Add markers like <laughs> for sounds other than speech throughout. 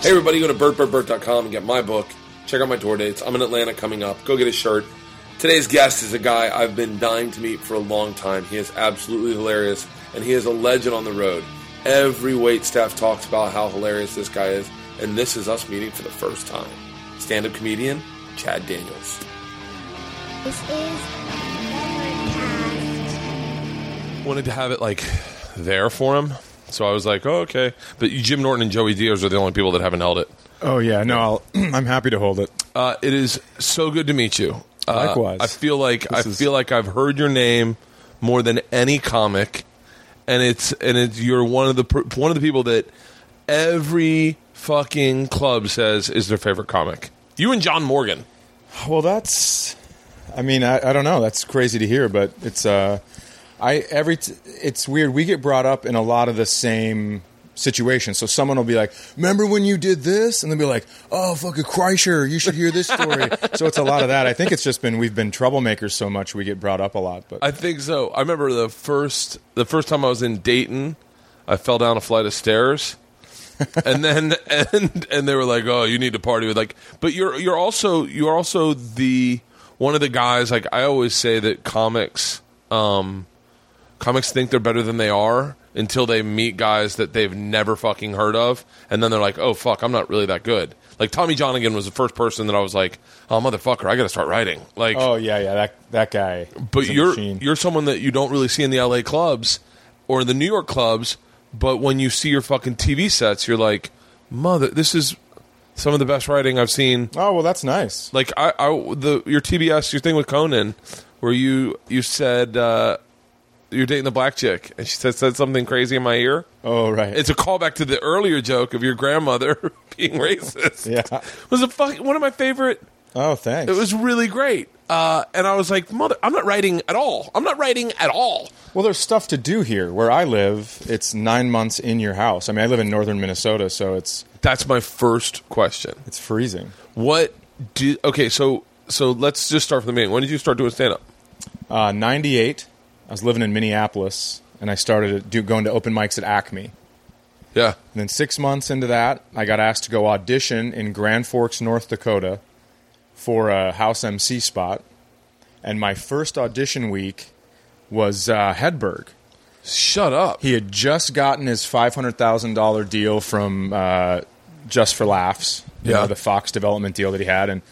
Hey, everybody, go to bertbertbert.com and get my book. Check out my tour dates. I'm in Atlanta coming up. Go get a shirt. Today's guest is a guy I've been dying to meet for a long time. He is absolutely hilarious, and he is a legend on the road. Every wait staff talks about how hilarious this guy is, and this is us meeting for the first time. Stand up comedian, Chad Daniels. This is Wanted to have it like there for him, so I was like, oh, okay. But Jim Norton and Joey Diaz are the only people that haven't held it. Oh yeah, no, I'll, <clears throat> I'm happy to hold it. Uh, it is so good to meet you. Uh, Likewise. I feel like I This is- feel like I've heard your name more than any comic, and it's and it's you're one of the per- one of the people that every fucking club says is their favorite comic. You and John Morgan. Well, that's. I mean, I, I don't know. That's crazy to hear, but it's. Uh, I every. T- it's weird. We get brought up in a lot of the same situations. So someone will be like, "Remember when you did this?" And they'll be like, "Oh, fucking Kreischer, you should hear this story." <laughs> so it's a lot of that. I think it's just been we've been troublemakers so much we get brought up a lot. But I think so. I remember the first the first time I was in Dayton, I fell down a flight of stairs. <laughs> and then and and they were like, "Oh, you need to party with like." But you're you're also you're also the one of the guys like I always say that comics um comics think they're better than they are until they meet guys that they've never fucking heard of and then they're like, "Oh fuck, I'm not really that good." Like Tommy Johnagin was the first person that I was like, "Oh motherfucker, I got to start writing." Like oh yeah, yeah, that that guy. but you're machine. you're someone that you don't really see in the LA clubs or the New York clubs, but when you see your fucking TV sets, you're like, mother, this is some of the best writing I've seen. Oh well, that's nice. Like I, I the your TBS, your thing with Conan, where you you said uh, you're dating the black chick, and she said said something crazy in my ear. Oh right. It's a callback to the earlier joke of your grandmother <laughs> being racist. Yeah. it was a fucking one of my favorite. oh thanks. It was really great. Uh, and I was like, mother, I'm not writing at all. I'm not writing at all. Well, there's stuff to do here. Where I live, it's nine months in your house. I mean, I live in northern Minnesota, so it's That's my first question. it's freezing. What do okay? So so let's just start from the beginning. When did you start doing stand up? Uh, 98, I was living in Minneapolis, and I started do, going to open mics at Acme. Yeah, And then six months into that, I got asked to go audition in Grand Forks, North Dakota, for a house MC spot. And my first audition week was uh, Hedberg. shut up. He had just gotten his five hundred thousand dollar deal from uh, Just for Laughs, you Yeah. know, the Fox development deal that he had, and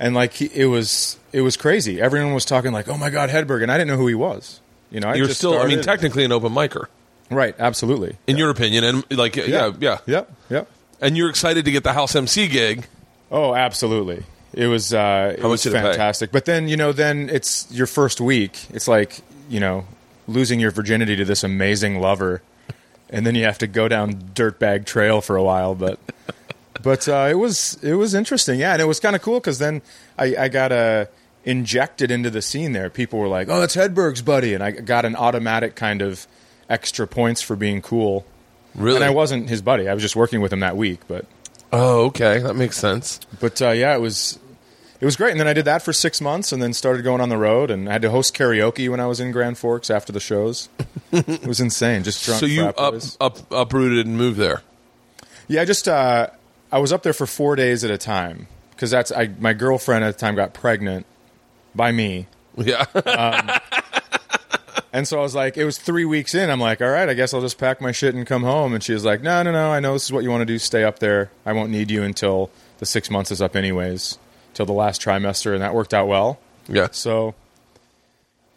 and like he, it was it was crazy. Everyone was talking like, "Oh my God, Hedberg," and I didn't know who he was. You know, I You're just still, I mean, technically an open micer, right? Absolutely, in your opinion, and like, yeah, yeah, yeah, yep, yep. And you're excited to get the house MC gig. Oh, absolutely. It was uh, it much was did it pay? fantastic. But then you know, then it's your first week. It's like you know, losing your virginity to this amazing lover, and then you have to go down dirtbag trail for a while. But but uh, it was it was interesting, yeah, and it was kind of cool because then I, I got uh, injected into the scene there. People were like, "Oh, that's Hedberg's buddy," and I got an automatic kind of extra points for being cool. Really? And I wasn't his buddy. I was just working with him that week, but. oh, okay, that makes sense. But uh, yeah, it was it was great. And then I did that for six months, and then started going on the road. And I had to host karaoke when I was in Grand Forks after the shows. it was insane. Just drunk. so you up, up uprooted and moved there. Yeah, I just uh, I was up there for four days at a time because that's I my girlfriend at the time got pregnant by me. Yeah, <laughs> And so I was like, it was three weeks in. I'm like, all right, I guess I'll just pack my shit and come home. And she was like, no, no, no. I know this is what you want to do. Stay up there. I won't need you until the six months is up, anyways, till the last trimester. And that worked out well. yeah. So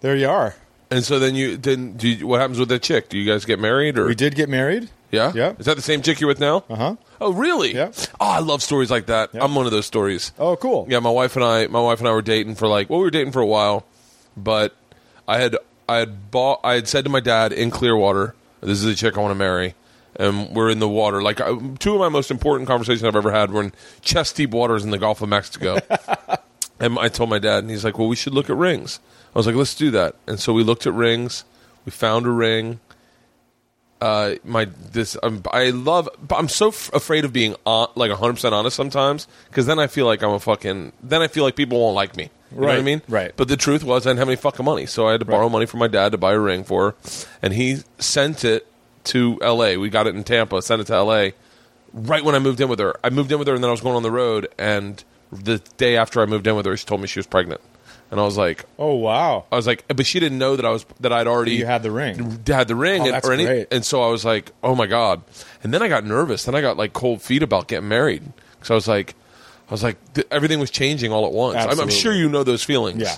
there you are. And so then you then do you, what happens with that chick? Do you guys get married or We did get married. Yeah, Yeah. Is that the same chick you're with now? Uh huh. Oh, really? Yeah. Oh, I love stories like that. I'm one of those stories. Oh, cool. Yeah, my wife and I, my wife and I were dating for like, well, we were dating for a while, but I had, I had bought, I had said to my dad in Clearwater, "This is the chick I want to marry," and we're in the water. Like I, two of my most important conversations I've ever had were in chest deep waters in the Gulf of Mexico. <laughs> and I told my dad, and he's like, "Well, we should look at rings." I was like, "Let's do that." And so we looked at rings. We found a ring. Uh, my this um, I love. I'm so f- afraid of being on, like 100 percent honest sometimes because then I feel like I'm a fucking. Then I feel like people won't like me. You know what I Right, mean? right. But the truth was, I didn't have any fucking money, so I had to borrow money from my dad to buy a ring for her, and he sent it to L.A. We got it in Tampa, sent it to L.A. right when I moved in with her. I moved in with her, and then I was going on the road. And the day after I moved in with her, she told me she was pregnant, and I was like, Oh wow. I was like, but she didn't know that I was that I'd already You had the ring. had the ring Oh, and, that's or any, great. and so I was like, oh my god. And then I got nervous. Then I got like cold feet about getting married because I was like, I was like, th- everything was changing all at once. I'm, I'm sure you know those feelings. Yeah.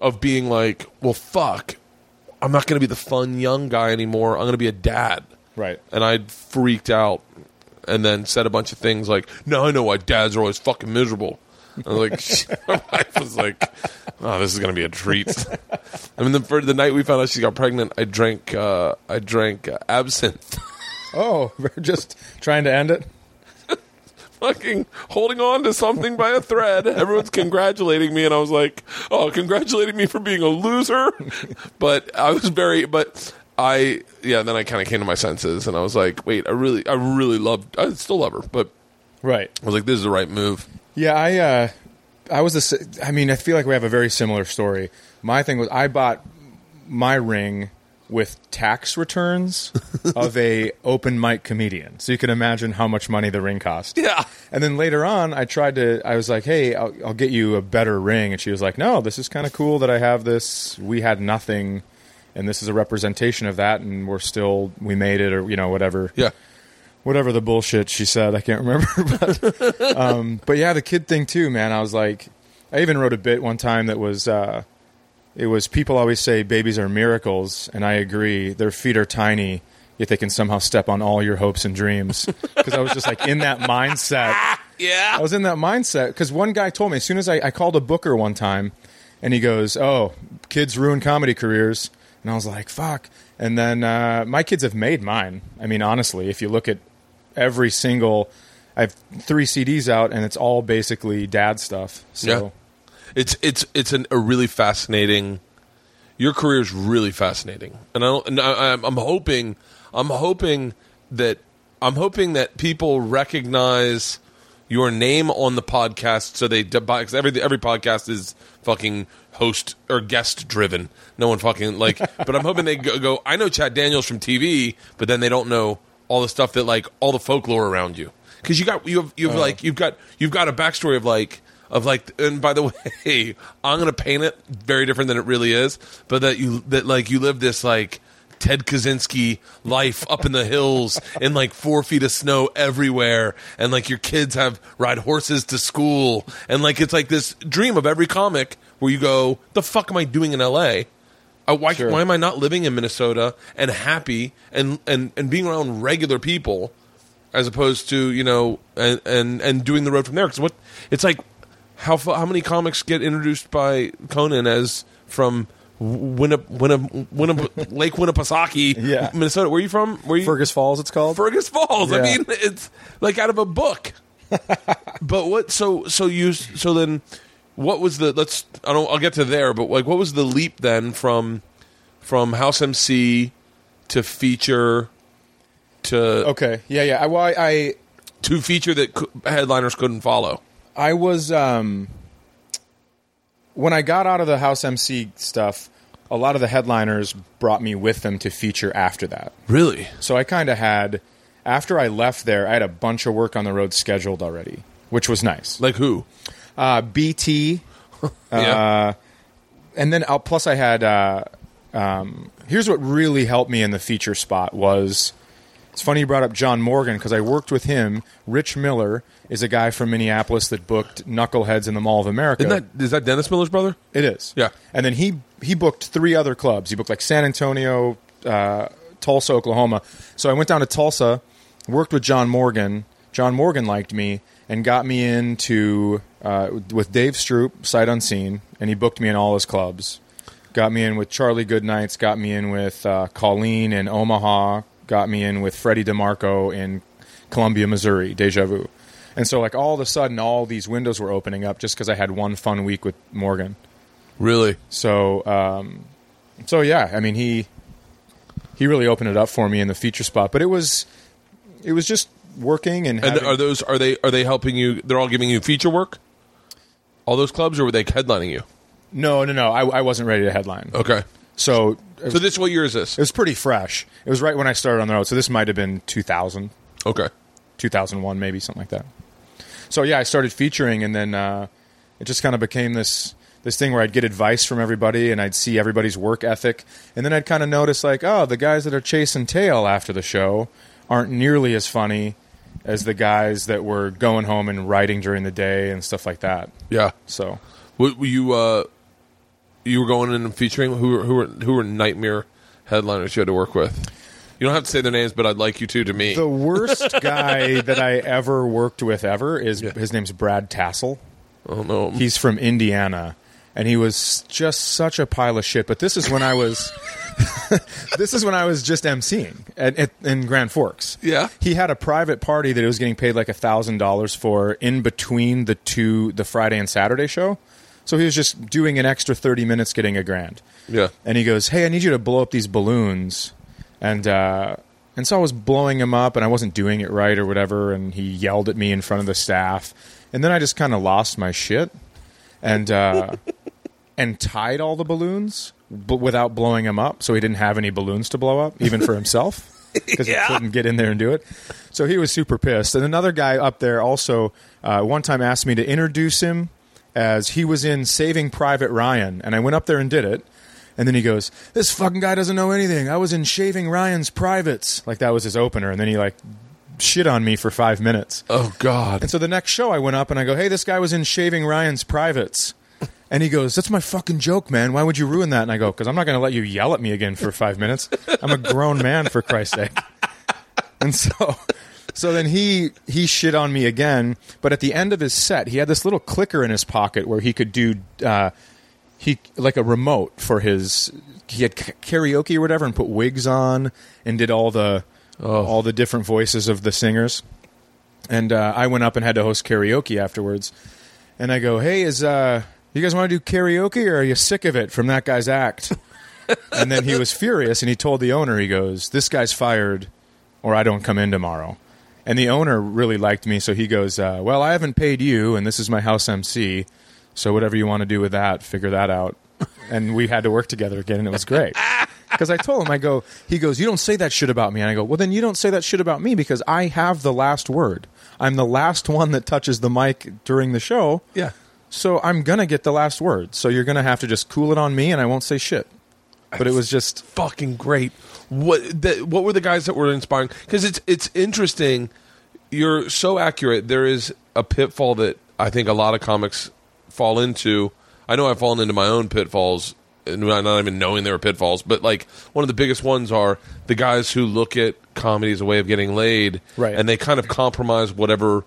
Of being like, well, fuck, I'm not going to be the fun young guy anymore. I'm going to be a dad. Right. And I freaked out, and then said a bunch of things like, "No, I know why dads are always fucking miserable." I was like, <laughs> my wife was like, "Oh, this is gonna be a treat." I mean, the, for the night we found out she got pregnant, I drank, uh, I drank uh, absinthe, Oh, <laughs> we're just trying to end it. <laughs> fucking holding on to something by a thread. Everyone's congratulating me, and I was like, "Oh, congratulating me for being a loser." But I was very, but. I yeah, then I kind of came to my senses, and I was like, "Wait, I really, I really love, I still love her, but Right. I was like, this is the right move." Yeah, I uh, I was the. s- I mean, I feel like we have a very similar story. My thing was, I bought my ring with tax returns <laughs> of a open mic comedian, so you can imagine how much money the ring cost. Yeah. And then later on, I tried to. I was like, "Hey, I'll, I'll get you a better ring," and she was like, "No, this is kind of cool that I have this. We had nothing, and this is a representation of that, and we're still we made it, or you know, whatever." Yeah. Whatever the bullshit she said. I can't remember, <laughs> but um, but yeah, the kid thing too, man. I was like, I even wrote a bit one time that was, uh, it was people always say babies are miracles, and I agree. Their feet are tiny, yet they can somehow step on all your hopes and dreams. <laughs> Because I was just like in that mindset. <laughs> Yeah. I was in that mindset because one guy told me as soon as I, I called a booker one time, and he goes, "Oh, kids ruin comedy careers," and I was like, "Fuck." And then uh, my kids have made mine. I mean, honestly, if you look at every single, I have three CDs out, and it's all basically dad stuff. So Yeah. It's it's it's an, a really fascinating. Your career is really fascinating, and I and I, I'm, I'm hoping I'm hoping that I'm hoping that people recognize your name on the podcast, so they because every every podcast is fucking host or guest driven. No one fucking like, <laughs> but I'm hoping they go, go. I know Chad Daniels from TV, but then they don't know all the stuff that like all the folklore around you. Because you got you have you have uh-huh. like you've got you've got a backstory of like of like and by the <laughs> way i'm gonna paint it very different than it really is but that you that like you live this like ted kaczynski life up in the hills in like four feet of snow everywhere and like your kids have ride horses to school and like it's like this dream of every comic where you go the fuck am i doing in la uh, why, Sure. why am I not living in Minnesota and happy and, and, and being around regular people as opposed to you know and and, and doing the road from there? Because what it's like, how how many comics get introduced by Conan as from Winnip, Winnip, Winnip, <laughs> Lake Winnipesaukee, Yeah. Minnesota? Where are you from? Where you Fergus Falls, it's called. Fergus Falls. I mean, it's like out of a book. <laughs> but what? So so you so then, what was the? Let's. I don't. I'll get to there. But like, what was the leap then from from House MC to feature to okay, yeah, yeah. I, well, I, I to feature that headliners couldn't follow? I was um when I got out of the house MC stuff, a lot of the headliners brought me with them to feature after that. Really? So I kind of had after I left there, I had a bunch of work on the road scheduled already, which was nice. Like who? Uh, BT, <laughs> yeah. and then uh, plus I had. Uh, um, here's what really helped me in the feature spot was. It's funny you brought up John Morgan because I worked with him. Rich Miller is a guy from Minneapolis that booked Knuckleheads in the Mall of America. Isn't that is that Dennis Miller's brother? It is. Yeah. And then he he booked three other clubs. He booked like San Antonio, uh, Tulsa, Oklahoma. So I went down to Tulsa, worked with John Morgan. John Morgan liked me and got me into uh, with Dave Stroop, Sight Unseen, and he booked me in all his clubs. Got me in with Charlie Goodnights. Got me in with uh, Colleen in Omaha. Got me in with Freddie DeMarco in Columbia, Missouri. Deja Vu. And so, like all of a sudden, all these windows were opening up just because I had one fun week with Morgan. Really? So, um, so yeah, I mean, he he really opened it up for me in the feature spot. But it was it was just working and, And having- are those are they are they helping you? They're all giving you feature work. All those clubs, or were they headlining you? no, no, no. I, I wasn't ready to headline. Okay. So it So this what year is this? it was pretty fresh. It was right when I started on the road. So this might have been 2000, Okay. 2001 maybe something like that. So yeah, I started featuring, and then uh, it just kind of became this this thing where I'd get advice from everybody, and I'd see everybody's work ethic, and then I'd kind of notice like, oh, the guys that are chasing tail after the show aren't nearly as funny as the guys that were going home and writing during the day and stuff like that. Yeah. So Were, were you uh, you were going in and featuring who were who were who were nightmare headliners you had to work with? You don't have to say their names, but I'd like you to to me. the worst <laughs> guy that I ever worked with ever is Yeah. his name's Brad Tassell. I don't. He's from Indiana, and he was just such a pile of shit. But this is when I was, <laughs> this is when I was just emceeing at, at, in Grand Forks. Yeah. he had a private party that he was getting paid like a thousand dollars for in between the two, the Friday and Saturday show. So he was just doing an extra thirty minutes, getting a grand. yeah. And he goes, "Hey, I need you to blow up these balloons." And uh, and so I was blowing them up, and I wasn't doing it right or whatever. And he yelled at me in front of the staff, and then I just kind of lost my shit, and uh, and tied all the balloons, but without blowing them up, so he didn't have any balloons to blow up, even for himself, <laughs> because he couldn't get in there and do it. So he was super pissed. And another guy up there also uh, one time asked me to introduce him as he was in Saving Private Ryan, and I went up there and did it. And then he goes, "This fucking guy doesn't know anything. I was in Shaving Ryan's Privates." Like that was his opener, and then he like shit on me for five minutes. Oh God. And so the next show, I went up and I go, "Hey, this guy was in Shaving Ryan's Privates," and he goes, "That's my fucking joke, man. Why would you ruin that?" And I go, "Because I'm not going to let you yell at me again for five minutes. I'm a grown man, for Christ's sake." And so, so then he he shit on me again. But at the end of his set, he had this little clicker in his pocket where he could do uh, he like a remote for his. He had karaoke or whatever, and put wigs on and did all the all the different voices of the singers and uh, I went up and had to host karaoke afterwards. And I go, "Hey, is uh, you guys want to do karaoke, or are you sick of it from that guy's act?" <laughs> and then he was furious, and he told the owner, "He goes, this guy's fired, or I don't come in tomorrow." And the owner really liked me, so he goes, uh, "Well, I haven't paid you, and this is my house MC, so whatever you want to do with that, figure that out." and we had to work together again, and it was great. <laughs> Because I told him, I go, he goes, you don't say that shit about me. And I go, well, then you don't say that shit about me because I have the last word. I'm the last one that touches the mic during the show. Yeah. So I'm going to get the last word. So you're going to have to just cool it on me and I won't say shit. But it was just, fucking great. What the, what were the guys that were inspiring? Because it's it's interesting. You're so accurate. There is a pitfall that I think a lot of comics fall into. I know I've fallen into my own pitfalls, and not even knowing there are pitfalls. But like one of the biggest ones are the guys who look at comedy as a way of getting laid, Right. And they kind of compromise whatever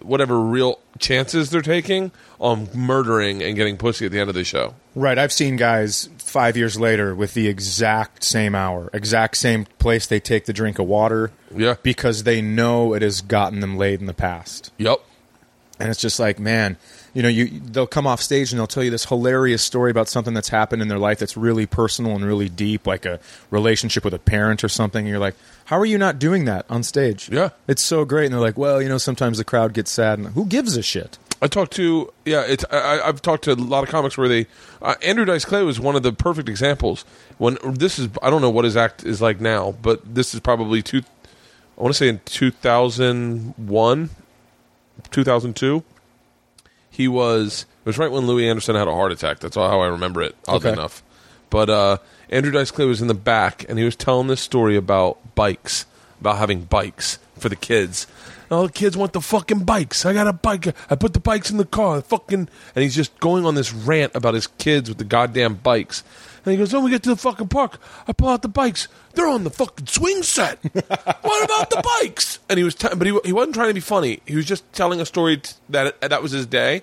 whatever real chances they're taking on murdering and getting pussy at the end of the show. right. I've seen guys five years later with the exact same hour, exact same place they take the drink of water. Yeah. Because they know it has gotten them laid in the past. Yep. and it's just like man you know you they'll come off stage and they'll tell you this hilarious story about something that's happened in their life that's really personal and really deep like a relationship with a parent or something and you're like how are you not doing that on stage Yeah. it's so great and they're like well you know sometimes the crowd gets sad and who gives a shit I talked to yeah, it's I, I've talked to a lot of comics where they uh, Andrew Dice Clay was one of the perfect examples. When this is I don't know what his act is like now, but this is probably two. I want to say in two thousand one, two thousand two. He was it was right when Louie Anderson had a heart attack. That's all how I remember it. Oddly Okay. enough, but uh, Andrew Dice Clay was in the back and he was telling this story about bikes, about having bikes for the kids. And all the kids want the fucking bikes. I got a bike. I put the bikes in the car. Fucking, and he's just going on this rant about his kids with the goddamn bikes. And he goes, "When we get to the fucking park. I pull out the bikes. They're on the fucking swing set. <laughs> what about the bikes?" And he was, t- but he he wasn't trying to be funny. He was just telling a story t- that that was his day.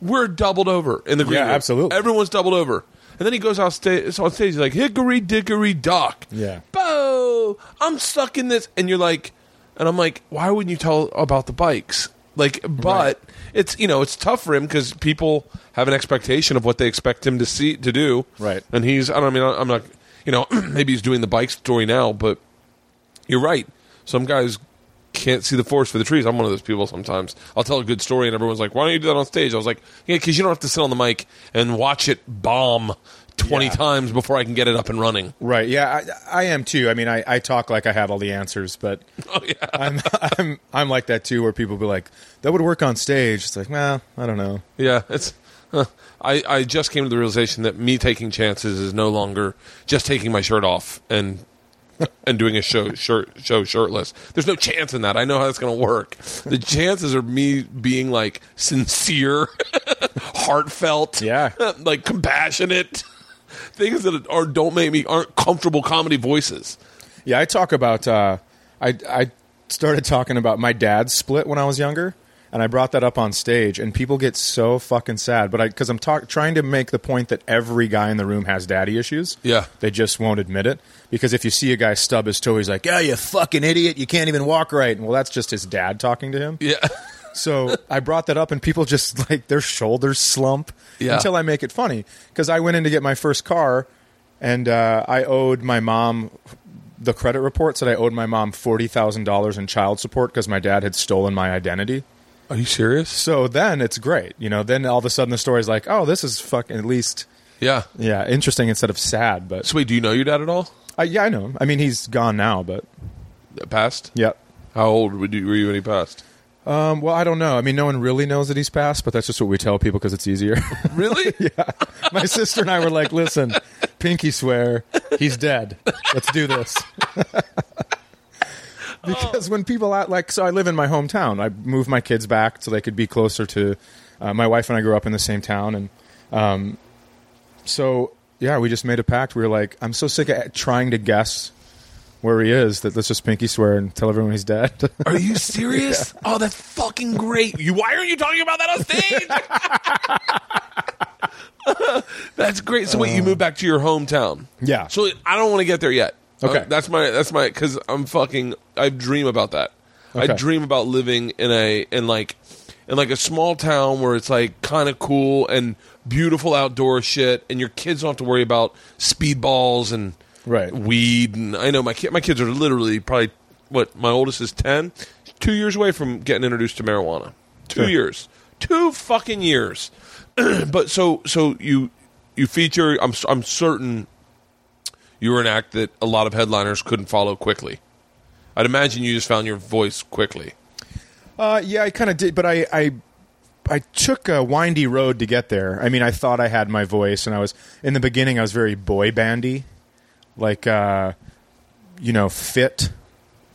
We're doubled over in the green Yeah, room. absolutely. Everyone's doubled over. And then he goes out sta- on stage, he's like, hickory dickory dock. Yeah. Bo, I'm stuck in this. And you're like, and I'm like, why wouldn't you tell about the bikes? Like, but it's, you know, it's tough for him because people have an expectation of what they expect him to see, to do. Right. And he's, I don't I mean, I'm not, you know, <clears throat> maybe he's doing the bike story now, but you're right. Some guys can't see the forest for the trees. I'm one of those people sometimes. I'll tell a good story and everyone's like, why don't you do that on stage? I was like, yeah, because you don't have to sit on the mic and watch it bomb twenty Yeah. times before I can get it up and running. Right. Yeah, I, I am too. I mean, I, I talk like I have all the answers, but <laughs> Oh yeah. I'm I'm I'm like that too, where people be like, "That would work on stage." It's like, well, I don't know. Yeah, it's. huh. I I just came to the realization that me taking chances is no longer just taking my shirt off and and doing a show shirt show shirtless. There's no chance in that. I know how that's going to work. The chances are me being like sincere, <laughs> heartfelt, Yeah. <laughs> like compassionate. Things that are don't make me aren't comfortable comedy voices. Yeah, I talk about. Uh, I I started talking about my dad's split when I was younger, and I brought that up on stage, and people get so fucking sad. But I because I'm talk, trying to make the point that every guy in the room has daddy issues. Yeah. they just won't admit it because if you see a guy stub his toe, he's like, "Yeah, you fucking idiot! You can't even walk right." And well, that's just his dad talking to him. Yeah. <laughs> So I brought that up, and people just <laughs> like their shoulders slump Yeah. until I make it funny. Because I went in to get my first car, and uh, I owed my mom. The credit report said I owed my mom forty thousand dollars in child support because my dad had stolen my identity. Are you serious? So then it's great, you know. Then all of a sudden the story's like, oh, this is fucking at least Yeah. yeah interesting instead of sad. But So wait, do you know your dad at all? uh, yeah, I know him. I mean, he's gone now, but Passed? yeah. How old were you, were you when he passed? Um, well, I don't know. I mean, no one really knows that he's passed, but that's just what we tell people because it's easier. <laughs> Really? yeah. My sister and I were like, listen, pinky swear, he's dead. Let's do this. <laughs> <laughs> because when people act like, so I live in my hometown. I moved my kids back so they could be closer to, uh, my wife and I grew up in the same town. And um, so, yeah, we just made a pact. We were like, I'm so sick of trying to guess where he is that let's just pinky swear and tell everyone he's dead. <laughs> Are you serious? Oh, that's fucking great. You why aren't you talking about that on stage? <laughs> that's great. So wait, you moved back to your hometown. Yeah. So I don't want to get there yet. Okay. Uh, that's my that's my cuz I'm fucking I dream about that. I dream about living in a in like in like a small town where it's like kind of cool and beautiful outdoor shit and your kids don't have to worry about speedballs and Right. weed and I know my ki- my kids are literally probably what my oldest is 10 2 years away from getting introduced to marijuana 2 Sure. years 2 fucking years <clears throat> but so so you you feature I'm I'm certain you were an act that a lot of headliners couldn't follow quickly I'd imagine you just found your voice quickly Uh, yeah, I kind of did, but I, I I took a windy road to get there. I mean, I thought I had my voice, and I was in the beginning. I was very boy bandy, like uh, you know, fit,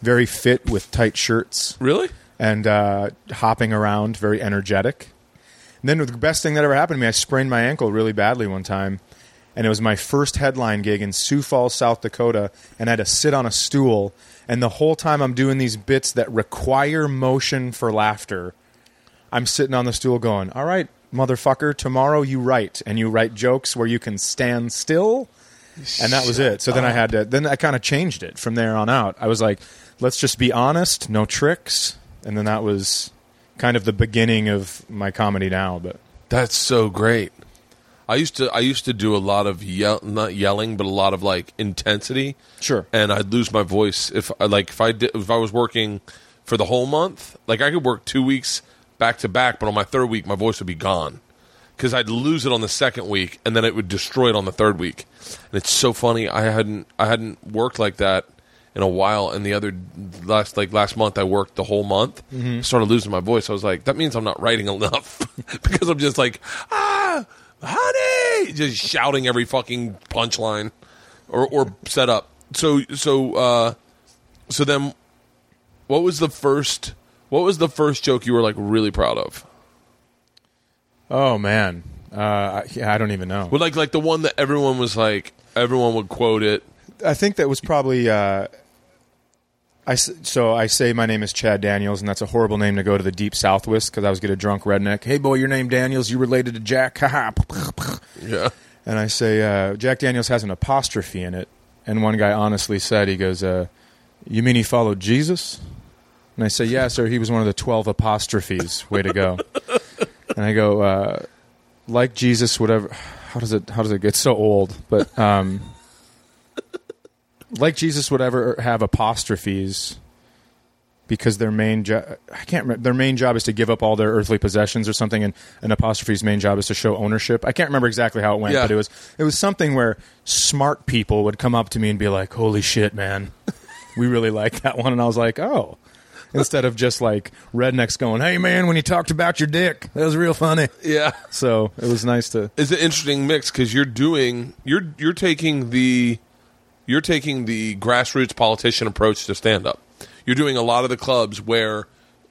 very fit with tight shirts really and uh, hopping around, very energetic. And then the best thing that ever happened to me, I sprained my ankle really badly one time, and it was my first headline gig in Sioux Falls, South Dakota, and I had to sit on a stool. And the whole time I'm doing these bits that require motion for laughter, I'm sitting on the stool going, "All right, motherfucker, tomorrow you write, and you write jokes where you can stand still." And that was it. So then I had to. Then I kind of changed it from there on out. I was like, "Let's just be honest, no tricks." And then that was kind of the beginning of my comedy now. But That's so great. I used to I used to do a lot of yell not yelling, but a lot of like intensity. Sure. And I'd lose my voice if I like if I did if I was working for the whole month. Like I could work two weeks back to back, but on my third week my voice would be gone because I'd lose it on the second week, and then it would destroy it on the third week. And it's so funny. I hadn't I hadn't worked like that in a while, and the other last like last month I worked the whole month. Started losing my voice. I was like, that means I'm not writing enough <laughs> because I'm just like ah honey, just shouting every fucking punchline or or setup. So so uh so then what was the first what was the first joke you were like really proud of? oh man, uh, I, yeah, I don't even know. Well, like like the one that everyone was like everyone would quote it. I think that was probably. Uh, I so I say my name is Chad Daniels, and that's a horrible name to go to the deep southwest because I was get a drunk redneck. Hey boy, your name Daniels? You related to Jack? Haha. <laughs> Yeah. and I say uh, Jack Daniels has an apostrophe in it, and one guy honestly said, he goes, uh, "You mean he followed Jesus?" And I say, "Yeah, sir. He was one of the twelve apostrophes. Way to go!" <laughs> and I go, uh, "Like Jesus, whatever." How does it? How does it get so old? But um, like Jesus would ever have apostrophes. because their main job I can't remember their main job is to give up all their earthly possessions or something and an apostrophe's main job is to show ownership. I can't remember exactly how it went, Yeah. but it was it was something where smart people would come up to me and be like, "Holy shit, man. We really like that one." And I was like, "Oh." Instead of just like rednecks going, "Hey man, when you talked about your dick, that was real funny." Yeah. So, it was nice to It's an interesting mix because you're doing you're you're taking the you're taking the grassroots politician approach to stand up. You're doing a lot of the clubs where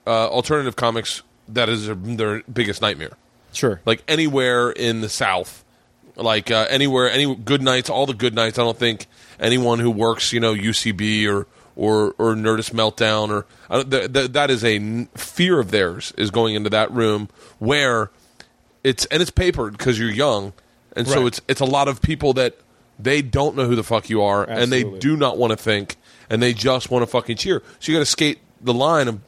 uh, alternative comics that is their biggest nightmare. Sure. Like anywhere in the South, like uh, anywhere, any good nights, all the good nights. I don't think anyone who works, you know, UCB or or or Nerdist Meltdown or don't- th- th- that is a n- fear of theirs is going into that room where it's and it's papered because you're young, and so Right. it's it's a lot of people that they don't know who the fuck you are, and they do not want to think, and they just want to fucking cheer. So you got to skate the line of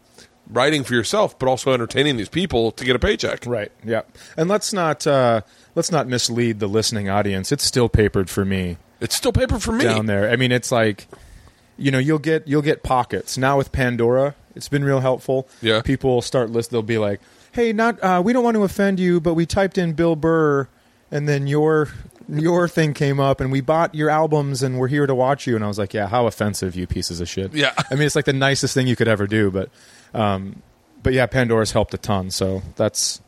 writing for yourself, but also entertaining these people to get a paycheck. Right. Yeah. And let's not uh, let's not mislead the listening audience. It's still papered for me It's still papered for me. down there. I mean, it's like you know, you'll get you'll get pockets now with Pandora. It's been real helpful. Yeah. People will start list. They'll be like, "Hey, not uh, we don't want to offend you, but we typed in Bill Burr, and then your your thing came up, and we bought your albums, and we're here to watch you." And I was like, "Yeah, how offensive, you pieces of shit." Yeah. I mean, it's like the nicest thing you could ever do, but um, but yeah, Pandora's helped a ton. So that's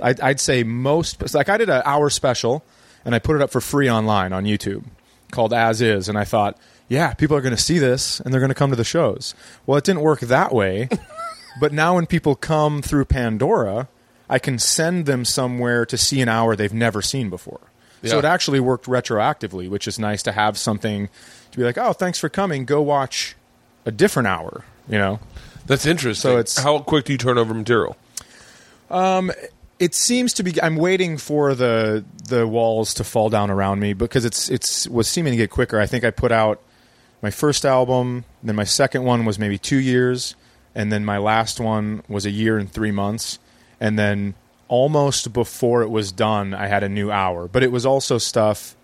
I'd, I'd say most like I did an hour special and I put it up for free online on YouTube called As Is, and I thought, yeah, people are going to see this and they're going to come to the shows. Well, it didn't work that way, <laughs> but now when people come through Pandora, I can send them somewhere to see an hour they've never seen before. So it actually worked retroactively, which is nice to have something to be like, oh, thanks for coming. Go watch a different hour. You know, That's interesting. So it's- how quick do you turn over material? Um, it seems to be i'm waiting for the the walls to fall down around me because it's it's was seeming to get quicker i think i put out my first album then my second one was maybe two years and then my last one was a year and three months and then almost before it was done i had a new hour but it was also stuff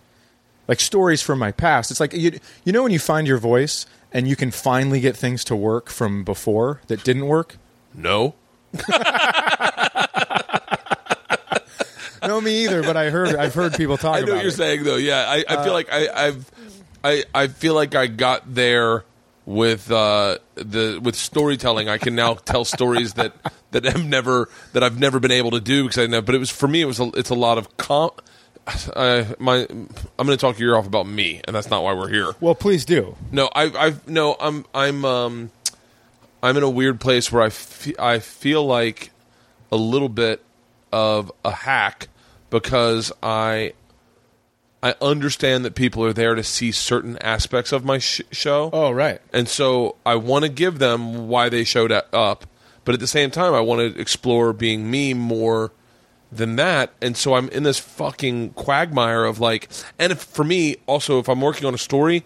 like stories from my past it's like you, you know when you find your voice and you can finally get things to work from before that didn't work No. <laughs> no me either but i heard i've heard people talk I know about what you're it. saying though. Yeah, I, I feel uh, like I, I've, I, I feel like I got there with uh, the with storytelling. I can now tell stories that that have never that I've never been able to do because I know. But it was for me. It was a, it's a lot of com. Uh, my I'm going to talk your ear off about me, and that's not why we're here. well please do No, I, I've no, I'm, I'm, um, I'm in a weird place where I, fe- I feel like a little bit of a hack because I, I understand that people are there to see certain aspects of my sh- show. Oh, right. And so I want to give them why they showed up, but at the same time, I want to explore being me more than that. And so I'm in this fucking quagmire of like, and if, for me, also, if I'm working on a story,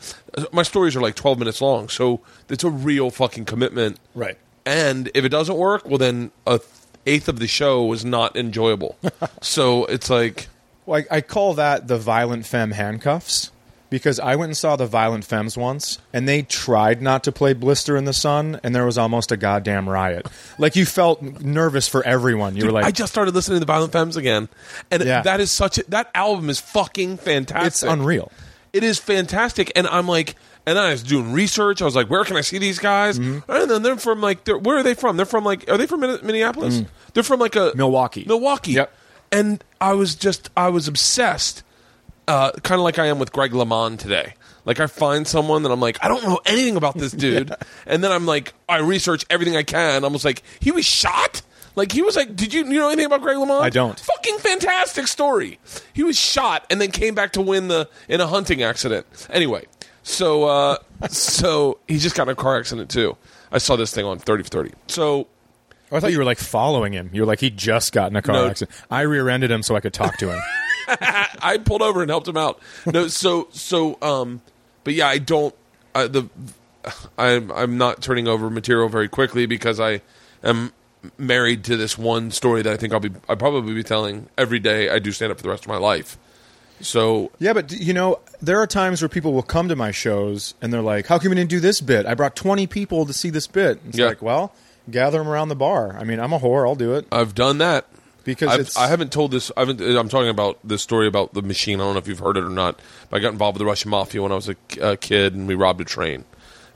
my stories are like 12 minutes long. So it's a real fucking commitment. Right. And if it doesn't work, well, then a eighth of the show was not enjoyable. <laughs> so it's like, Well, I, I call that the violent femme handcuffs because I went and saw the violent femmes once, and they tried not to play Blister in the Sun, and there was almost a goddamn riot. Like you felt nervous for everyone. You were like, I just started listening to the Violent Femmes again, and Yeah. that is such a, that album is fucking fantastic. it's unreal. It is fantastic, and I'm like, and I was doing research. I was like, where can I see these guys? Mm-hmm. And then they're from like, they're, where are they from? They're from like, are they from Min- Minneapolis? They're from like a Mm. Milwaukee. Milwaukee. Yep. And I was just, I was obsessed, uh, kind of like I am with Greg LeMond today. Like I find someone that I'm like, I don't know anything about this <laughs> dude, and then I'm like, I research everything I can. I'm almost like, he was shot. Like he was like, did you you know anything about Greg LeMond? I don't. Fucking fantastic story. He was shot and then came back to win the in a hunting accident. Anyway, so uh, <laughs> so he just got in a car accident too. I saw this thing on thirty for thirty. So Oh, I thought you were like following him. You were like, he just got in a car No. accident. I rear-ended him so I could talk to him. <laughs> I pulled over and helped him out. No, so so um, but yeah, I don't. I, the I'm I'm not turning over material very quickly because I am married to this one story that I think I'll be I probably be telling every day I do stand up for the rest of my life. So Yeah, but you know, there are times where people will come to my shows and they're like, "How come you didn't do this bit? I brought twenty people to see this bit." It's Yeah. like, well, gather them around the bar. I mean, I'm a whore. I'll do it I've done that. because I've, it's. I haven't told this. I haven't, I'm talking about this story about the machine. I don't know if you've heard it or not. But I got involved with the Russian mafia when I was a, a kid, and we robbed a train.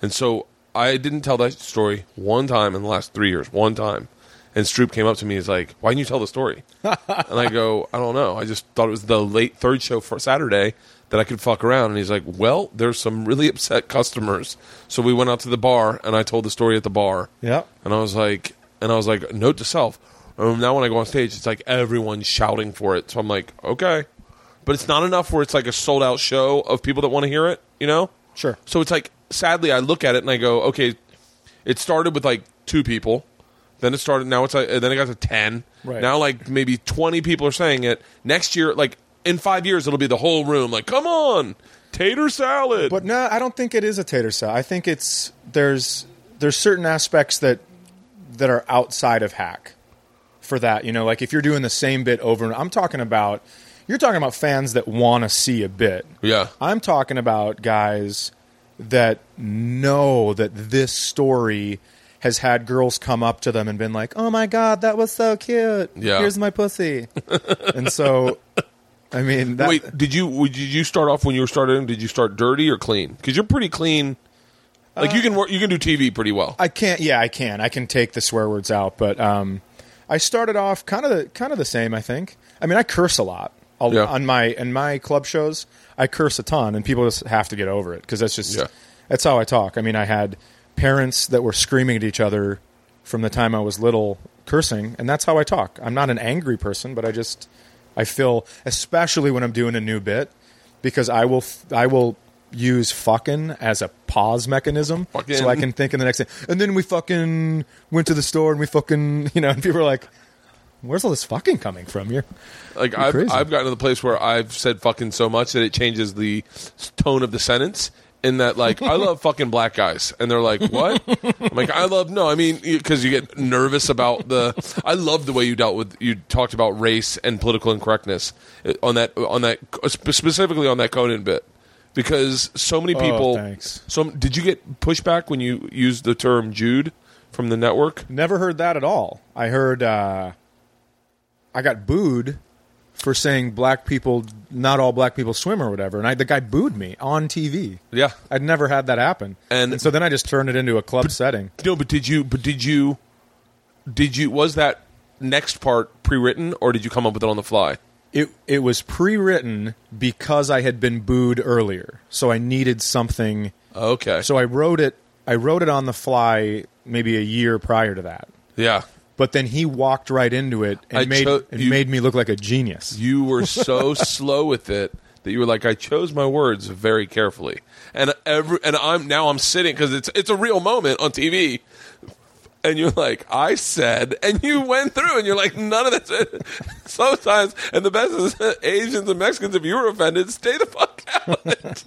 And so I didn't tell that story one time in the last three years. One time, and Stroop came up to me. He's like, "Why didn't you tell the story?" <laughs> and I go, "I don't know. I just thought it was the late third show for Saturday." That I could fuck around, and he's like, "Well, there's some really <laughs> upset customers." So we went out to the bar, and I told the story at the bar. yeah. And I was like, and I was like, note to self. Um, now when I go on stage, it's like everyone's shouting for it. So I'm like, okay, but it's not enough where it's like a sold out show of people that want to hear it. You know? Sure. So it's like, sadly, I look at it and I go, okay, it started with like two people. Then it started. Now it's like, then it got to ten. Right. Now like maybe twenty people are saying it. Next year, like in five years, it'll be the whole room. Like, come on, tater salad. But no, I don't think it is a tater salad. I think it's there's there's certain aspects that that are outside of hack for that. You know, like if you're doing the same bit over and I'm talking about you're talking about fans that want to see a bit. yeah, I'm talking about guys that know that this story has had girls come up to them and been like, "Oh my god, that was so cute. Yeah. Here's my pussy." <laughs> and so I mean, that, Wait, did you did you start off when you were starting? Did you start dirty or clean? Because you're pretty clean. Like you can work, you can do TV pretty well. I can't. Yeah, I can. I can take the swear words out, but um, I started off kind of the kind of the same. I think. I mean, I curse a lot Yeah. on my in my club shows. I curse a ton, and people just have to get over it because that's just Yeah. that's how I talk. I mean, I had parents that were screaming at each other from the time I was little, cursing, and that's how I talk. I'm not an angry person, but I just I feel, especially when I'm doing a new bit, because I will f- I will use fucking as a pause mechanism Fucking. so I can think in the next thing. And then we fucking went to the store and we fucking, <laughs> you know, and people are like, where's all this fucking coming from? You're, Like You're I've crazy. I've gotten to the place where I've said fucking so much that it changes the tone of the sentence. In that, like, I love <laughs> fucking black guys, and they're like, "What?" I'm like, "I love no, I mean, because you get nervous about the. I love the way you dealt with you talked about race and political incorrectness uh, on that on that specifically on that Conan bit, because so many people. thanks. So did you get pushback when you used the term Jude from the network? never heard that at all. I heard, uh, I got booed for saying black people, not all black people swim or whatever. And I, the guy booed me on TV. Yeah, I'd never had that happen. And- so then I just turned it into a club setting. No, but did you? But did you? Did you? Was that next part pre-written, or did you come up with it on the fly? It it was pre-written because I had been booed earlier, so I needed something. Okay. So I wrote it. I wrote it on the fly, maybe a year prior to that. yeah, But then he walked right into it and I made cho- and you- made me look like a genius. you were <laughs> so slow with it that you were like, I chose my words very carefully, and every and I'm now I'm sitting because it's it's a real moment on TV. And you're like, I said, and you went through, and you're like, none of this. <laughs> Sometimes, and the best is <laughs> Asians and Mexicans. If you were offended, stay the fuck out.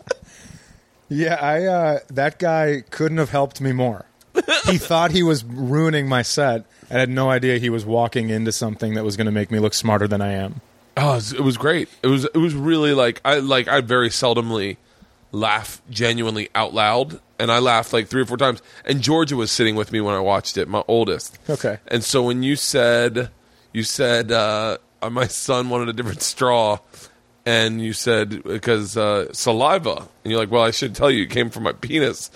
Yeah, I uh, that guy couldn't have helped me more. <laughs> he thought he was ruining my set and had no idea he was walking into something that was going to make me look smarter than I am. Oh, it was, great. It was it was really like I like I very seldomly laugh genuinely out loud, and I laughed like three or four times. And Georgia was sitting with me when I watched it, my oldest. Okay. And so when you said you said uh, uh, my son wanted a different straw, and you said because uh, saliva, and you're like, well, I should tell you, it came from my penis.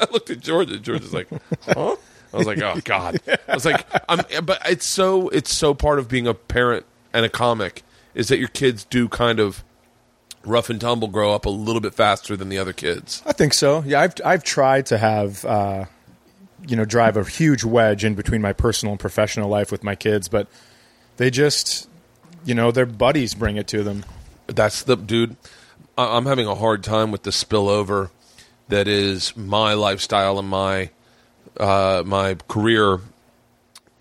<laughs> I looked at Georgia. Georgia's like, huh? I was like, oh god. I was like, I'm. But it's so it's so part of being a parent and a comic is that your kids do kind of rough and tumble grow up a little bit faster than the other kids. I think so. Yeah, I've I've tried to have uh, you know drive a huge wedge in between my personal and professional life with my kids, but they just you know their buddies bring it to them. That's the dude. I'm having a hard time with the spillover that is my lifestyle and my uh, my career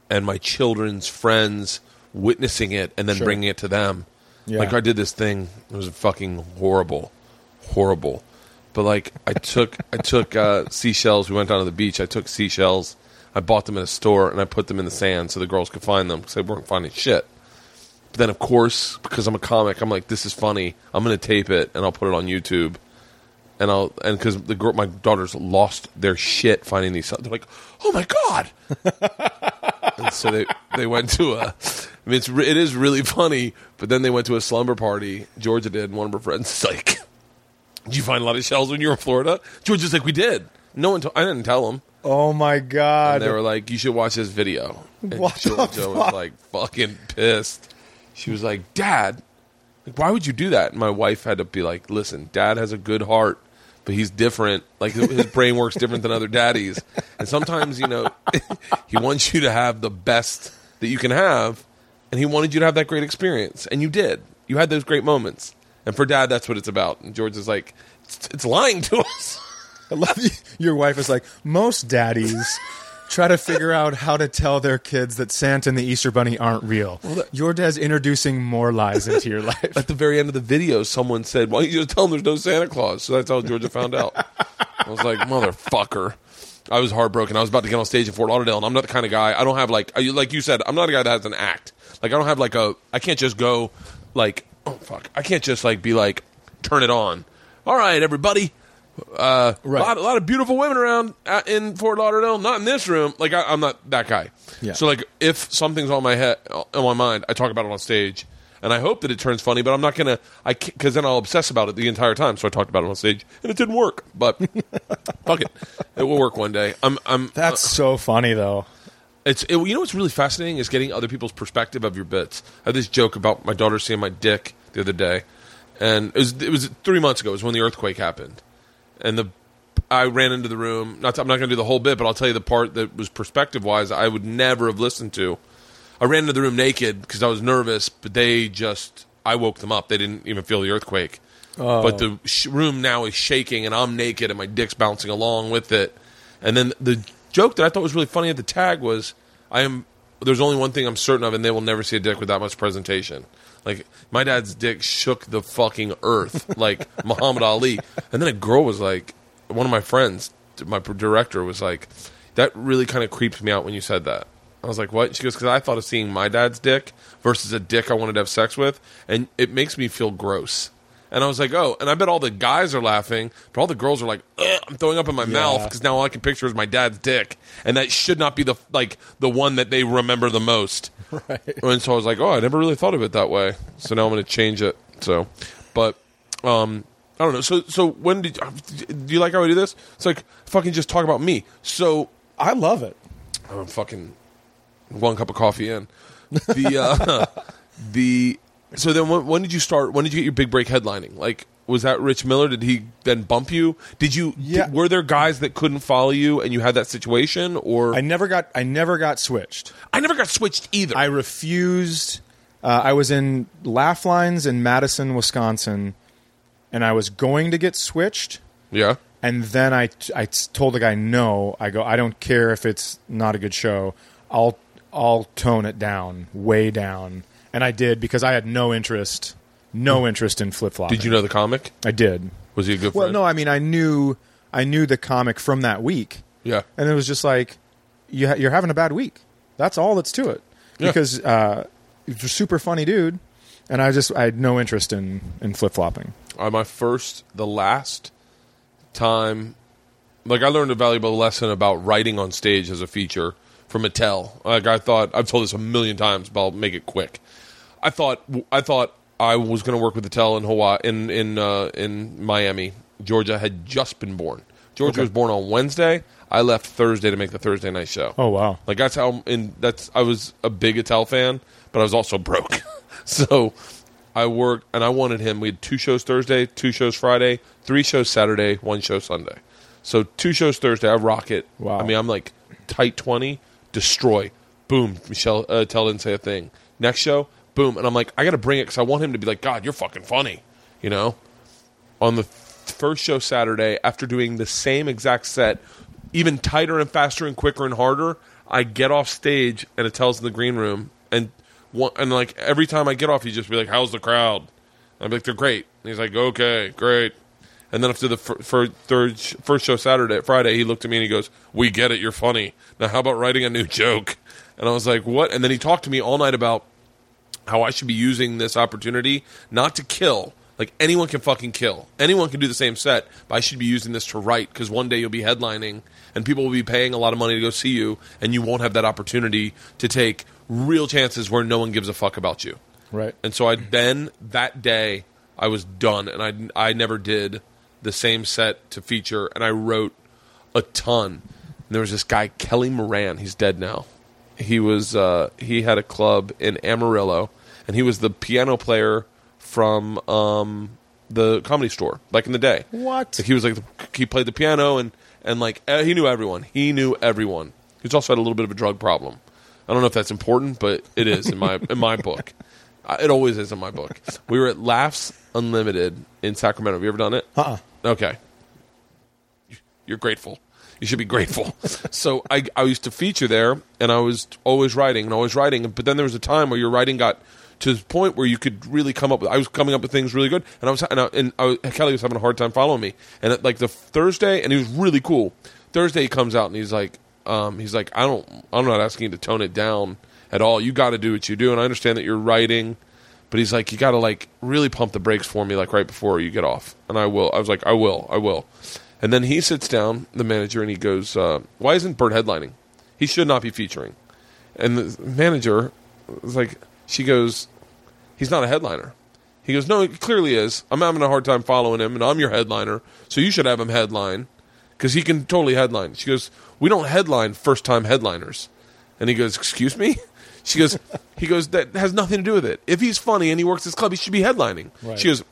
and my children's friends witnessing it and then Sure. bringing it to them. Yeah. Like I did this thing. It was fucking horrible, horrible. But like I took I took uh, seashells. We went down to the beach. I took seashells. I bought them in a store and I put them in the sand so the girls could find them because they weren't finding shit. But then, of course, because I'm a comic, I'm like, this is funny. I'm going to tape it and I'll put it on YouTube. And I'll and because the girl, my daughters lost their shit finding these. They're like, "Oh my god!" <laughs> and so they they went to a. I mean, it's it is really funny. But then they went to a slumber party. Georgia did. And one of her friends is like, "Did you find a lot of shells when you were in Florida?" Georgia's like, "We did." No one. I didn't tell them. Oh my god! And they were like, "You should watch this video." And What Georgia was like fucking pissed. She was like, "Dad, like, why would you do that?" And my wife had to be like, "Listen, Dad has a good heart, but he's different. Like his brain works different than other daddies, and sometimes you know <laughs> he wants you to have the best that you can have, and he wanted you to have that great experience, and you did. You had those great moments, and for Dad, that's what it's about." And George is like, "It's, it's lying to us." I love you. Your wife is like, most daddies try to figure out how to tell their kids that Santa and the Easter Bunny aren't real. Your dad's introducing more lies into your <laughs> life. at the very end of the video, someone said, "Why don't you just tell them there's no Santa Claus?" So that's how Georgia found out. I was like, "Motherfucker!" I was heartbroken. I was about to get on stage in Fort Lauderdale, and I'm not the kind of guy. I don't have like, like you said, I'm not a guy that has an act. Like I don't have like a. I can't just go like, oh fuck, I can't just like be like, turn it on. All right, everybody. Uh, Right. a, lot, a lot of beautiful women around uh, in Fort Lauderdale. Not in this room. Like I, I'm not that guy. Yeah. So like, if something's on my head, on my mind, I talk about it on stage, and I hope that it turns funny. But I'm not gonna, I because then I'll obsess about it the entire time. So I talked about it on stage, and it didn't work. But <laughs> fuck it, it will work one day. I'm, I'm. That's so funny, though. It's it, you know what's really fascinating is getting other people's perspective of your bits. I had this joke about my daughter seeing my dick the other day, and it was it was three months ago. It was when the earthquake happened, and the I ran into the room. Not to, I'm not going to do the whole bit, but I'll tell you the part that was perspective wise. I would never have listened to. I ran into the room naked because I was nervous, but they just I woke them up. They didn't even feel the earthquake. Oh. But the sh- room now is shaking, and I'm naked, and my dick's bouncing along with it. And then the joke that I thought was really funny at the tag was, "I am." There's only one thing I'm certain of, and they will never see a dick with that much presentation. Like my dad's dick shook the fucking earth, like <laughs> Muhammad Ali. And then a girl was like, one of my friends, my director, was like, "That really kind of creeped me out when you said that." I was like, "What?" She goes, "Because I thought of seeing my dad's dick versus a dick I wanted to have sex with, and it makes me feel gross." And I was like, "Oh!" And I bet all the guys are laughing, but all the girls are like, Ugh, "I'm throwing up in my mouth because now all I can picture is my dad's dick, and that should not be the like the one that they remember the most." <laughs> Right. And so I was like, "Oh, I never really thought of it that way." So now I'm going to change it. So, but um, I don't know. So, so when did do you like how I do this? It's like fucking just talk about me. So I love it. I'm fucking one cup of coffee in. The uh, <laughs> the so then when, when did you start? When did you get your big break headlining? Like was that Rich Miller? Did he then bump you? Did you? Yeah. did- were there guys that couldn't follow you and you had that situation? Or I never got. I never got switched. I never got switched either. I refused. Uh, I was in Laugh Lines in Madison, Wisconsin, and I was going to get switched. yeah. And then I, I told the guy no. I go. I don't care if it's not a good show. I'll I'll tone it down, way down. And I did because I had no interest, no interest in flip flopping. Did you know the comic? I did. Was he a good Well, friend? no. I mean, I knew I knew the comic from that week, Yeah. and it was just like you ha- you're having a bad week. That's all that's to it. Yeah. Because uh, he's a super funny dude, and I just I had no interest in in flip flopping. uh, my first, the last time, like I learned a valuable lesson about writing on stage as a feature from Attell. Like I thought, I've told this a million times, but I'll make it quick. I thought, I thought I was going to work with Attell in Hawaii, in in uh, in Miami. Georgia had just been born. Georgia Okay. was born on Wednesday. I left Thursday to make the Thursday night show. Oh wow! Like that's how in that's I was a big Attell fan, but I was also broke. <laughs> so I worked and I wanted him. We had two shows Thursday, two shows Friday, three shows Saturday, one show Sunday. So two shows Thursday, I rock it. Wow. I mean, I'm like tight twenty, destroy, boom. Michelle uh, Tell didn't say a thing. Next show, boom, and I'm like, I got to bring it because I want him to be like, God, you're fucking funny, you know. On the first show Saturday, after doing the same exact set, even tighter and faster and quicker and harder, I get off stage and Attell's in the green room and one, and like every time I get off, he just be like, "How's the crowd?" And I'm like, "They're great." And he's like, "Okay, great." And then after the third sh- first show Saturday, Friday, he looked at me and he goes, "We get it. You're funny. Now, how about writing a new <laughs> joke?" And I was like, "What?" And then he talked to me all night about how I should be using this opportunity not to kill. Like anyone can fucking kill. Anyone can do the same set, but I should be using this to write because one day you'll be headlining and people will be paying a lot of money to go see you, and you won't have that opportunity to take real chances where no one gives a fuck about you. Right. And so I then that day I was done, and I I never did the same set to feature, and I wrote a ton. And there was this guy Kelly Moran. He's dead now. He was uh, he had a club in Amarillo, and he was the piano player from um, the comedy store back in the day. What? Like he was like the, he played the piano and and like he knew everyone. He knew everyone. He's also had a little bit of a drug problem. I don't know if that's important, but it is in my in my book. Uh, It always is in my book. We were at Laughs Unlimited in Sacramento. Have you ever done it? Uh-uh. Okay. You're grateful. You should be grateful. so I, I used to feature there, and I was always writing and always writing. But then there was a time where your writing got to the point where you could really come up with. I was coming up with things really good, and I was and, I, and I was, Kelly was having a hard time following me. And at, like the Thursday, and he was really cool. Thursday he comes out and he's like, um, he's like, I don't, I'm not asking you to tone it down at all. You got to do what you do, and I understand that you're writing. But he's like, you got to like really pump the brakes for me, like right before you get off. And I will. I was like, I will, I will. And then he sits down, the manager, and he goes, uh, "Why isn't Bert headlining? He should not be featuring." And the manager was like, she goes, "He's not a headliner." He goes, "No, he clearly is. I'm having a hard time following him, and I'm your headliner, so you should have him headline because he can totally headline." She goes, "We don't headline first time headliners," and he goes, "Excuse me." <laughs> She goes, he goes, that has nothing to do with it. If he's funny and he works his club, he should be headlining. Right. She goes,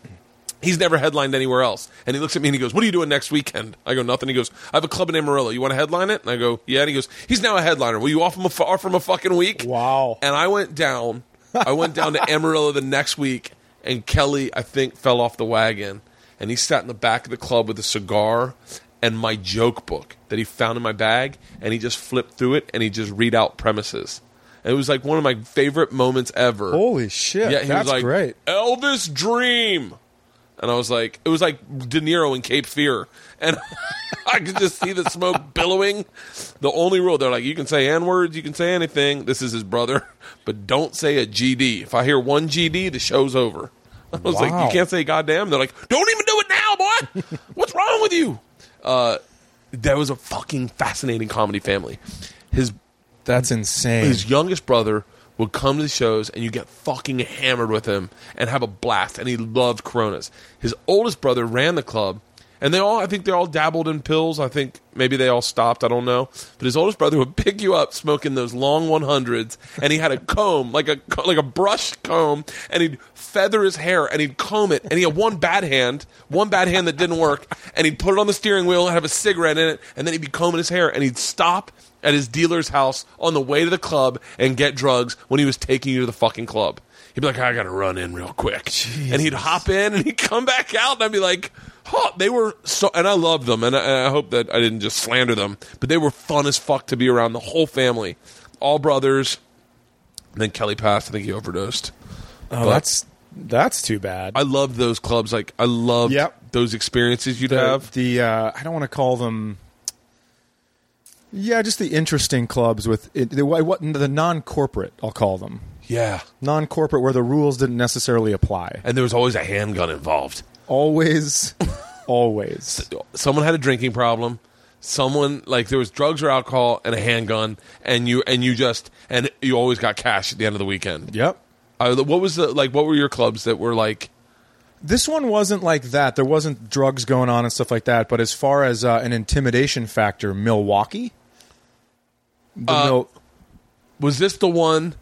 he's never headlined anywhere else. And he looks at me and he goes, what are you doing next weekend? I go, nothing. He goes, I have a club in Amarillo. You want to headline it? And I go, yeah. And he goes, he's now a headliner. Will you offer him a, offer him a fucking week? Wow. And I went down. I went down to Amarillo the next week, and Kelly, I think, fell off the wagon, and he sat in the back of the club with a cigar and my joke book that he found in my bag, and he just flipped through it and he just read out premises. And it was like one of my favorite moments ever. Holy shit. yeah, he that's was like, great. Elvis Dream. And I was like, it was like De Niro in Cape Fear. And <laughs> I could just see the smoke <laughs> billowing. The only rule, they're like, you can say N words, you can say anything. This is his brother, <laughs> but don't say a GD. If I hear one GD, the show's over. I was like, you can't say goddamn. They're like, don't even do it now, boy. What's wrong with you? Uh, that was a fucking fascinating comedy family. His That's insane. his youngest brother would come to the shows and you get fucking hammered with him and have a blast and he loved coronas. His oldest brother ran the club and they all i think they all dabbled in pills. I think maybe they all stopped i don't know. But his oldest brother would <laughs> pick you up smoking those long 100s and he had a comb like a like a brush comb and he'd feather his hair and he'd comb it and he had one bad hand one bad hand that didn't work and he'd put it on the steering wheel and have a cigarette in it and then he'd be combing his hair and he'd stop at his dealer's house on the way to the club and get drugs when he was taking you to the fucking club. He'd be like, I gotta run in real quick. And he'd hop in and he'd come back out and I'd be like, oh, they were so, and I loved them and I, and I hope that I didn't just slander them, but they were fun as fuck to be around the whole family. All brothers. And then Kelly passed. I think he overdosed. oh, but- that's that's too bad. I loved those clubs. Like, I loved Yep. those experiences you'd the, have. the uh, I don't want to call them. Yeah, just the interesting clubs with it, the, what the non-corporate. I'll call them Yeah. non-corporate, where the rules didn't necessarily apply. And there was always a handgun involved. Always, <laughs> always. someone had a drinking problem someone like there was drugs or alcohol and a handgun and you and you just and you always got cash at the end of the weekend Yep. uh, what was the like what were your clubs that were like This one wasn't like that. There wasn't drugs going on and stuff like that. But as far as uh, an intimidation factor, Milwaukee. The Uh, Mil- was this the one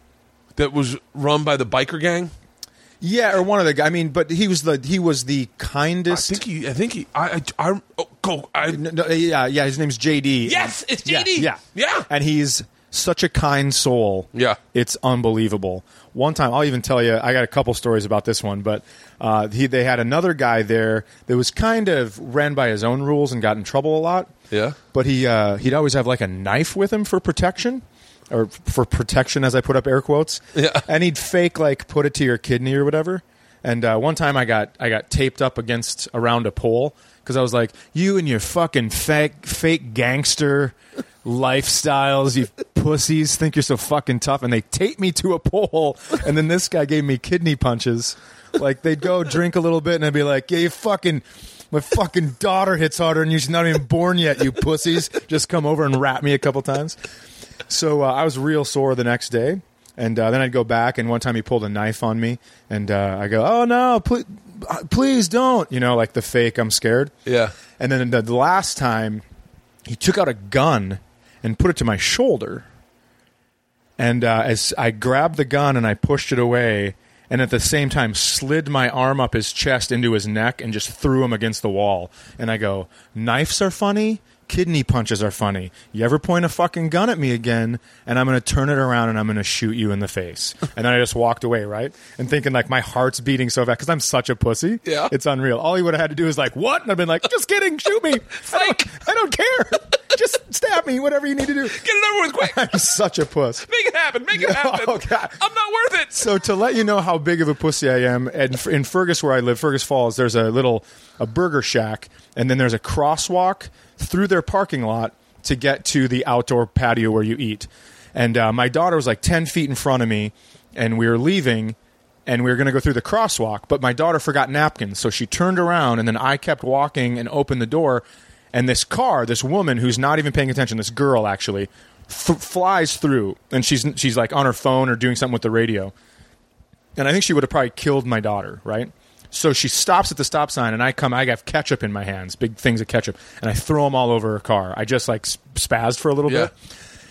that was run by the biker gang yeah, or one of the. guys. I mean, but he was the he was the kindest. i think he i think he i i, I oh, go i No, no, yeah, yeah. His name's JD. yes it's Yeah, jd Yeah, yeah And he's such a kind soul. Yeah. it's unbelievable. One time, I'll even tell you. I got a couple stories about this one, but uh, he they had another guy there that was kind of ran by his own rules and got in trouble a lot. Yeah. but he uh, he'd always have like a knife with him for protection. Or for protection, as I put up air quotes, Yeah. and he'd fake like put it to your kidney or whatever. And uh, one time I got I got taped up against around a pole because I was like, "You and your fucking fake fake gangster lifestyles, you pussies think you're so fucking tough, and they tape me to a pole, and then this guy gave me kidney punches. Like they'd go drink a little bit, and I'd be like, "Yeah, you fucking." My fucking daughter hits harder, and she's not even born yet. You pussies, just come over and rap me a couple times. So uh, I was real sore the next day, and uh, then I'd go back. And one time he pulled a knife on me, and uh, I go, "Oh no, please, please don't!" You know, like the fake. I'm scared. Yeah. And then the, the last time, he took out a gun and put it to my shoulder. And uh, as I grabbed the gun and I pushed it away, and at the same time slid my arm up his chest into his neck and just threw him against the wall. And I go, knives are funny, kidney punches are funny. You ever point a fucking gun at me again, and I'm going to turn it around and I'm going to shoot you in the face. <laughs> and then I just walked away, right? And thinking like my heart's beating so fast because I'm such a pussy. Yeah. It's unreal. All he would have had to do is like, what? And I've been like, just kidding, shoot me. I don't, I don't care. <laughs> just stab me, whatever you need to do. Get it over with quick. <laughs> I'm such a puss. Make it happen. Make it <laughs> happen. Oh, God. I'm not worth it. So to let you know how big of a pussy I am, and in Fergus where I live, Fergus Falls, there's a little a burger shack, and then there's a crosswalk through their parking lot to get to the outdoor patio where you eat. And uh, my daughter was like ten feet in front of me, and we were leaving, and we were going to go through the crosswalk, but my daughter forgot napkins, so she turned around, and then I kept walking and opened the door, and this car, this woman who's not even paying attention, this girl actually. F- flies through and she's she's like on her phone or doing something with the radio and I think she would have probably killed my daughter, right? So she stops at the stop sign, and I come. I have ketchup in my hands, big things of ketchup, and I throw them all over her car. I just like sp- spazzed for a little Yeah. bit,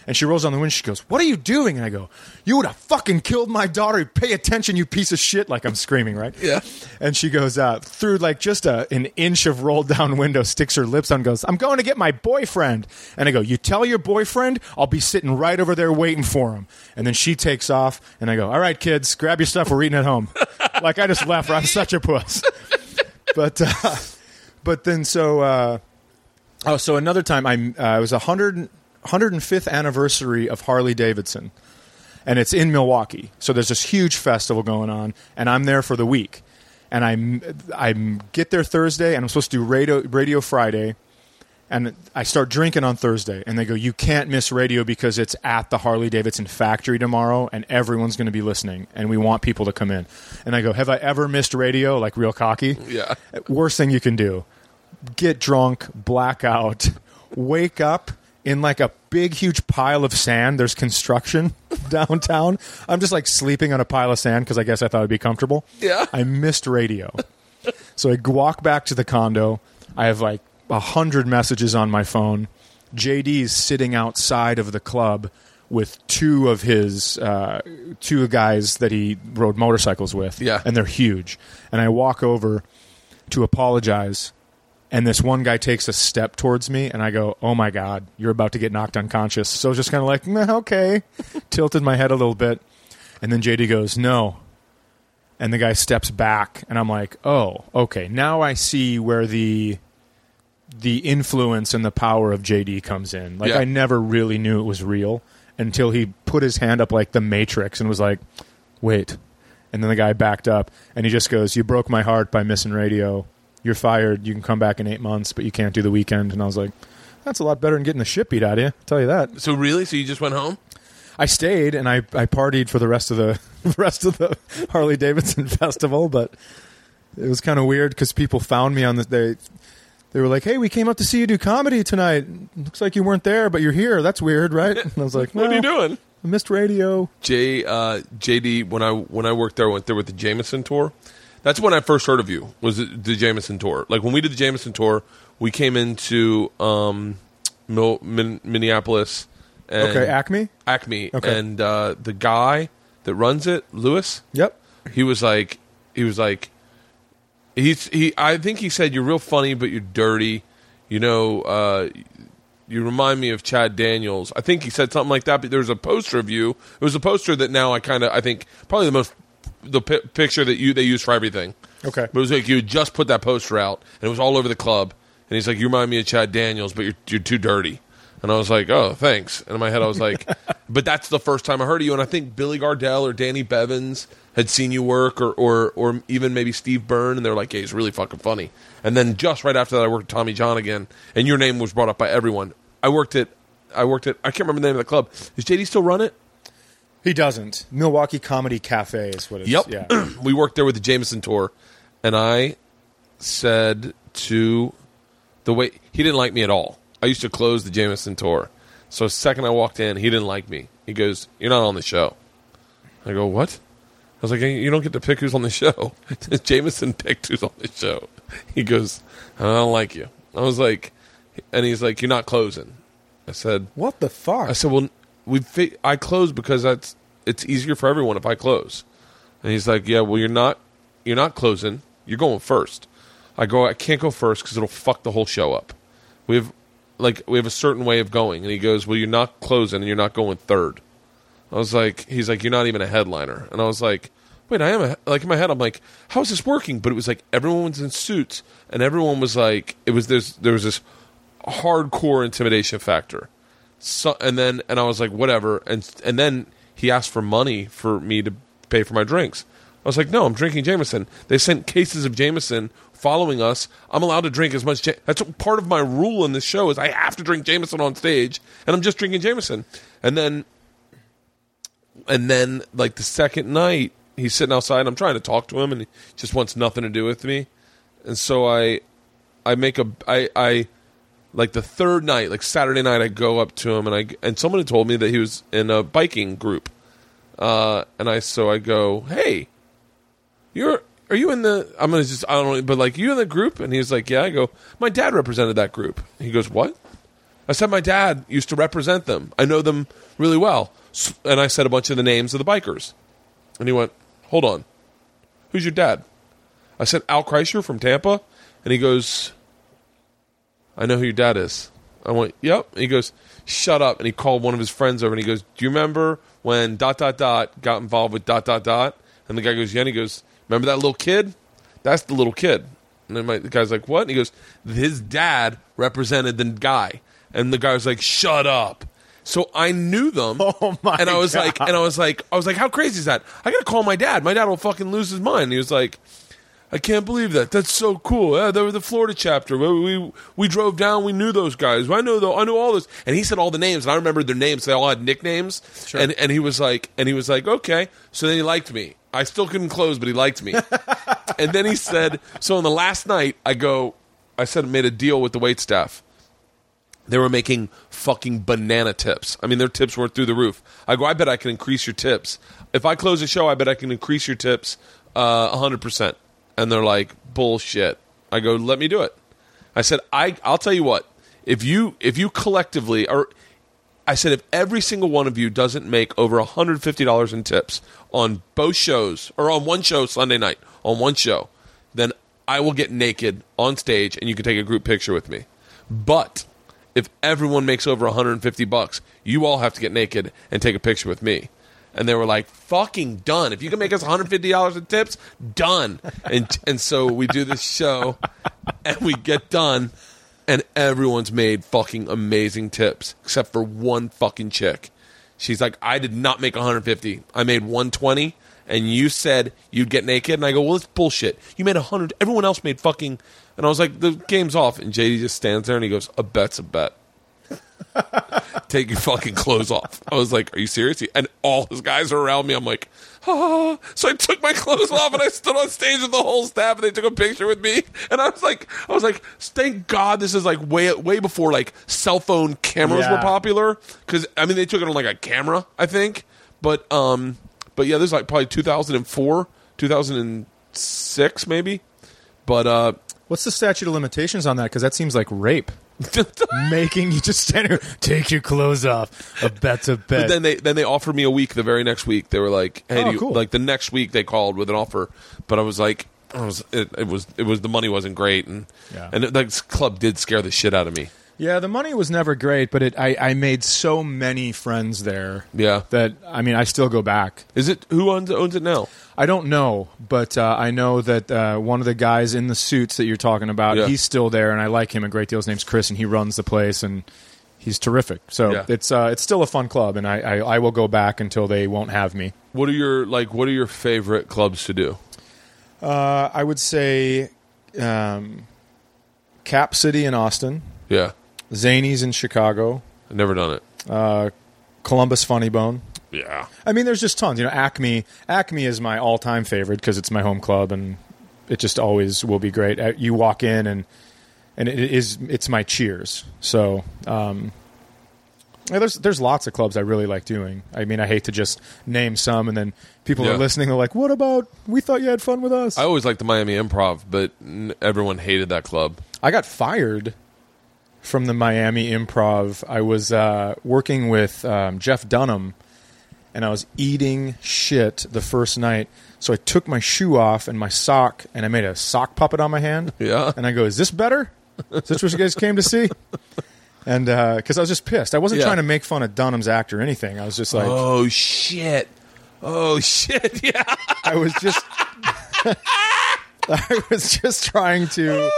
and she rolls down the window. She goes, "What are you doing?" And I go, "You would have fucking killed my daughter. Pay attention, you piece of shit!" Like I'm screaming, right? Yeah. And she goes uh, through like just a, an inch of rolled down <laughs> window, sticks her lips on, goes, "I'm going to get my boyfriend." And I go, "You tell your boyfriend I'll be sitting right over there waiting for him." And then she takes off, and I go, "All right, kids, grab your stuff. We're eating at home." <laughs> like I just left. I'm such a puss. but uh, but then so uh, oh so another time I uh, it was a hundred 105th anniversary of Harley Davidson and it's in Milwaukee. So there's this huge festival going on, and I'm there for the week. And I'm I get there Thursday, and I'm supposed to do radio radio Friday, and I start drinking on Thursday. And they go, "You can't miss radio because it's at the Harley Davidson factory tomorrow, and everyone's going to be listening, and we want people to come in." And I go, "Have I ever missed radio? Like real cocky? Yeah. Worst thing you can do: get drunk, blackout, wake up." In like a big, huge pile of sand, there's construction <laughs> downtown. I'm just like sleeping on a pile of sand because I guess I thought it'd be comfortable. Yeah. I missed radio. <laughs> so I walk back to the condo. I have like a hundred messages on my phone. JD's sitting outside of the club with two of his uh, two guys that he rode motorcycles with. Yeah. and they're huge. And I walk over to apologize, and this one guy takes a step towards me, and I go, "Oh my god, you're about to get knocked unconscious." So I was just kind of like, "Meh, "Okay," <laughs> tilted my head a little bit, and then JD goes, "No." And the guy steps back, and I'm like, "Oh, okay. Now I see where the the influence and the power of JD comes in. Like Yeah. I never really knew it was real until he put his hand up like the Matrix and was like, "Wait." And then the guy backed up and he just goes, "You broke my heart by missing radio. You're fired. You can come back in 8 months, but you can't do the weekend." And I was like, "That's a lot better than getting the shit beat out of you." I'll tell you that. So really? So you just went home? I stayed and I, I partied for the rest of the <laughs> rest of the Harley Davidson <laughs> festival, but it was kind of weird because people found me on the they they were like, "Hey, we came up to see you do comedy tonight. Looks like you weren't there, but you're here. That's weird, right?" And I was like, <laughs> What are you doing? I missed radio." J uh, JD when I when I worked there, I went there with the Jameson tour. That's when I first heard of you. Was the Jameson tour? Like when we did the Jameson tour, we came into um, Mil- Min- Minneapolis. And Okay, Acme. Acme, Okay. and uh, the guy that runs it, Lewis. Yep. He was like, he was like, he's he. I think he said you're real funny, but you're dirty. You know, uh, you remind me of Chad Daniels. I think he said something like that. But there was a poster of you. It was a poster that now I kind of I think probably the most the pi picture that you they use for everything. Okay. But it was like you had just put that poster out, and it was all over the club. And he's like, "You remind me of Chad Daniels, but you're you're too dirty." And I was like, "Oh, thanks." And in my head, I was like, <laughs> "But that's the first time I heard of you." And I think Billy Gardell or Danny Bevins had seen you work, or or or even maybe Steve Byrne, and they're like, "Hey, he's really fucking funny." And then just right after that, I worked with Tommy Johnagin, and your name was brought up by everyone. I worked at I worked at I can't remember the name of the club. Does JD still run it? He doesn't. Milwaukee Comedy Cafe is what it's. Yep. Yeah. <clears throat> we worked there with the Jameson tour, and I said to the way he didn't like me at all. I used to close the Jameson tour, so the second I walked in, he didn't like me. He goes, "You're not on the show." I go, "What?" I was like, "Hey, "You don't get to pick who's on the show." <laughs> Jameson picked who's on the show. He goes, "I don't like you." I was like, and he's like, "You're not closing." I said, what the fuck? I said, "Well, we fi- I close because that's it's easier for everyone if I close." And he's like, "Yeah, well, you're not you're not closing. You're going first. I go, "I can't go first because it'll fuck the whole show up. We have like we have a certain way of going." And he goes, "Well, you're not closing and you're not going third. I was like, "He's like, you're not even a headliner." And I was like, "Wait, I am a like in my head. I'm like, how is this working?" But it was like everyone was in suits and everyone was like, it was this there was this hardcore intimidation factor so and then and I was like whatever and and then he asked for money for me to pay for my drinks. I was like no, I'm drinking Jameson. They sent cases of Jameson following us. I'm allowed to drink as much. Ja- That's part of my rule in this show is I have to drink Jameson on stage, and I'm just drinking Jameson. And then and then like the second night, he's sitting outside. I'm trying to talk to him, and he just wants nothing to do with me. And so I I make a I I like the third night, like Saturday night, I go up to him and I and someone had told me that he was in a biking group, uh, and I so I go, hey, you're are you in the? I'm gonna just I don't know, but like you in the group? And he's like, yeah. I go, my dad represented that group. He goes, what? I said my dad used to represent them. I know them really well, and I said a bunch of the names of the bikers, and he went, hold on, who's your dad? I said Al Kreischer from Tampa, and he goes. I know who your dad is. I went, yep. And he goes, shut up. And he called one of his friends over and he goes, do you remember when dot, dot, dot got involved with dot, dot, dot? And the guy goes, yeah. And he goes, remember that little kid? That's the little kid. And then my, the guy's like, what? And he goes, his dad represented the guy. And the guy was like, shut up. So I knew them. <laughs> Oh, my And I was God. like, and I was like, I was like, how crazy is that? I got to call my dad. My dad will fucking lose his mind. And he was like, I can't believe that. That's so cool. Yeah, they were the Florida chapter. We, we we drove down. We knew those guys. I know though. I know all this. And he said all the names, and I remembered their names. They all had nicknames. Sure. And and he was like, and he was like, okay. So then he liked me. I still couldn't close, but he liked me. <laughs> and then he said, so on the last night, I go, I said, made a deal with the wait staff. They were making fucking banana tips. I mean, their tips were through the roof. I go, I bet I can increase your tips. If I close the show, I bet I can increase your tips uh, 100%. And they're like, bullshit. I go, let me do it. I said, I, I'll tell you what. If you if you collectively or I said if every single one of you doesn't make over $150 in tips on both shows or on one show Sunday night, on one show, then I will get naked on stage and you can take a group picture with me. But if everyone makes over 150 bucks, you all have to get naked and take a picture with me. And they were like, "Fucking done! If you can make us 150 dollars in tips, done." And and so we do this show, and we get done, and everyone's made fucking amazing tips except for one fucking chick. She's like, "I did not make 150. I made 120." And you said you'd get naked, and I go, "Well, it's bullshit. You made 100. Everyone else made fucking." And I was like, "The game's off." And JD just stands there and he goes, "A bet's a bet." Take your fucking clothes off. I was like, are you serious? And all his guys are around me. I'm like, ah. So I took my clothes off and I stood on stage with the whole staff and they took a picture with me. And I was like, I was like, thank God this is like way, way before like cell phone cameras Yeah. were popular. Cause I mean, they took it on like a camera, I think. But, um, but yeah, this is like probably 2004, 2006 maybe. But, uh, What's the statute of limitations on that? Because that seems like rape. <laughs> Making you just stand here, take your clothes off. A bet's a bet. But then they then they offered me a week. The very next week, they were like, "Hey, Oh, do you, cool. like the next week they called with an offer." But I was like, I was it, it was it was the money wasn't great, and Yeah. and it, that club did scare the shit out of me. Yeah, the money was never great, but it I, I made so many friends there Yeah, that I mean I still go back. is it who owns owns it now? I don't know, but uh, I know that uh, one of the guys in the suits that you're talking about, Yeah. he's still there, and I like him a great deal. His name's Chris, and he runs the place, and he's terrific. So Yeah. it's uh, it's still a fun club, and I, I, I will go back until they won't have me. What are your like? What are your favorite clubs to do? Uh, I would say um, Cap City in Austin, Yeah, Zanies in Chicago, I've never done it. Uh, Columbus Funny Bone. Yeah. I mean, there's just tons. You know, Acme. Acme is my all-time favorite because it's my home club, and it just always will be great. Uh, You walk in, and and it is it's my cheers. So um, yeah, there's there's lots of clubs I really like doing. I mean, I hate to just name some, and then people Yeah. are listening. They're like, "What about? We thought you had fun with us." I always liked the Miami Improv, but everyone hated that club. I got fired from the Miami Improv. I was uh, working with um, Jeff Dunham, and I was eating shit the first night. So I took my shoe off and my sock, and I made a sock puppet on my hand. <laughs> Yeah. And I go, "Is this better? Is this what you guys came to see?" <laughs> And because I was just pissed, I wasn't Yeah. trying to make fun of Dunham's act or anything. I was just like, oh shit! Oh shit! <laughs> Yeah. I was just, I was just trying to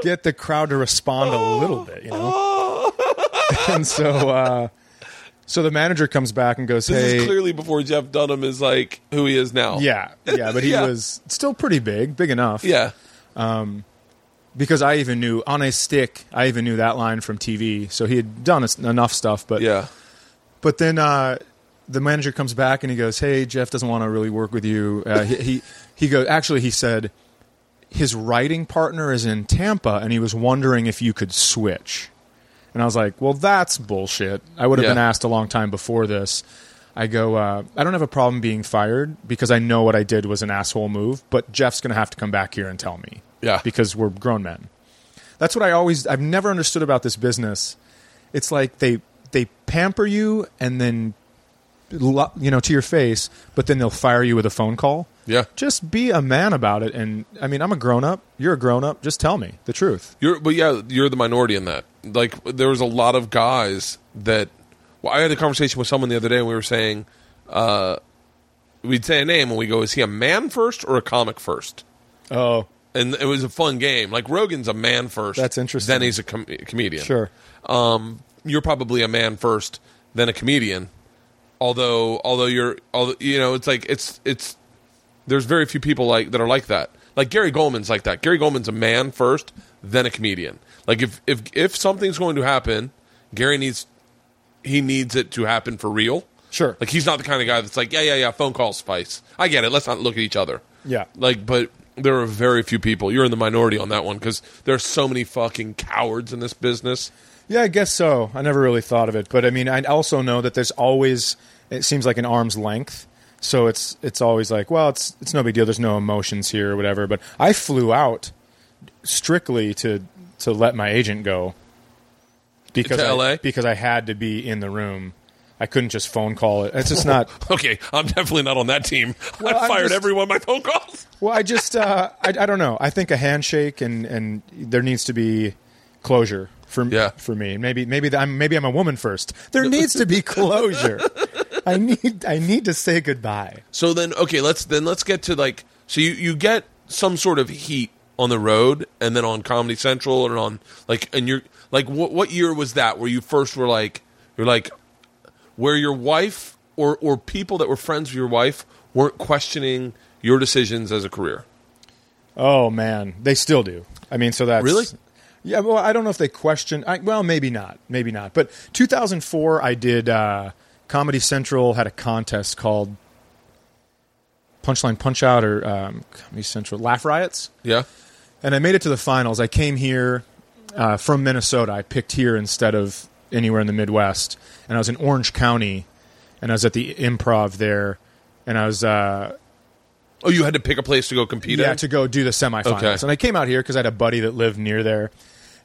<laughs> get the crowd to respond a little bit, you know. <laughs> and so, uh, so the manager comes back and goes, This "Hey, is clearly before Jeff Dunham is like who he is now. yeah, yeah," but he <laughs> Yeah. was still pretty big, big enough. Yeah. because I even knew on a stick. I even knew that line from TV, so he had done es- enough stuff. But Yeah. But then uh, the manager comes back and he goes, "Hey, Jeff doesn't want to really work with you." Uh, he, he he goes. Actually, he said his writing partner is in Tampa, and he was wondering if you could switch. And I was like, "Well, that's bullshit. I would have Yeah. been asked a long time before this." I go, uh, "I don't have a problem being fired because I know what I did was an asshole move, but Jeff's going to have to come back here and tell me." Yeah. because we're grown men. That's what I always I've never understood about this business. It's like they they pamper you and then you know to your face, but then they'll fire you with a phone call. Yeah. Just be a man about it and I mean, I'm a grown up, you're a grown up, just tell me the truth. You're, but yeah, you're the minority in that. Like, there was a lot of guys that. Well, I had a conversation with someone the other day, and we were saying, uh, we'd say a name, and we go, "Is he a man first or a comic first? Oh, And it was a fun game. Like Rogan's a man first. That's interesting. Then he's a com- comedian. sure. Um, you're probably a man first, then a comedian. Although, although you're, although you know, it's like it's it's. There's very few people like that are like that. Like Gary Gulman's like that. Gary Gulman's a man first, then a comedian. Like if if if something's going to happen, Gary needs he needs it to happen for real. Sure. Like he's not the kind of guy that's like, yeah, yeah, yeah, phone call spice. I get it. Let's not look at each other. Yeah. Like, but there are very few people. You're in the minority on that one because there are so many fucking cowards in this business. Yeah, I guess so. I never really thought of it, but I mean, I also know that there's always it seems like an arm's length. So it's it's always like, well, it's it's no big deal. There's no emotions here or whatever. But I flew out strictly to to let my agent go because I, LA? because I had to be in the room. I couldn't just phone call it. It's just not. <laughs> Okay, I'm definitely not on that team. <laughs> Well, I fired just- every one of my phone calls. Well, I just uh, I, I don't know. I think a handshake and and there needs to be closure for Yeah. for me. Maybe maybe I'm maybe I'm a woman first. There needs to be <laughs> closure. I need I need to say goodbye. So then, okay, let's then let's get to like so you you get some sort of heat on the road, and then on Comedy Central, and on like and you're like what what year was that where you first were like you're like where your wife or or people that were friends with your wife weren't questioning your decisions as a career. Oh man, they still do. I mean, so that's Really? Yeah, well, I don't know if they question. I, well, maybe not, maybe not. But 2004, I did. Uh, Comedy Central had a contest called Punchline Punch Out or um, Comedy Central Laugh Riots. Yeah. and I made it to the finals. I came here uh, from Minnesota. I picked here instead of anywhere in the Midwest, and I was in Orange County, and I was at the Improv there, and I was uh, Oh, you had to pick a place to go compete yeah in. to go do the semifinals. Okay. And I came out here because I had a buddy that lived near there,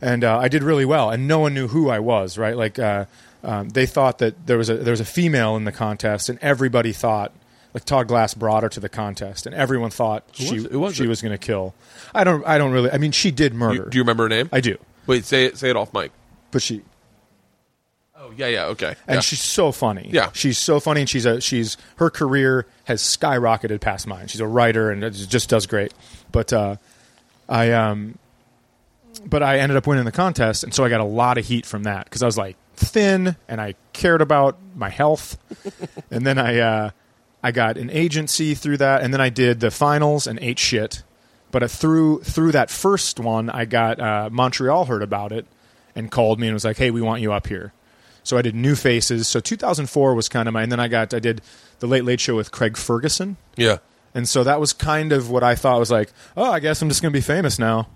and uh, I did really well. And no one knew who I was. Right, like uh, um, they thought that there was a there was a female in the contest, and everybody thought. Like Todd Glass brought her to the contest, and everyone thought Who she was? Was she it? was going to kill. I don't I don't really. I mean, she did You- murder. do you remember her name? I do, Wait, say it. Say it off mic. but she Oh yeah, yeah, okay. and yeah. she's so funny. Yeah. she's so funny, and she's a she's her career has skyrocketed past mine. She's a writer and just does great. But uh, I um, but I ended up winning the contest, and so I got a lot of heat from that because I was like thin and I cared about my health, <laughs> and then I uh, I got an agency through that, and then I did the finals and ate shit. But uh, through through that first one, I got uh, Montreal heard about it and called me and was like, "Hey, we want you up here." So I did New Faces. So 2004 was kind of my, and then I got I did the Late Late Show with Craig Ferguson, Yeah. and so that was kind of what I thought was like, oh, I guess I'm just going to be famous now.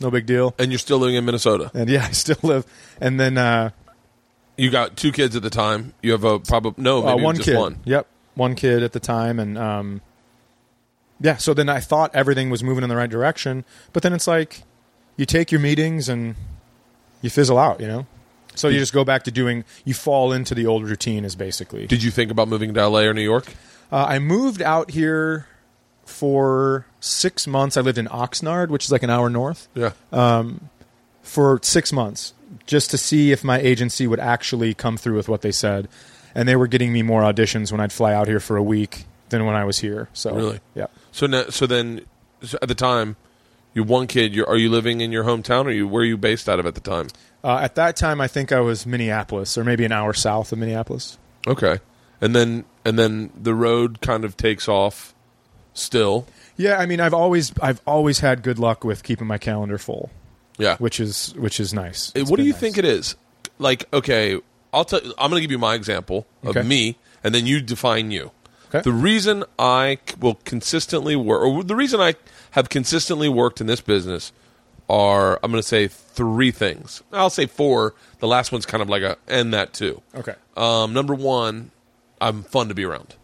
No big deal. And you're still living in Minnesota. And yeah, <laughs> I still live. And then uh, You got two kids at the time. You have a probably no, uh, one just kid. one. Yep, one kid at the time, and um, yeah. So then I thought everything was moving in the right direction, but then it's like you take your meetings and you fizzle out, you know. So you just go back to doing. You fall into the old routine, is basically. Did you think about moving to LA or New York? Uh, I moved out here for six months. I lived in Oxnard, which is like an hour north, Yeah. for six months, just to see if my agency would actually come through with what they said. And they were getting me more auditions when I'd fly out here for a week than when I was here. So Really? yeah. so now, so then so at the time, you're one kid. You're, are you living in your hometown, or you where are you based out of at the time? Uh, at that time, I think I was Minneapolis, or maybe an hour south of Minneapolis. Okay, and then and then the road kind of takes off. Still, Yeah, I mean, I've always I've always had good luck with keeping my calendar full, yeah. which is which is nice. It's what do you nice. think it is? Like, okay, I'll tell. I'm going to give you my example of Okay. me, and then you define you. Okay. The reason I will consistently work, or the reason I have consistently worked in this business, are I'm going to say three things. I'll say four. The last one's kind of like a and that too. Okay. Um, number one, I'm fun to be around.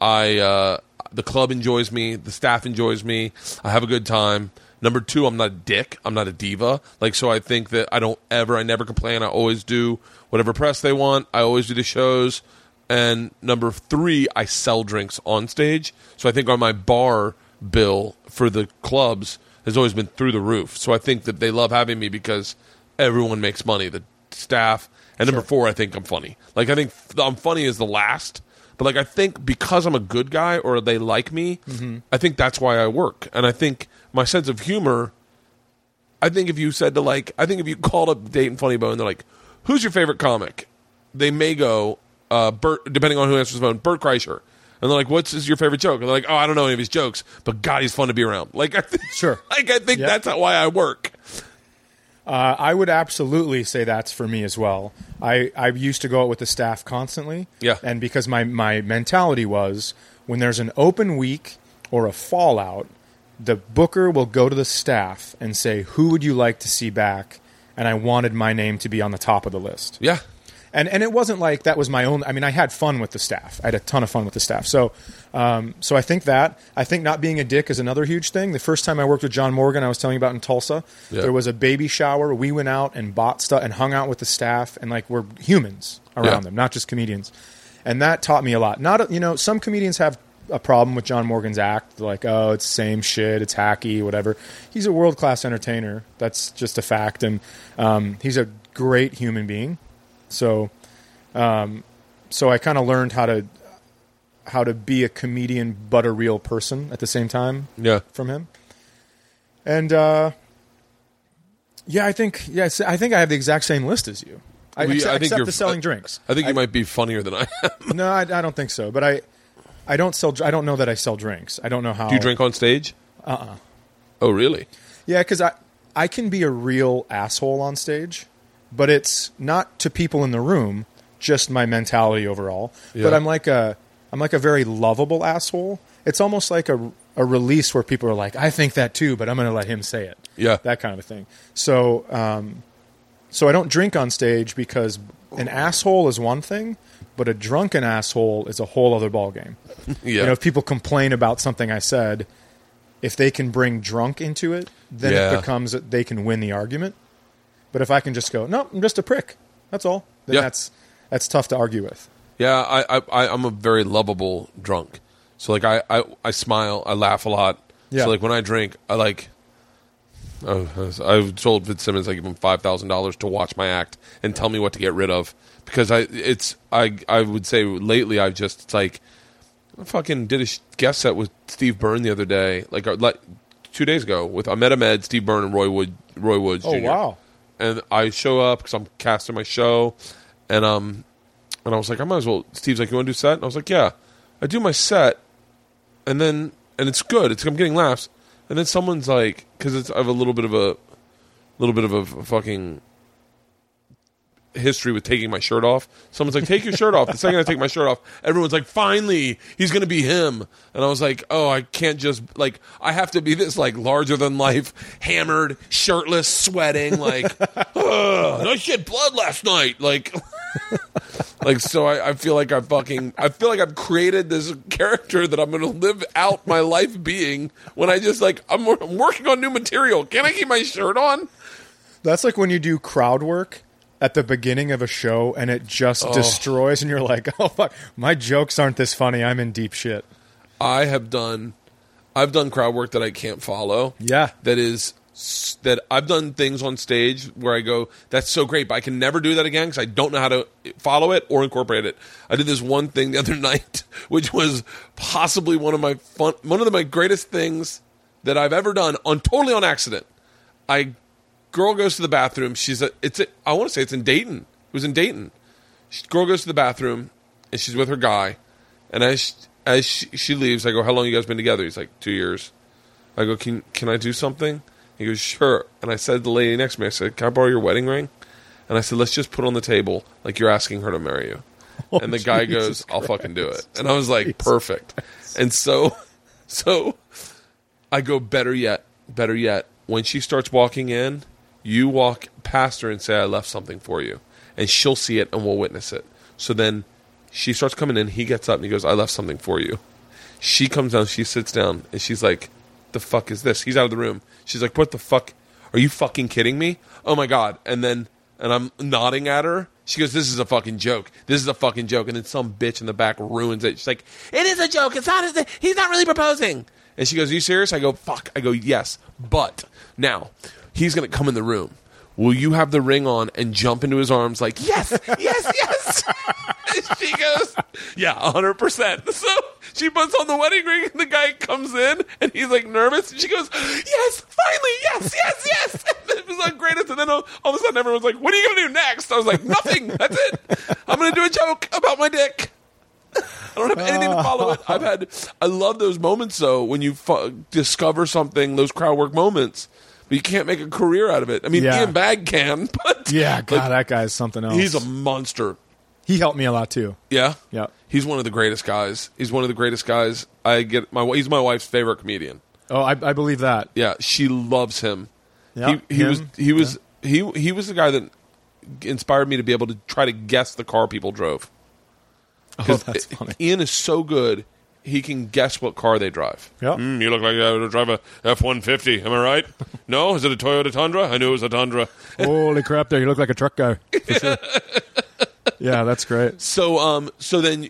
I uh, the club enjoys me, the staff enjoys me. I have a good time. Number two, I'm not a dick. I'm not a diva. Like so, I think that I don't ever, I never complain. I always do whatever press they want. I always do the shows. And number three, I sell drinks on stage. So I think on my bar bill for the clubs has always been through the roof. So I think that they love having me because everyone makes money. The staff. And number four, I think I'm funny. Like I think I'm funny is the last. But like I think because I'm a good guy or they like me, I think that's why I work. And I think my sense of humor. I think if you said to like, I think if you called up Dayton Funny Bone, they're like, "Who's your favorite comic?" They may go, uh, Bert, depending on who answers the phone, Bert Kreischer. And they're like, "What's is your favorite joke?" And they're like, "Oh, I don't know any of his jokes, but God, he's fun to be around." Like, I think, Sure. <laughs> Like, I think Yeah. that's why I work. Uh, I would absolutely say that's for me as well. I, I used to go out with the staff constantly. Yeah. And because my, my mentality was when there's an open week or a fallout, the booker will go to the staff and say, Who would you like to see back? And I wanted my name to be on the top of the list. Yeah, and and it wasn't like that was my own. I mean, I had fun with the staff. I had a ton of fun with the staff. So, um, so I think that I think not being a dick is another huge thing. The first time I worked with John Morgan, I was telling you about in Tulsa, Yeah. there was a baby shower. We went out and bought stuff and hung out with the staff, and like we're humans around Yeah. them, not just comedians. And that taught me a lot. Not you know, some comedians have a problem with John Morgan's act, like oh, it's the same shit, it's hacky, whatever. He's a world class entertainer. That's just a fact, and um, he's a great human being. So, um, so I kind of learned how to how to be a comedian but a real person at the same time yeah. from him. And uh, yeah, I think yes, I think I have the exact same list as you. I, except, I think you're- the selling drinks. I think you might be funnier than I am. <laughs> No, I, I don't think so. But I, I don't sell. I don't know that I sell drinks. I don't know how. Do you drink on stage? Uh uh Oh, really? Yeah, because I I can be a real asshole on stage, but it's not to people in the room, just my mentality overall. Yeah. But I'm like a I'm like a very lovable asshole. It's almost like a a release where people are like, I think that too, but I'm going to let him say it. Yeah. that kind of a thing. So um, so I don't drink on stage because an asshole is one thing, but a drunken asshole is a whole other ballgame. <laughs> Yeah. You know, if people complain about something I said, if they can bring drunk into it, then Yeah. it becomes that they can win the argument. But if I can just go, no, I'm just a prick. That's all. Then Yeah. that's that's tough to argue with. Yeah, I, I, I'm a very lovable drunk. So like I, I, I smile, I laugh a lot. Yeah. So like when I drink, I like. Oh, I told Fitzsimmons I give him five thousand dollars to watch my act and tell me what to get rid of because I it's I I would say lately I've just it's like I fucking did a guest set with Steve Byrne the other day like uh, like two days ago with I met Ahmed, Steve Byrne, and Roy Wood Roy Woods. Oh, Jr. wow. And I show up because I'm casting my show, and um, and I was like, I might as well. Steve's like, you want to do set? And I was like, yeah. I do my set, and then and it's good. It's I'm getting laughs, and then someone's like, because it's I have a little bit of a, little bit of a fucking history with taking my shirt off. Someone's like, "Take your shirt off." The second I take my shirt off, everyone's like, "Finally, he's going to be him." And I was like, "Oh, I can't just like I have to be this like larger than life, hammered, shirtless, sweating, like, <laughs> I shed blood last night, like." <laughs> like so I, I feel like I fucking I feel like I've created this character that I'm to live out my life being when I just like I'm, I'm working on new material. Can I keep my shirt on? That's like when you do crowd work at the beginning of a show and it just oh. destroys, and you're like, <laughs> oh fuck, my jokes aren't this funny. I'm in deep shit. I have done I've done crowd work that I can't follow. Yeah. That is that I've done things on stage where I go, that's so great, but I can never do that again because I don't know how to follow it or incorporate it. I did this one thing the <laughs> other night, which was possibly one of my fun, one of the, my greatest things that I've ever done on totally on accident. I girl goes to the bathroom. She's a, it's a, I want to say it's in Dayton. It was in Dayton. She, girl goes to the bathroom and she's with her guy. And as as she, she leaves, I go, "How long you guys been together?" He's like, two years." I go, "Can can I do something?" He goes, "Sure." And I said to the lady next to me, "I said, can I borrow your wedding ring?" And I said, "Let's just put it on the table like you're asking her to marry you." <laughs> and the guy goes, "I'll fucking do it." And I was like, "Perfect." And so, so I go, "Better yet, better yet." When she starts walking in, you walk past her and say, "I left something for you," and she'll see it and we'll witness it. So then she starts coming in. He gets up and he goes, "I left something for you." She comes down. She sits down and she's like, "The fuck is this?" He's out of the room. She's like, "What the fuck? Are you fucking kidding me? Oh my god!" And then and I'm nodding at her. She goes, "This is a fucking joke. This is a fucking joke." And then some bitch in the back ruins it. She's like, "It is a joke. It's not. He's not really proposing." And she goes, "Are you serious?" I go, "Fuck." I go, "Yes, but now he's gonna come in the room." Will you have the ring on and jump into his arms like, yes, yes, yes? <laughs> she goes, yeah, 100%. <laughs> So she puts on the wedding ring and the guy comes in and he's like nervous. And she goes, yes, finally, yes, yes, yes. <laughs> And it was like greatest. And then all, all of a sudden everyone's like, what are you going to do next? I was like, nothing. That's it. I'm going to do a joke about my dick. I don't have anything to follow it. I've had, I love those moments though when you discover something, those crowd work moments, but you can't make a career out of it. I mean, Yeah. Ian Bagg can, <laughs> but Yeah, God, that guy's something else. he's a monster. he helped me a lot too. Yeah, Yeah. He's one of the greatest guys. He's one of the greatest guys. I get my. He's my wife's favorite comedian. Oh, I, I believe that. Yeah, she loves him. Yeah, he he was he was he he was the guy that inspired me to be able to try to guess the car people drove. Oh, 'Cause that's funny. Ian is so good. He can guess what car they drive. Yeah. Mm, you look like you would drive a F one fifty. Am I right? <laughs> no, is it a Toyota Tundra? I knew it was a Tundra. <laughs> Holy crap! There, you look like a truck guy. For sure. <laughs> yeah, that's great. So um so then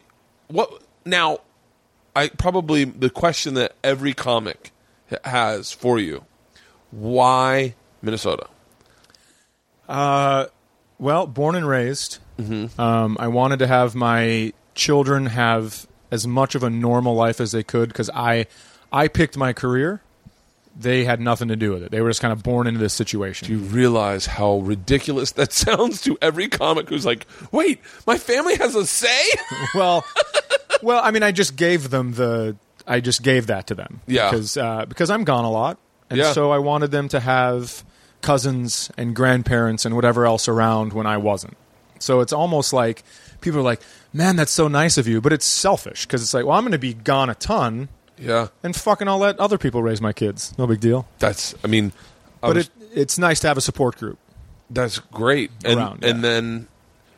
what now I probably the question that every comic has for you. Why Minnesota? Uh, Well, born and raised. Um, I wanted to have my children have as much of a normal life as they could because I, I picked my career. They had nothing to do with it. They were just kind of born into this situation. Do You realize how ridiculous that <laughs> sounds to every comic who's like, "Wait, my family has a say?" <laughs> well, well, I mean, I just gave them the. I just gave that to them. Yeah. Because uh, because I'm gone a lot, and Yeah. so I wanted them to have cousins and grandparents and whatever else around when I wasn't. So it's almost like people are like, "Man, that's so nice of you," but it's selfish because it's like, "Well, I'm going to be gone a ton, yeah, and fucking I'll let other people raise my kids. No big deal." that's. I mean, I But was- it it's nice to have a support group. that's great. And Around, and yeah. then,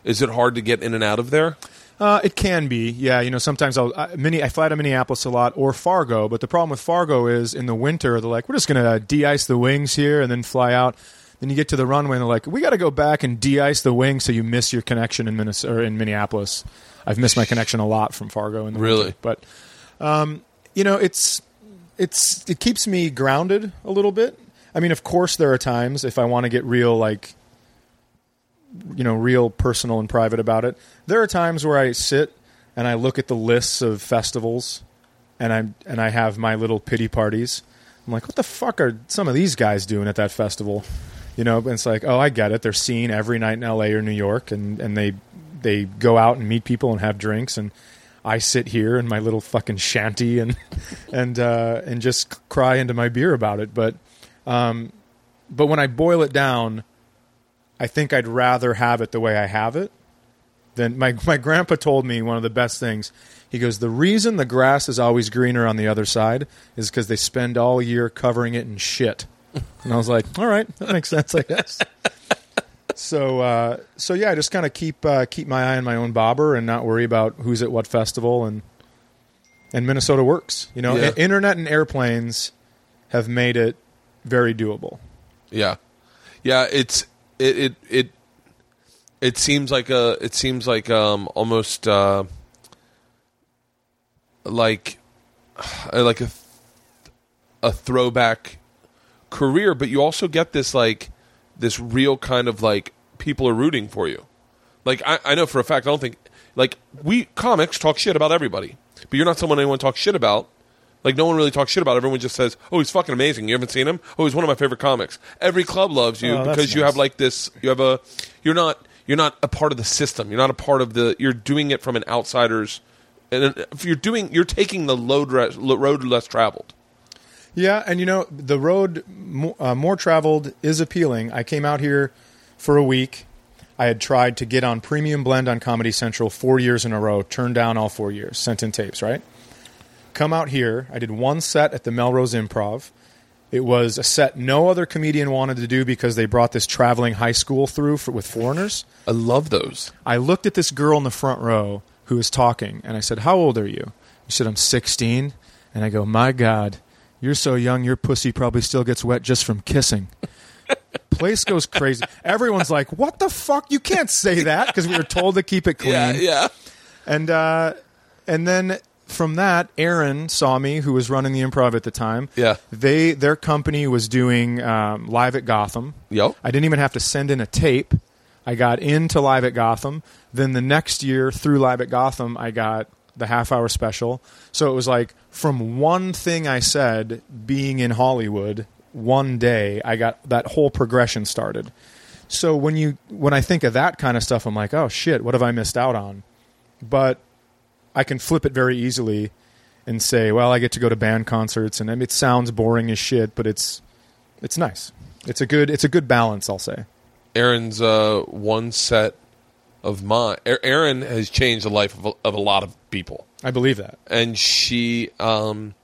is it hard to get in and out of there? Uh, it can be, yeah. You know, sometimes I'll I, mini. I fly to Minneapolis a lot or Fargo, but the problem with Fargo is in the winter they're like, we're just going to de-ice the wings here and then fly out. Then you get to the runway and they're like, we got to go back and de-ice the wings so you miss your connection in Minnesota or in Minneapolis. I've missed my connection a lot from Fargo in the Really? winter. but um, you know, it's it's it keeps me grounded a little bit. I mean, of course, there are times if I want to get real, like you know, real personal and private about it. There are times where I sit and I look at the lists of festivals, and I and I have my little pity parties. I'm like, what the fuck are some of these guys doing at that festival? You know, it's like, oh, I get it. They're seen every night in L.A. or New York, and and they they go out and meet people and have drinks, and I sit here in my little fucking shanty and <laughs> and uh, and just cry into my beer about it. But um, but when I boil it down, I think I'd rather have it the way I have it than my my grandpa told me one of the best things. He goes, "The reason the grass is always greener on the other side is because they spend all year covering it in shit." And I was like, "All right, that makes sense, I guess." so uh, so yeah, I just kind of keep uh, keep my eye on my own bobber and not worry about who's at what festival and and Minnesota works. You know, Yeah. I- internet and airplanes have made it very doable. Yeah, yeah. It's it it it it seems like a it seems like um almost uh like <sighs> like a a throwback career, but you also get this like this real kind of like people are rooting for you. Like I, I know for a fact, I don't think like we comics talk shit about everybody, but you're not someone anyone talks shit about. Like no one really talks shit about. Everyone just says, "Oh, he's fucking amazing." You haven't seen him? Oh, he's one of my favorite comics. Every club loves you Oh, because you have like this. You have a. You're not. You're not a part of the system. You're not a part of the. You're doing it from an outsider's. And if you're doing, you're taking the load road less traveled. Yeah, and you know the road uh, more traveled is appealing. I came out here for a week. I had tried to get on Premium Blend on Comedy Central four years in a row, turned down all four years, sent in tapes, right? Come out here. I did one set at the Melrose Improv. It was a set no other comedian wanted to do because they brought this traveling high school through for, with foreigners. I love those. I looked at this girl in the front row who was talking, and I said, How old are you? She said, I'm 16. And I go, My God, you're so young, your pussy probably still gets wet just from kissing. <laughs> Place goes crazy. Everyone's like, What the fuck? You can't say that because we were told to keep it <laughs> clean. Yeah, yeah. And uh, and then from that, Aaron saw me, who was running the improv at the time. Yeah. They their company was doing um, live at Gotham. Yep. I didn't even have to send in a tape. I got into live at Gotham. Then the next year, through live at Gotham, I got the half hour special. So it was like from one thing I said being in Hollywood one day, I got that whole progression started. So when you when I think of that kind of stuff, I'm like, oh shit, what have I missed out on? But I can flip it very easily and say, well, I get to go to band concerts, and it sounds boring as shit, but it's it's nice. It's a good it's a good balance, I'll say. Aaron's uh, one set of mine. Aaron has changed the life of a, of a lot of people, I believe that. and she. Um,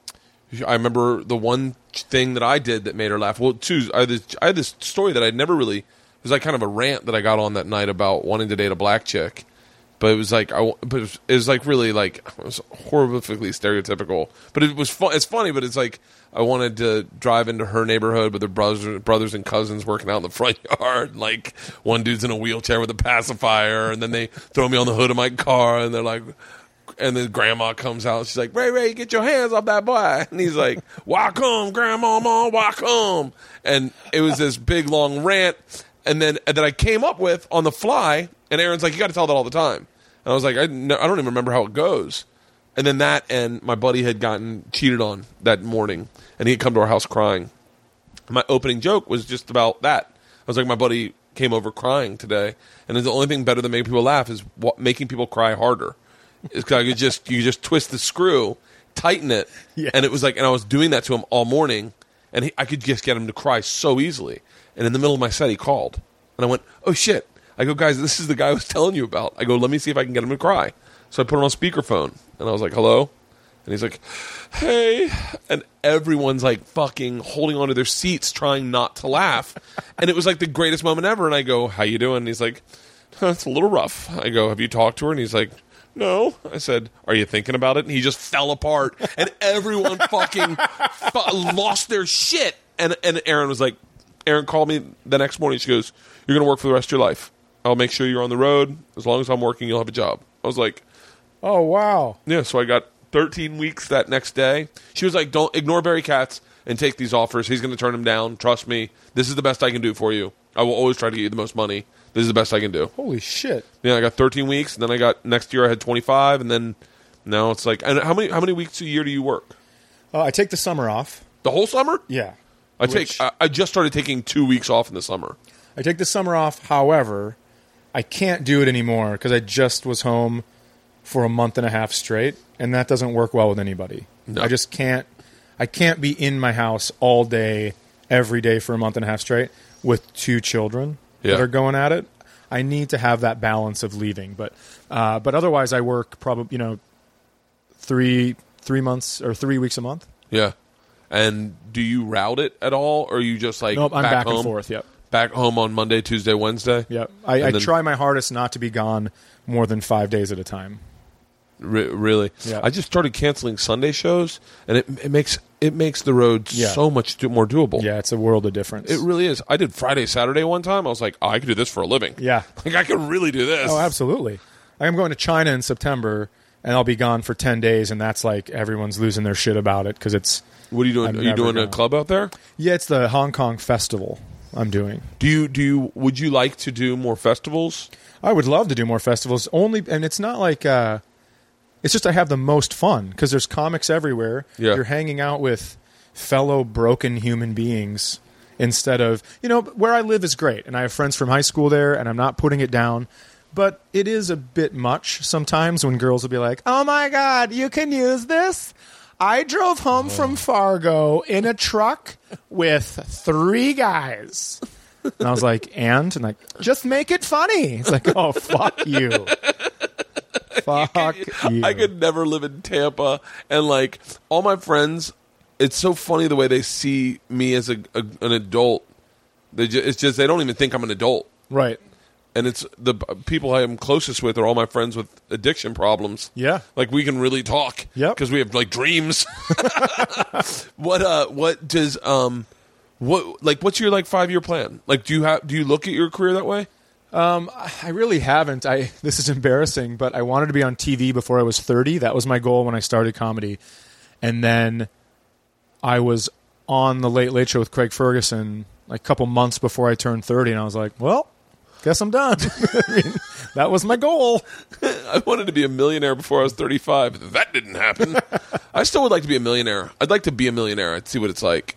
I remember the one thing that I did that made her laugh. Well, two. I had this, I had this story that I'd never really. It was like kind of a rant that I got on that night about wanting to date a black chick, but it was like I. But it was, it was like really like it was horrifically stereotypical. But it was fun. It's funny, but it's like I wanted to drive into her neighborhood with her brothers, brothers and cousins working out in the front <laughs> yard. Like one dude's in a wheelchair with a pacifier, and then they throw me on the hood of my car, and they're like, and then grandma comes out. She's like, Ray Ray, get your hands off that boy. <laughs> And he's like, Welcome, grandma, mom, welcome. And it was this big long rant. And then that I came up with on the fly. And Aaron's like, You got to tell that all the time. And I was like, I, I don't even remember how it goes. And then that and my buddy had gotten cheated on that morning, and he had come to our house crying. My opening joke was just about that. I was like, my buddy came over crying today, and the only thing better than making people laugh is wa- making people cry harder. It's I could just you just twist the screw, tighten it, Yes. and it was like, and I was doing that to him all morning, and he, I could just get him to cry so easily. And in the middle of my set, he called, and I went, "Oh shit!" I go, guys, this is the guy I was telling you about. I go, let me see if I can get him to cry. So I put him on speakerphone, and I was like, "Hello," and he's like, "Hey," and everyone's like fucking holding onto their seats, trying not to laugh, and it was like the greatest moment ever. And I go, "How you doing?" And he's like, "Huh, "It's a little rough." I go, "Have you talked to her?" And he's like. No, I said, "Are you thinking about it?" And he just fell apart, and everyone fucking fu- lost their shit. And and Aaron was like, Aaron called me the next morning. She goes, "You're going to work for the rest of your life. I'll make sure you're on the road. As long as I'm working, you'll have a job." I was like, Oh wow. "Yeah." So I got 13 weeks that next day. She was like, "Don't ignore Barry Katz and take these offers. He's going to turn them down. Trust me. This is the best I can do for you. I will always try to get you the most money. This is the best I can do." Holy shit. Yeah, I got 13 weeks, and then I got next year I had 25, and then now it's like, and how many how many weeks a year do you work? Uh, I take the summer off. The whole summer? Yeah. I Which- take. I, I just started taking two weeks off in the summer. I take the summer off. However, I can't do it anymore because I just was home for a month and a half straight, and that doesn't work well with anybody. No. I just can't. I can't be in my house all day, every day for a month and a half straight with two children. Yeah. that are going at it. I need to have that balance of leaving, but uh, but otherwise, I work probably you know three three months or three weeks a month. Yeah. And do you route it at all, or are you just like Nope, I'm back, home, and forth. Yep, back home on Monday, Tuesday, Wednesday? yep. I, I then- try my hardest not to be gone more than five days at a time. Re- really? Yeah. I just started canceling Sunday shows, and it, it makes it makes the road Yeah. so much do- more doable. Yeah, it's a world of difference. It really is. I did Friday, Saturday one time. I was like, oh, I could do this for a living. yeah. <laughs> Like I could really do this. Oh, absolutely. I'm going to China in September, and I'll be gone for ten days, and that's like everyone's losing their shit about it because it's What are you doing? I'm are you doing a gonna- club out there? yeah, it's the Hong Kong festival. I'm doing. Do you do you would you like to do more festivals? I would love to do more festivals. Only, and it's not like uh, it's just I have the most fun because there's comics everywhere. Yeah. You're hanging out with fellow broken human beings instead of you know where I live is great, and I have friends from high school there, and I'm not putting it down. But it is a bit much sometimes when girls will be like, "Oh my god, you can use this." I drove home from Fargo in a truck with three guys. And I was like, and? And like, just make it funny. It's like, oh, fuck you. <laughs> Fuck you. I could never live in Tampa, and like all my friends, it's so funny the way they see me as a, a an adult. They ju- it's just they don't even think I'm an adult, Right. and it's the people I am closest with are all my friends with addiction problems. Yeah. like we can really talk. Yep. because we have like dreams. <laughs> what uh, what does um, what like what's your like five year plan? Like, do you have do you look at your career that way? Um, I really haven't. I <laughs> this is embarrassing, but I wanted to be on TV before I was 30. That was my goal when I started comedy. And then I was on the Late Late Show with Craig Ferguson like a couple months before I turned 30 and I was like, well, guess I'm done. <laughs> I mean, that was my goal. <laughs> I wanted to be a millionaire before I was 35. That didn't happen. I still would like to be a millionaire. I'd like to be a millionaire. I'd see what it's like.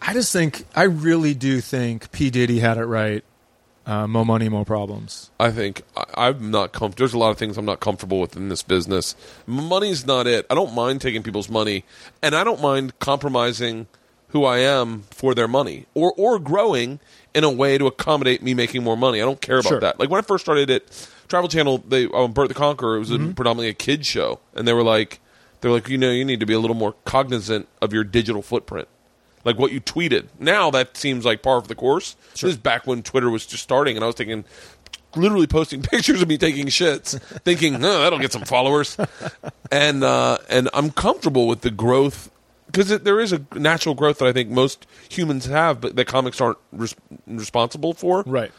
I just think I really do think P Diddy had it right. Uh, more money, more problems. I think I, I'm not comfortable. There's a lot of things I'm not comfortable with in this business. Money's not it. I don't mind taking people's money, and I don't mind compromising who I am for their money, or or growing in a way to accommodate me making more money. I don't care about Sure. that. Like when I first started at Travel Channel, they on Bert the Conqueror, it was a, predominantly a kids show, and they were like, they're like, you know, you need to be a little more cognizant of your digital footprint. Like what you tweeted. Now that seems like par for the course. This is back when Twitter was just starting, and I was taking, literally posting <laughs> pictures of me taking shits, thinking, oh, that'll get some followers, <laughs> and uh, and I'm comfortable with the growth because there is a natural growth that I think most humans have, but that comics aren't res- responsible for. Right.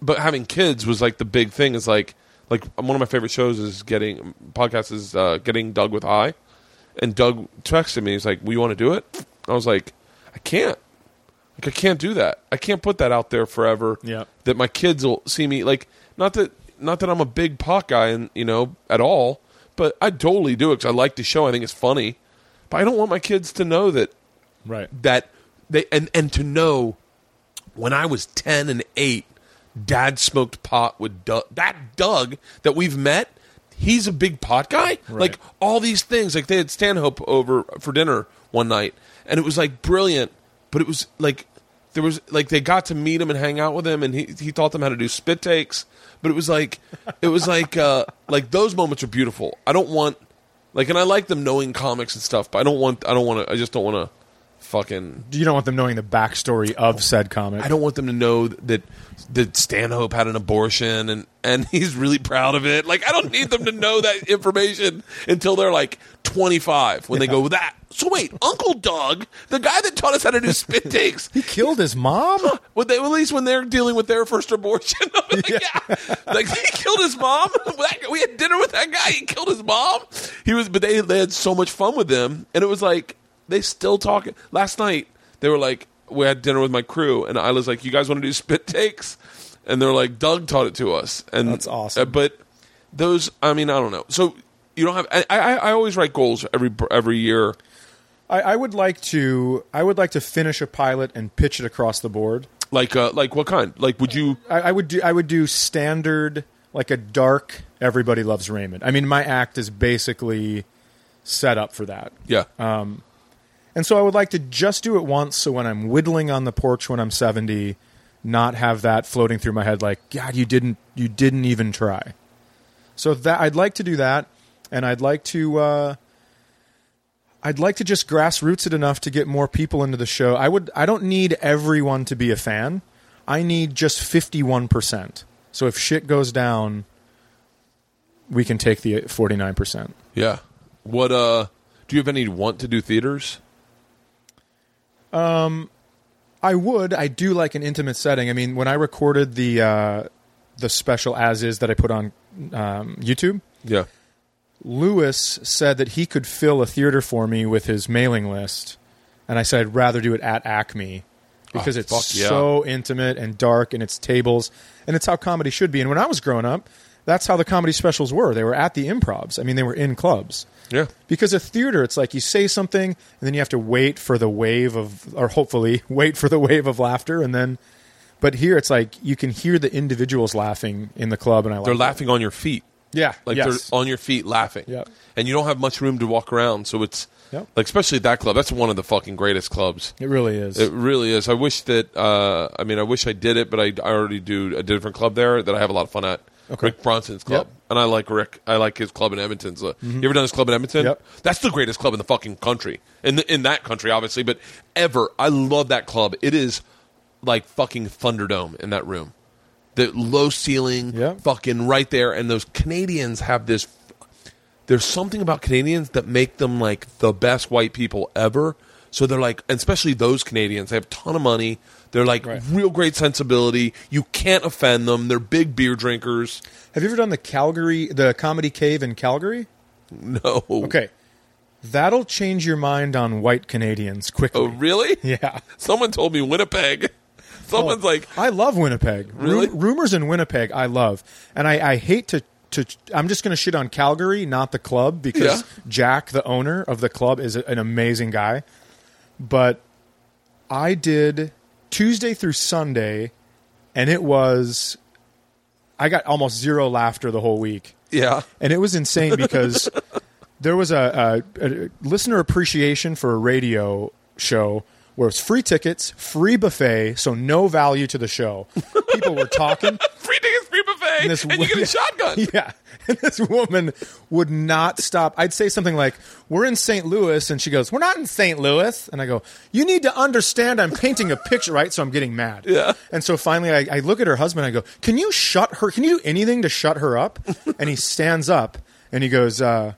But having kids was like the big thing. Is like like one of my favorite shows is getting podcast is uh, getting Doug with High, and Doug texted me. He's like, "We want to do it." I was like, "I can't." Like I can't do that. I can't put that out there forever. Yeah. That my kids will see me like not that not that I'm a big pot guy and you know at all, but I totally do it because I like the show. I think it's funny, but I don't want my kids to know that Right. that they and and to know when I was ten and eight, Dad smoked pot with Doug. That Doug that we've met, he's a big pot guy. Like all these things, like they had Stanhope over for dinner one night, and it was like brilliant. But it was like there was like they got to meet him and hang out with him, and he he taught them how to do spit takes. But it was like it was like uh like those moments are beautiful. I don't want like, and I like them knowing comics and stuff, but I don't want I don't want to I just don't want to fucking You don't want them knowing the backstory of said comic. I don't want them to know that that Stanhope had an abortion and and <laughs> he's really proud of it. Like I don't need them to know that information until they're like 25 when they go that. So wait, Uncle Doug, the guy that taught us how to do spit <laughs> takes, He killed his mom. would they at least when they're dealing with their first abortion? <laughs> like, yeah. like he killed his mom. We had dinner with that guy. He killed his mom. He was, but they they had so much fun with them, and it was like they still talking. Last night they were like, we had dinner with my crew, and I was like, "You guys want to do spit takes?" And they're like, "Doug taught it to us," and That's awesome. uh, but those, I mean, I don't know. So you don't have. I I, I always write goals every every year. I, I would like to. I would like to finish a pilot and pitch it across the board. Like uh, like what kind? Like would you? I, I would do. I would do standard, like a dark. Everybody loves Raymond. I mean, my act is basically set up for that. Yeah. And so I would like to just do it once. So when I'm whittling on the porch when I'm 70, not have that floating through my head like God, you didn't you didn't even try. So that I'd like to do that, and I'd like to. Uh, I'd like to just grassroots it enough to get more people into the show. I would. I don't need everyone to be a fan. I need just fifty-one percent. So if shit goes down, we can take the forty-nine percent. Yeah. What uh do you have any want to do theaters? I would. I do like an intimate setting. I mean, when I recorded the uh, the special as is that I put on um, YouTube, Yeah. Louis said that he could fill a theater for me with his mailing list, and I said I'd rather do it at Acme because Oh, it's fuck yeah. so intimate and dark, and it's tables, and it's how comedy should be. And when I was growing up, that's how the comedy specials were. They were at the improvs. I mean, they were in clubs. Yeah. Because a theater, it's like you say something, and then you have to wait for the wave of, or hopefully <laughs> wait for the wave of laughter, and then. But here, it's like you can hear the individuals laughing in the club, and I like They're laughing on your feet. Yeah, Like yes. they're on your feet laughing. Yep. And you don't have much room to walk around, so it's Yep. like especially that club. That's one of the fucking greatest clubs. It really is. It really is. I wish that. Uh, I mean, I wish I did it, but I, I already do a different club there that I have a lot of fun at. Okay. Rick Bronson's club, Yep. and I like Rick. I like his club in Edmonton. So, mm-hmm. You ever done his club in Edmonton? Yep. That's the greatest club in the fucking country. In the, in that country, obviously, but ever. I love that club. It is like fucking Thunderdome in that room. The low ceiling, Yep. fucking right there, and those Canadians have this there's something about Canadians that make them like the best white people ever. So they're like, especially those Canadians, they have a ton of money. They're like Right. real great sensibility. You can't offend them. They're big beer drinkers. Have you ever done the Calgary, the Comedy Cave in Calgary? No. Okay, that'll change your mind on white Canadians quickly. Oh, really? Yeah. Someone told me Winnipeg. <laughs> Someone's Oh, like, I love Winnipeg. Really? Ru- rumors in Winnipeg, I love, and I, I hate to. To, I'm just going to shit on Calgary, not the club, because Yeah. Jack, the owner of the club, is an amazing guy. But I did Tuesday through Sunday, and it was. I got almost zero laughter the whole week. yeah, and it was insane because <laughs> there was a, a, a listener appreciation for a radio show where it's free tickets, free buffet, so no value to the show. People were talking. <laughs> free tickets, free buffet, and, this you get a shotgun. <laughs> Yeah. And <laughs> this woman would not stop. I'd say something like, We're in St. Louis. And she goes, We're not in St. Louis. And I go, You need to understand I'm painting a picture, right? So I'm getting mad. Yeah. And so finally I, I look at her husband. I go, Can you shut her? Can you do anything to shut her up? <laughs> and he stands up and he goes, uh,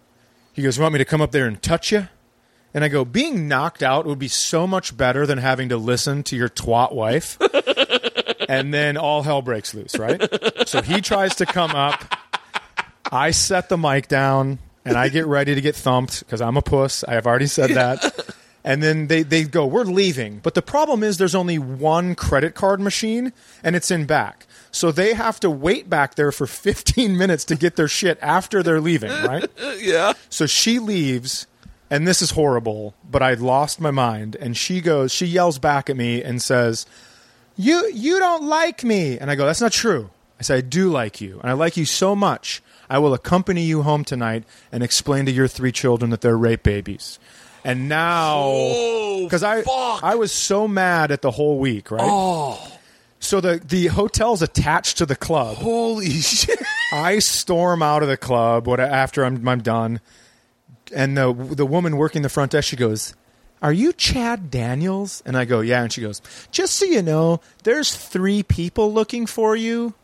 He goes, Want me to come up there and touch you? And I go, Being knocked out would be so much better than having to listen to your twat wife. <laughs> and then all hell breaks loose, right? So he tries to come up. I set the mic down and I get ready to get thumped because I'm a puss. I have already said that. <laughs> And then they, they go, We're leaving. But the problem is there's only one credit card machine and it's in back. So they have to wait back there for 15 minutes to get their shit after they're leaving, right? <laughs> yeah. So she leaves, and this is horrible, but I lost my mind. And she goes, she yells back at me and says, "You you don't like me." And I go, "That's not true." I say, "I do like you, and I like you so much. I will accompany you home tonight and explain to your three children that they're rape babies." And now, Oh, because I fuck. I was so mad at the whole week, right? Oh, So the the hotel's attached to the club. holy <laughs> shit! I storm out of the club what after I'm I'm done, and the the woman working the front desk she goes, "Are you Chad Daniels?" And I go, "Yeah." And she goes, "Just so you know, there's three people looking for you.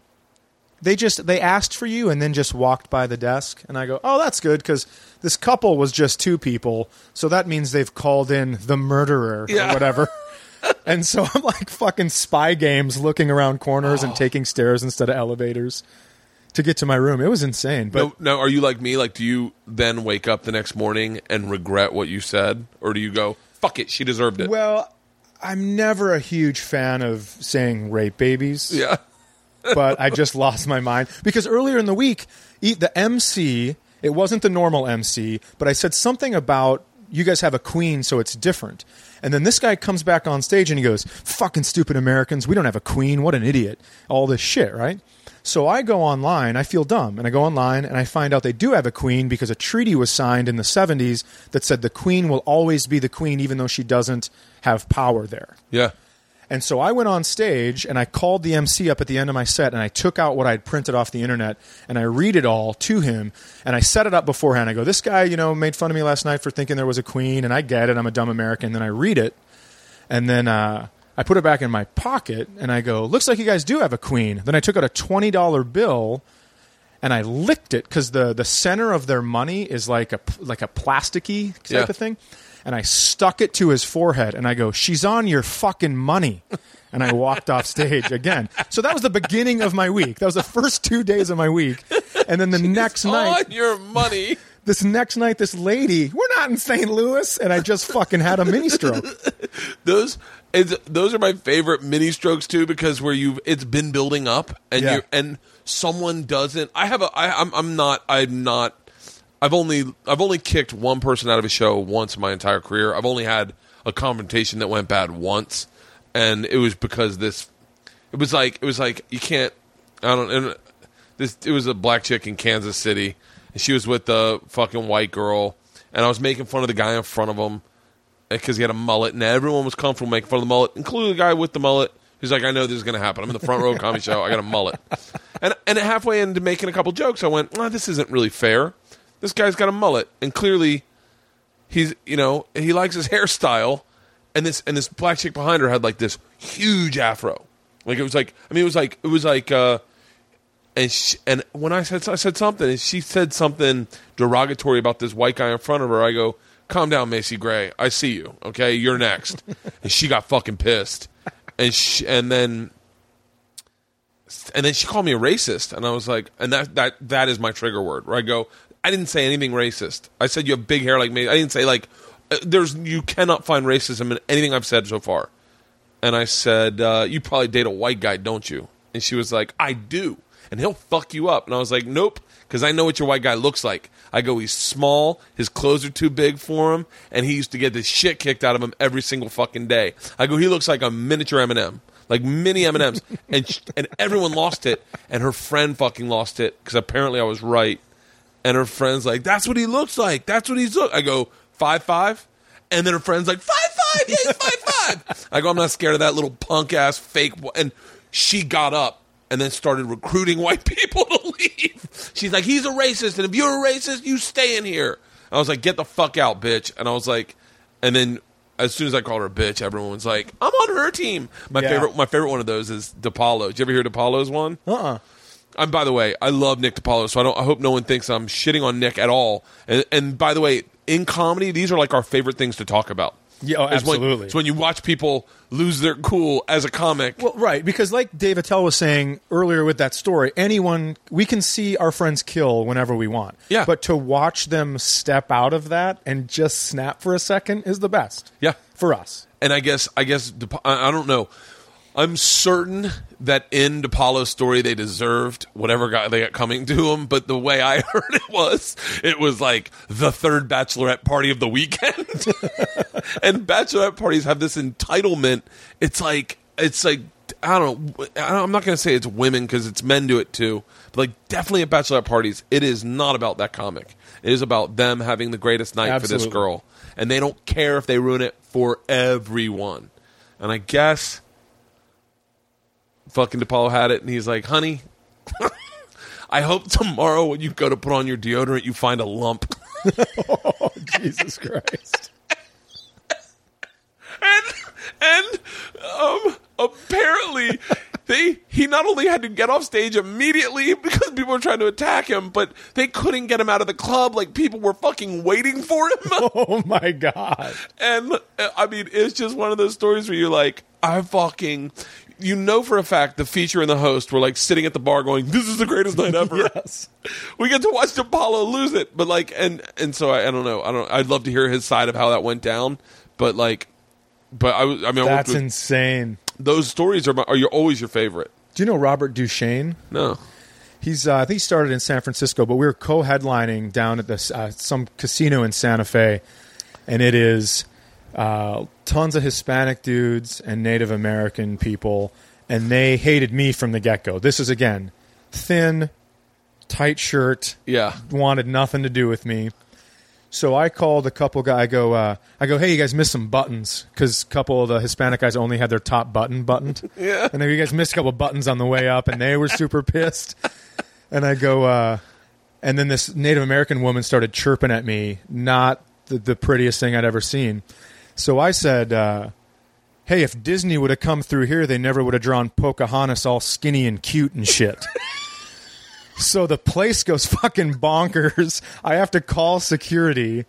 They just they asked for you and then just walked by the desk." And I go, "Oh, that's good because this couple was just two people, so that means they've called in the murderer Yeah. or whatever." <laughs> And so I'm like fucking spy games looking around corners and oh. taking stairs instead of elevators to get to my room. It was insane. But no, now, are you like me? Like, do you then wake up the next morning and regret what you said, or do you go, "Fuck it, she deserved it"? well, I'm never a huge fan of saying rape babies, yeah. But I just lost my mind because earlier in the week, the MC, it wasn't the normal MC, but I said something about you guys have a queen, so it's different. And then this guy comes back on stage and he goes, "Fucking stupid Americans, we don't have a queen. What an idiot!" All this shit, right? So I go online, I feel dumb, and I go online and I find out they do have a queen because a treaty was signed in the 70s that said the queen will always be the queen even though she doesn't have power there. Yeah. And so I went on stage and I called the MC up at the end of my set and I took out what I'd printed off the internet and I read it all to him and I set it up beforehand. I go, this guy, you know, made fun of me last night for thinking there was a queen and I get it. I'm a dumb American. Then I read it and then uh, I put it back in my pocket and I go, looks like you guys do have a queen. Then I took out a $20 bill and I licked it because the, the center of their money is like a, like a plasticky type Yeah. of thing. And I stuck it to his forehead and I go, she's on your fucking money. And I walked off stage again. So that was the beginning of my week. That was the first two days of my week. And then the next night, on your money. this next night, this lady, we're not in St. Louis. And I just fucking had a mini stroke. those it's, those are my favorite mini strokes too because where you've it's been building up and Yeah. you and someone doesn't. I have a I, I'm I'm not I'm not. I've only I've only kicked one person out of a show once in my entire career. I've only had a confrontation that went bad once, and it was because this. It was like it was like you can't. I don't. And this it was a black chick in Kansas City, and she was with the fucking white girl, and I was making fun of the guy in front of him because he had a mullet, and everyone was comfortable making fun of the mullet, including the guy with the mullet. Who's like, I know this is going to happen. I'm in the front row comedy show. I got a mullet, and and halfway into making a couple jokes, I went, well, this isn't really fair. This guy's got a mullet, and clearly, he's you know he likes his <laughs> hairstyle, and this and this black chick behind her had like this huge afro, like it was like I mean it was like it was like. uh and she, and when I said I said something, and she said something derogatory about this white guy in front of her, I go, "Calm down, Macy Gray. I see you. Okay, you're next." <laughs> and she got fucking pissed, and she, and then and then she called me a racist, and I was like, and that that that is my trigger word. Where I go, I didn't say anything racist. I said you have big hair like me. I didn't say like uh, there's you cannot find racism in anything I've said so far. And I said, uh, you probably date a white guy, don't you? And she was like, I do, and he'll fuck you up. And I was like, nope, because I know what your white guy looks like. I go, he's small, his clothes are too big for him, and he used to get the shit kicked out of him every single fucking day. I go, he looks like a miniature Eminem, like mini M and M's, and and everyone lost it, and her friend fucking lost it because apparently I was right, and her friend's like, that's what he looks like, that's what he's look. I go, five five. And then her friend's like, five five, yeah, he's five five. <laughs> I go, I'm not scared of that little punk ass fake. And she got up and then started recruiting <laughs> white people to leave. She's like, he's a racist, and if you're a racist, you stay in here. I was like, get the fuck out, bitch. And I was like, and then as soon as I called her a bitch, everyone was like, I'm on her team. My Yeah. favorite, my favorite one of those is DiPaolo. Did you ever hear DiPaolo's one? Uh uh I'm by the way, I love Nick DiPaolo, so I don't. I hope no one thinks I'm shitting on Nick at all. And, and by the way, in comedy, these are like our favorite things to talk about. Yeah, oh, It's when- absolutely. It's when you watch people lose their cool as a comic. Well, right, because like Dave Attell was saying earlier with that story, anyone we can see our friends kill whenever we want. Yeah. But to watch them step out of that and just snap for a second is the best. Yeah. For us. and I guess I guess I don't know. I'm certain that in DiPaolo's story they deserved whatever guy they got coming to them, but the way I <laughs> heard it was, it was like the third bachelorette party of the weekend. <laughs> and bachelorette parties have this entitlement. It's like it's like I don't know. I'm not going to say it's women because it's men do it too. But like definitely at bachelorette parties, it is not about that comic. It is about them having the greatest night for this girl, and they don't care if they ruin it for everyone. And I guess fucking DiPaolo had it, and he's like, "Honey, <laughs> I hope tomorrow when you go to put on your deodorant, you find a lump." <laughs> Jesus Christ. and and um, apparently they he not only had to get off stage immediately because people were trying to attack him, but they couldn't get him out of the club. Like people were fucking waiting for him. <laughs> Oh my God. and I mean, it's just one of those stories where you're like, I fucking. You know for a fact the feature and the host were like sitting at the bar going, "This is the greatest night ever." <laughs> Yes. we get to watch DiPaolo lose it, but like, and and so I, I don't know. I don't. I'd love to hear his side of how that went down, but like, but I, was- I mean, I That's with- insane. those stories are my, are your, always your favorite. Do you know Robert Duchesne? No, He's uh, I think he started in San Francisco, but we were co-headlining down at this uh, some casino in Santa Fe, and it is uh, tons of Hispanic dudes and Native American people, and they hated me from the get-go. This is again thin, tight shirt, yeah, wanted nothing to do with me. So I called a couple guys. I go, uh, I go, hey, you guys missed some buttons because a couple of the Hispanic guys only had their top button buttoned. <laughs> Yeah. And go, you guys missed a couple buttons on the way up, and they were super pissed. And I go, uh, and then this Native American woman started chirping at me, not the, the prettiest thing I'd ever seen. So I said, uh, hey, if Disney would have come through here, they never would have drawn Pocahontas all skinny and cute and shit. <laughs> so the place goes <laughs> fucking bonkers. I have to call security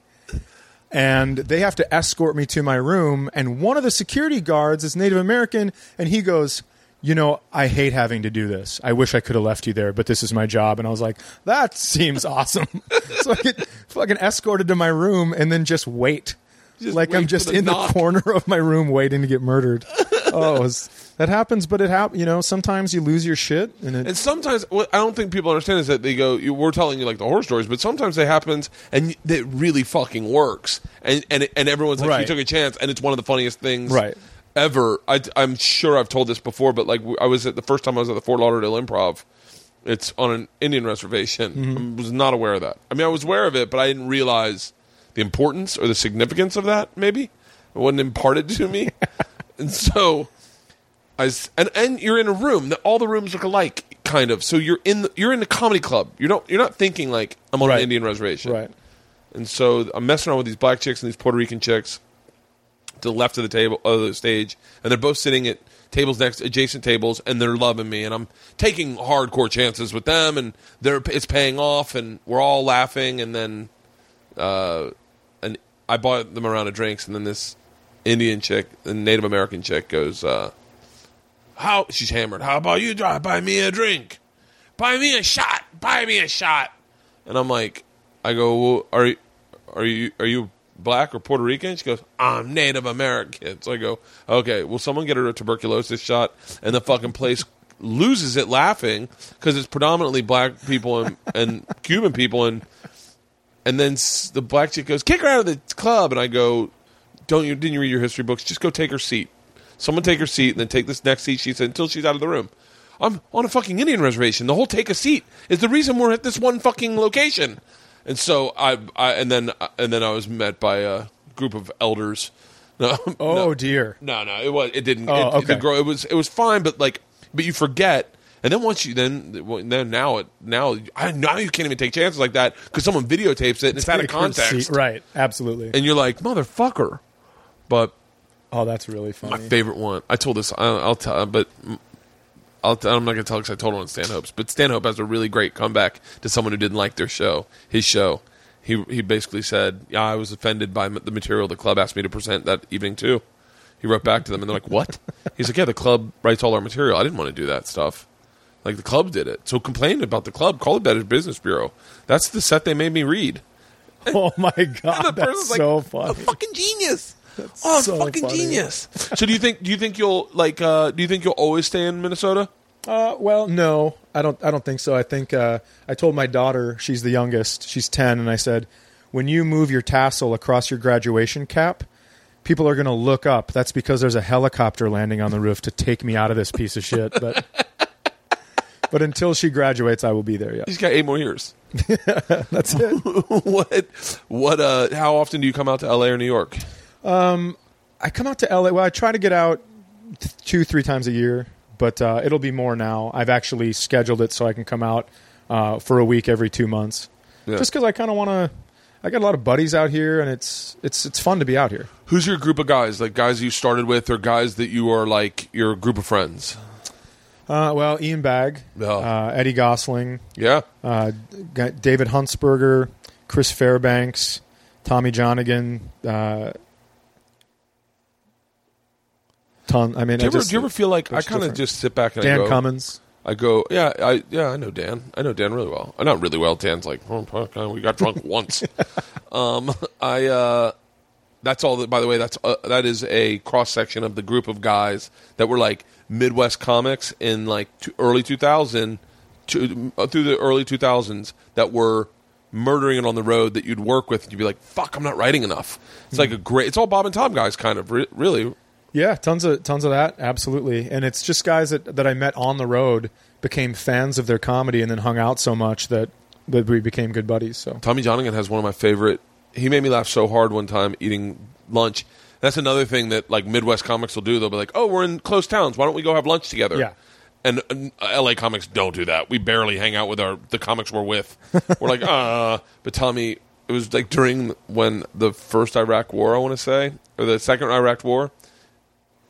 and they have to escort me to my room. And one of the security guards is Native American, and he goes, You know, I hate having to do this. I wish I could have left you there, but this is my job. And I was like, That <laughs> seems awesome. so I get fucking escorted to my room and then just wait. Just like I'm just in knock. the corner of my room waiting to get murdered. <laughs> oh, it was, that happens, but it happens. You know, sometimes you lose your shit, and it, And sometimes what I don't think people understand is that they go, "We're telling you like the horror stories," but sometimes it happens and it really fucking works, and and and everyone's like, "You took a chance," and it's one of the funniest things, Right. Ever. I, I'm sure I've told this before, but like I was at the first time I was at the Fort Lauderdale Improv. It's on an Indian reservation. Mm-hmm. I was not aware of that. I mean, I was aware of it, but I didn't realize the importance or the significance of that. Maybe it wasn't imparted to me, <laughs> and so I and and you're in a room that all the rooms look alike, kind of. So you're in the, you're in a comedy club. You don't you're not thinking like I'm on Right. an Indian reservation, right. And so I'm messing around with these black chicks and these Puerto Rican chicks to the left of the table of the stage, and they're both sitting at tables next adjacent tables, and they're loving me, and I'm taking hardcore chances with them, and they're it's paying off, and we're all laughing, and then uh, and I bought them a round of drinks, and then this Indian chick, the Native American chick, goes, uh, "How?" She's hammered. How about you drive? Buy me a drink. Buy me a shot. Buy me a shot. And I'm like, I go, well, are you, are you, are you black or Puerto Rican? She goes, I'm Native American. So I go, okay, will someone get her a tuberculosis shot? And the fucking place loses it laughing because it's predominantly black people and, and Cuban people and and then s- the black chick goes, "Kick her out of the club." And I go, "Don't you? Didn't you read your history books? Just go take her seat. Someone take her seat, and then take this next seat." She said, "Until she's out of the room." I'm on a fucking Indian reservation. The whole take a seat is the reason we're at this one fucking location. And so I, I and then and then I was met by a group of elders. <laughs> No, Oh no. dear. No, no, it was. It didn't. Oh, it, okay. the grow, it was. It was fine, but like, but you forget, and then once you then then now it now I now you can't even take chances like that because someone videotapes it and it's out of context. Right. Absolutely. and you're like motherfucker. But oh, that's really funny. my favorite one, I told this. I'll, I'll tell, but. I'll t- I'm not going to tell because I told on Stanhope's, but Stanhope has a really great comeback to someone who didn't like their show, his show. He he basically said, "Yeah, I was offended by the material the club asked me to present that evening too." He wrote back to them, and they're like, "What?" He's like, "Yeah, the club writes all our material. I didn't want to do that stuff. Like the club did it. So complain about the club. Call it Better Business Bureau. That's the set they made me read." <laughs> oh my god, the that's person's like, so "A fucking genius. oh, so fucking funny. genius. so do you think? Do you think you'll like? uh Do you think you'll always stay in Minnesota? Uh, well, no, I don't. I don't think so. I think uh, I told my daughter, she's the youngest, she's ten, and I said, when you move your tassel across your graduation cap, people are going to look up. That's because there's a helicopter landing on the roof to take me out of this piece of shit. But but until she graduates, I will be there. Yeah, He's got eight more years. <laughs> that's it. <laughs> what? What? Uh, how often do you come out to LA or New York? Um, I come out to LA. Well, I try to get out th- two, three times a year, but uh, it'll be more now. I've actually scheduled it so I can come out uh, for a week every two months, Yeah. just because I kind of want to. I got a lot of buddies out here, and it's it's it's fun to be out here. Who's your group of guys? Like guys you started with, or guys that you are like your group of friends? Uh, well, Ian Bagg, uh, Eddie Gossling, Yeah. uh, G- David Huntsberger, Chris Fairbanks, Tommy Johnagin. Uh, ton. I mean, Do you, I ever, just- do you ever feel like I kind of different- just sit back and I Dan go, Cummins? I go, yeah, I yeah, I know Dan. I know Dan really well. Uh, Not really well. Dan's like, oh, fuck, uh, we got drunk <laughs> once. <laughs> Um, I uh, that's all. That, by the way, that's uh, that is a cross section of the group of guys that were like Midwest comics in like two, early 2000 to, uh, through the early 2000s that were murdering it on the road that you'd work with and you'd be like fuck i'm not writing enough it's like a great it's all bob and tom guys kind of re- really Yeah, tons of tons of that, absolutely. And it's just guys that, that I met on the road became fans of their comedy and then hung out so much that that we became good buddies. So Tommy Johnagin has one of my favorite he made me laugh so hard one time eating lunch. That's another thing that like Midwest comics will do. They'll be like, "Oh, we're in close towns. Why don't we go have lunch together?" Yeah. And, and uh, LA comics don't do that. We barely hang out with our the comics we're with. <laughs> We're like, uh. But tell me, it was like during when the first Iraq War, I want to say, or the second Iraq War,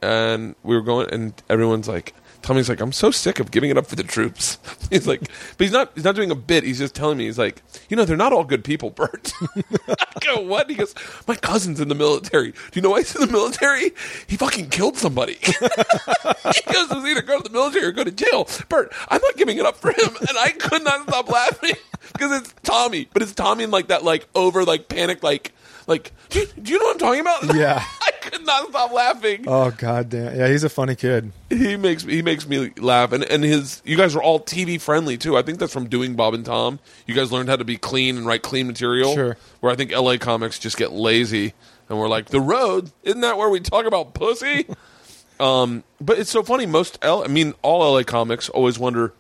and we were going, and everyone's like, Tommy's like, I'm so sick of giving it up for the troops. <laughs> he's like, but he's not. He's not doing a bit. He's just telling me. He's like, you know, they're not all good people, Bert. <laughs> I go, what? He goes, my cousin's in the military. Do you know why he's in the military? He fucking killed somebody. <laughs> he goes, either go to the military or go to jail. Bert, I'm not giving it up for him, and I could not stop laughing because it's Tommy, but it's Tommy in like that, like over, like panic, like. Like, do you, do you know what I'm talking about? Yeah. <laughs> Could not stop laughing Oh god damn. Yeah, he's a funny kid. he makes he makes me laugh and and his you guys are all TV friendly too. I think that's from doing Bob and Tom. You guys learned how to be clean and write clean material. Sure. Where I think LA comics just get lazy and we're like the road isn't that where we talk about pussy? <laughs> um, but it's so funny. Most L I mean all LA comics always wonder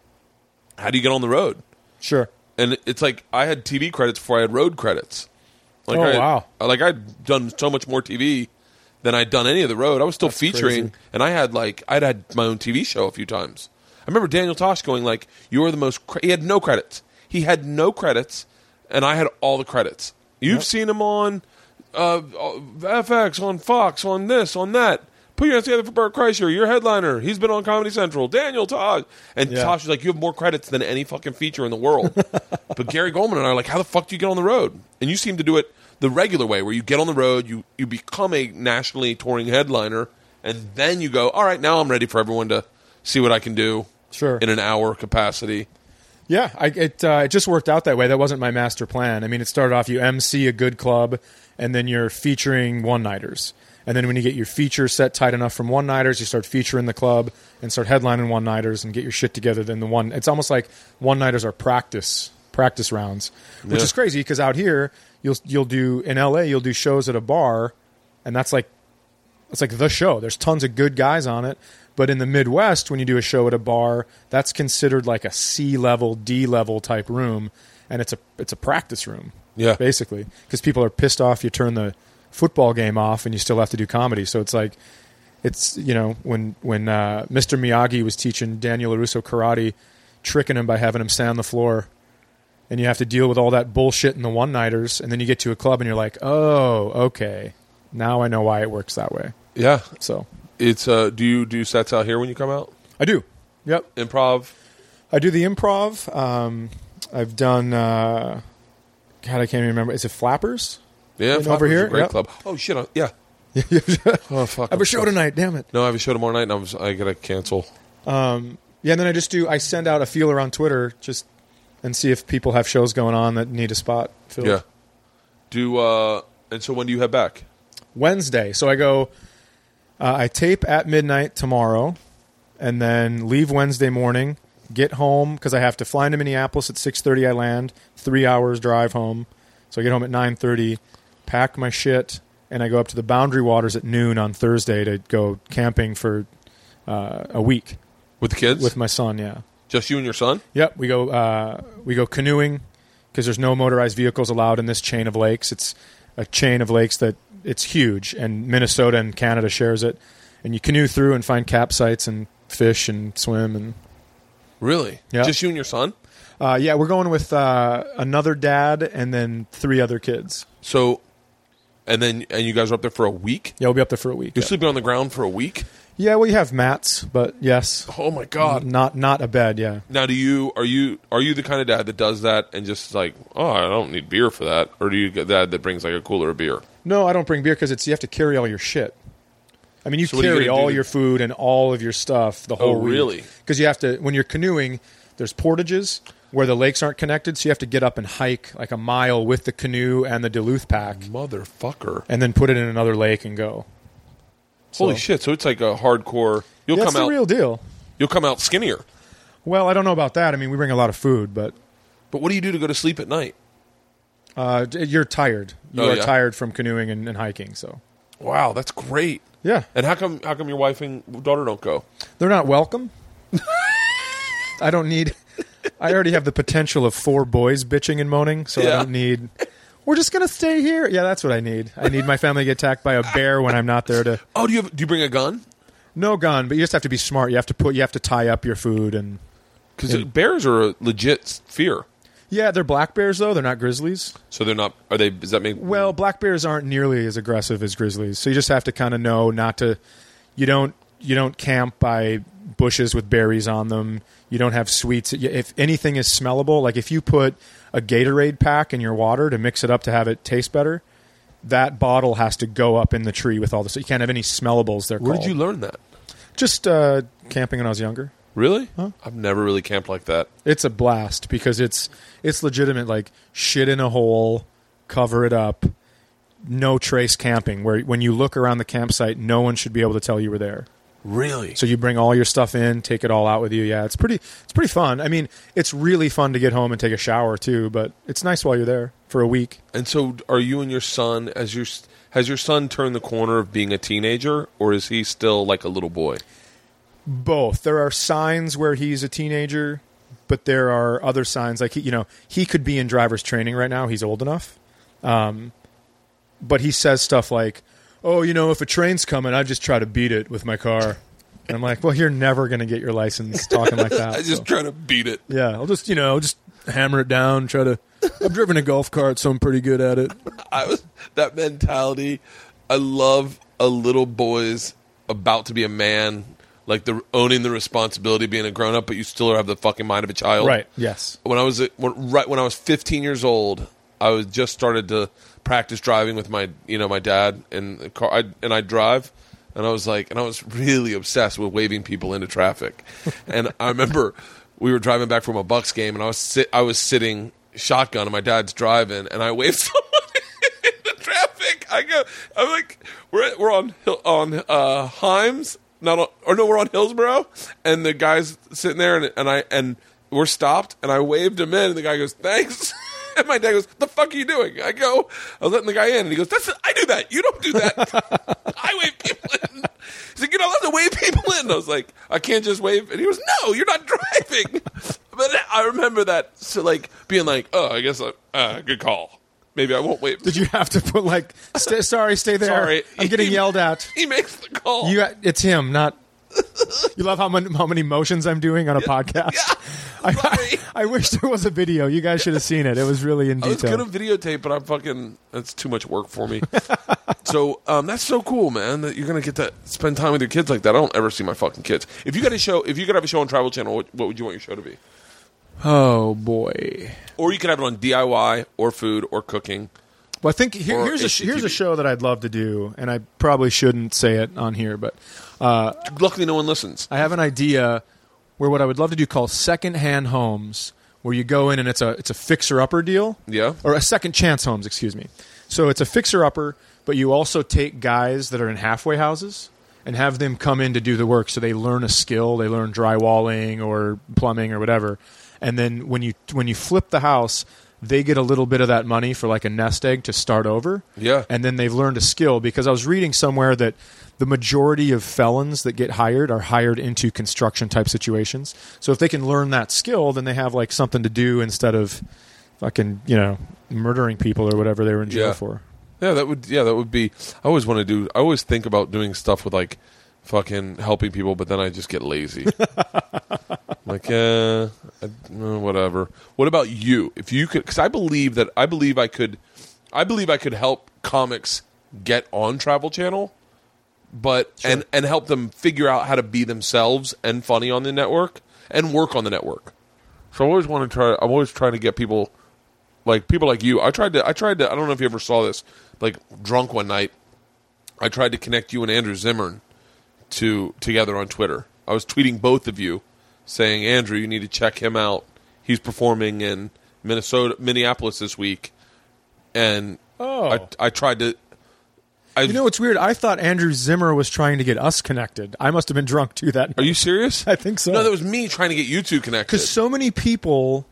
how do you get on the road? Sure. And it's like I had TV credits before I had road credits. Like Oh, I, wow. Like I'd done so much more TV than I'd done any of the road. I was still featuring, crazy. and I had like I'd had my own TV show a few times. I remember Daniel Tosh going like, "You are the most." Cre-. He had no credits. He had no credits, and I had all the credits. You've seen him on uh, FX, on Fox, on this, on that. Put your hands together for Bert Kreischer. Your headliner. He's been on Comedy Central. Daniel Tosh. And Yeah. Tosh was like, You have more credits than any fucking feature in the world. <laughs> but Gary Gulman and I are like, How the fuck do you get on the road? And you seem to do it the regular way, where you get on the road, you, you become a nationally touring headliner, and then you go, All right, now I'm ready for everyone to see what I can do Sure. in an hour capacity. Yeah, I, it uh, it just worked out that way. That wasn't my master plan. I mean, it started off you MC a good club, and then you're featuring one nighters. And then when you get your feature set tight enough from one nighters, you start featuring the club and start headlining one nighters and get your shit together. Then the one, it's almost like one nighters are practice practice rounds, which Yeah. is crazy because out here you'll you'll do in LA you'll do shows at a bar, and that's like it's like the show. There's tons of good guys on it. But in the Midwest, when you do a show at a bar, that's considered like a C level, D level type room, and it's a it's a practice room, Yeah. basically, because people are pissed off. You turn the football game off, and you still have to do comedy. So it's like it's you know when when uh, Mr. Miyagi was teaching Daniel LaRusso karate, tricking him by having him stand on the floor, and you have to deal with all that bullshit in the one nighters, and then you get to a club and you're like, oh, okay, now I know why it works that way. Yeah. So It's uh do you do sets out here when you come out? I do. Yep. Improv? I do the improv. Um, I've done. Uh, God, I can't even remember. Is it Flappers? Yeah, Flappers over is a here? great Yep. club. Oh shit! uh, yeah. I <laughs> Oh fuck! have I'm a show so- tonight. Damn it. No, I have a show tomorrow night, and I was I gotta cancel. Yeah, and then I just do. I send out a feeler on Twitter just and see if people have shows going on that need a spot filled. Yeah. Do uh and so when do you head back? Wednesday. So I go. Uh, I tape at midnight tomorrow, and then leave Wednesday morning. Get home because I have to fly into Minneapolis at six thirty. I land three hours drive home, so I get home at nine thirty. Pack my shit, and I go up to the Boundary Waters at noon on Thursday to go camping for uh, a week With the kids? with my son. Yeah. Just you and your son? Yep, we go uh, we go canoeing because there's no motorized vehicles allowed in this chain of lakes. It's a chain of lakes that it's huge, and Minnesota and Canada shares it. And you canoe through and find campsites and fish and swim and Really? Yeah. Just you and your son? uh, yeah, we're going with uh, another dad and then three other kids. So and then and you guys are up there for a week? Yeah, we'll be up there for a week. You're Yeah, sleeping on the ground for a week? Yeah well, you have mats, but yes, Oh my god. not not a bed. Yeah, Now do you are you are you the kind of dad that does that and just like, oh I don't need beer for that? Or do you get dad that brings like a cooler of beer? no, I don't bring beer because it's you have to carry all your shit. I mean, you So what are you carry gonna all do? your food and all of your stuff the oh, whole Oh, really? Because you have to when you're canoeing. There's portages where the lakes aren't connected, so you have to get up and hike like a mile with the canoe and the Duluth pack, Motherfucker. and then put it in another lake and go. Holy So- shit, so it's like a hardcore you'll That's come the out real deal. you'll come out skinnier. Well, I don't know about that. I mean, we bring a lot of food, but But what do you do to go to sleep at night? uh, you're tired. You Oh, are yeah. tired from canoeing and, and hiking. So Wow, that's great. yeah, And how come how come your wife and daughter don't go? they're not welcome. I don't need. I already have the potential of four boys bitching and moaning, so Yeah. I don't need. We're just gonna stay here. Yeah, that's what I need. I need my family to get attacked by a bear when I'm not there to. <laughs> Oh, do you have, do you bring a gun? No gun, but you just have to be smart. You have to put. You have to tie up your food and. Because bears are a legit fear. Yeah, they're black bears though. They're not grizzlies. So they're not. Are they? Does that make? Well, black bears aren't nearly as aggressive as grizzlies, so you just have to kind of know not to. You don't. You don't camp by bushes with berries on them. You don't have sweets. If anything is smellable, like if you put a Gatorade pack in your water to mix it up to have it taste better, that bottle has to go up in the tree with all this. You can't have any smellables. They're where called. did you learn that? Just uh, camping when I was younger. Really? I've never really camped like that. It's a blast because it's it's legitimate. Like shit in a hole, cover it up. No trace camping. Where when you look around the campsite, no one should be able to tell you were there. Really? So you bring all your stuff in, take it all out with you. Yeah, it's pretty. It's pretty fun. I mean, it's really fun to get home and take a shower too. But it's nice while you're there for a week. And so, are you and your son as your has your son turned the corner of being a teenager, or is he still like a little boy? Both. There are signs where he's a teenager, but there are other signs like he, you know he could be in driver's training right now. He's old enough, um, but he says stuff like, "Oh, you know, if a train's coming, I just try to beat it with my car." And I'm like, "Well, you're never going to get your license talking like that." <laughs> I just so. try to beat it. Yeah, I'll just you know just hammer it down. Try to. I've driven a golf cart, so I'm pretty good at it. <laughs> I was that mentality. I love a little boy's about to be a man, like the owning the responsibility of being a grown up, but you still have the fucking mind of a child. Right. Yes. When I was when, right when I was 15 years old, I was just started to practice driving with my you know my dad in the car, I, and I drive. And I was like, and I was really obsessed with waving people into traffic. <laughs> and I remember we were driving back from a Bucs game, and I was sit, I was sitting shotgun, and my dad's driving, and I waved <laughs> someone into traffic. I go, I'm like, we're we're on on uh, Himes, not on, or no, we're on Hillsborough, and the guy's sitting there, and, and I and we're stopped, and I waved him in, and the guy goes, thanks. <laughs> And <laughs> my dad goes, "The fuck are you doing?" I go, "I was letting the guy in," and he goes, "That's I do that. You don't do that. <laughs> I wave people in." He's like, "You're not allowed to wave people in." I was like, "I can't just wave," and he goes, "No, you're not driving." <laughs> But I remember that, so like being like, "Oh, I guess, I, uh, good call. Maybe I won't wave." Did you have to put like, stay, sorry, stay there. Sorry. I'm getting yelled at. He makes the call. You, it's him, not. <laughs> You love how many, how many motions I'm doing on a podcast. <laughs> I, I, I wish there was a video. You guys should have seen it. It was really in I was detail. gonna videotape, but I'm fucking. That's too much work for me. <laughs> so um, that's so cool, man. That you're gonna get to spend time with your kids like that. I don't ever see my fucking kids. If you got a show, if you could have a show on Travel Channel, what, what would you want your show to be? oh boy. Or you could have it on DIY or food or cooking. Well, I think here, here's a here's a show that I'd love to do, and I probably shouldn't say it on here, but Uh, Luckily, no one listens. I have an idea where what I would love to do called secondhand homes, where you go in and it's a it's a fixer upper deal. Yeah. or a second chance homes, excuse me. So it's a fixer upper, but you also take guys that are in halfway houses and have them come in to do the work so they learn a skill, they learn drywalling or plumbing or whatever. And then when you when you flip the house, they get a little bit of that money for like a nest egg to start over. Yeah. And then they've learned a skill because I was reading somewhere that the majority of felons that get hired are hired into construction type situations. So if they can learn that skill, then they have like something to do instead of fucking, you know, murdering people or whatever they were in jail Yeah. for. Yeah, that would. Yeah, that would be. I always want to do. I always think about doing stuff with like fucking helping people, but then I just get lazy. <laughs> like, I, eh, whatever. What about you? If you could, because I believe that I believe I could, I believe I could help comics get on Travel Channel, but and and help them figure out how to be themselves and funny on the network and work on the network. So I always want to try. I'm always trying to get people like people like you. I tried to. I tried to. I don't know if you ever saw this. Like drunk one night, I tried to connect you and Andrew Zimmern to together on Twitter. I was tweeting both of you, saying, "Andrew, you need to check him out. He's performing in Minnesota, Minneapolis this week." And Oh. I, I tried to. I, You know what's weird? I thought Andrew Zimmern was trying to get us connected. I must have been drunk too that are you serious? <laughs> I think so. No, that was me trying to get you two connected. because so many people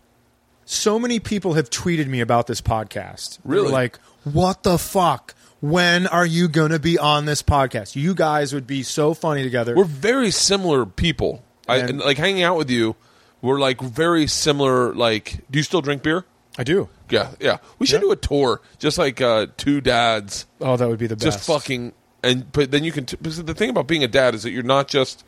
so many people have tweeted me about this podcast Really? like what the fuck when are you going to be on this podcast you guys would be so funny together we're very similar people. I, And- like hanging out with you, we're like very similar. Like, do you still drink beer? I do. Yeah, yeah. We should Yeah. do a tour, just like uh, two dads, Oh, that would be the best. just fucking. And but then you can. T- the thing about being a dad is that you're not just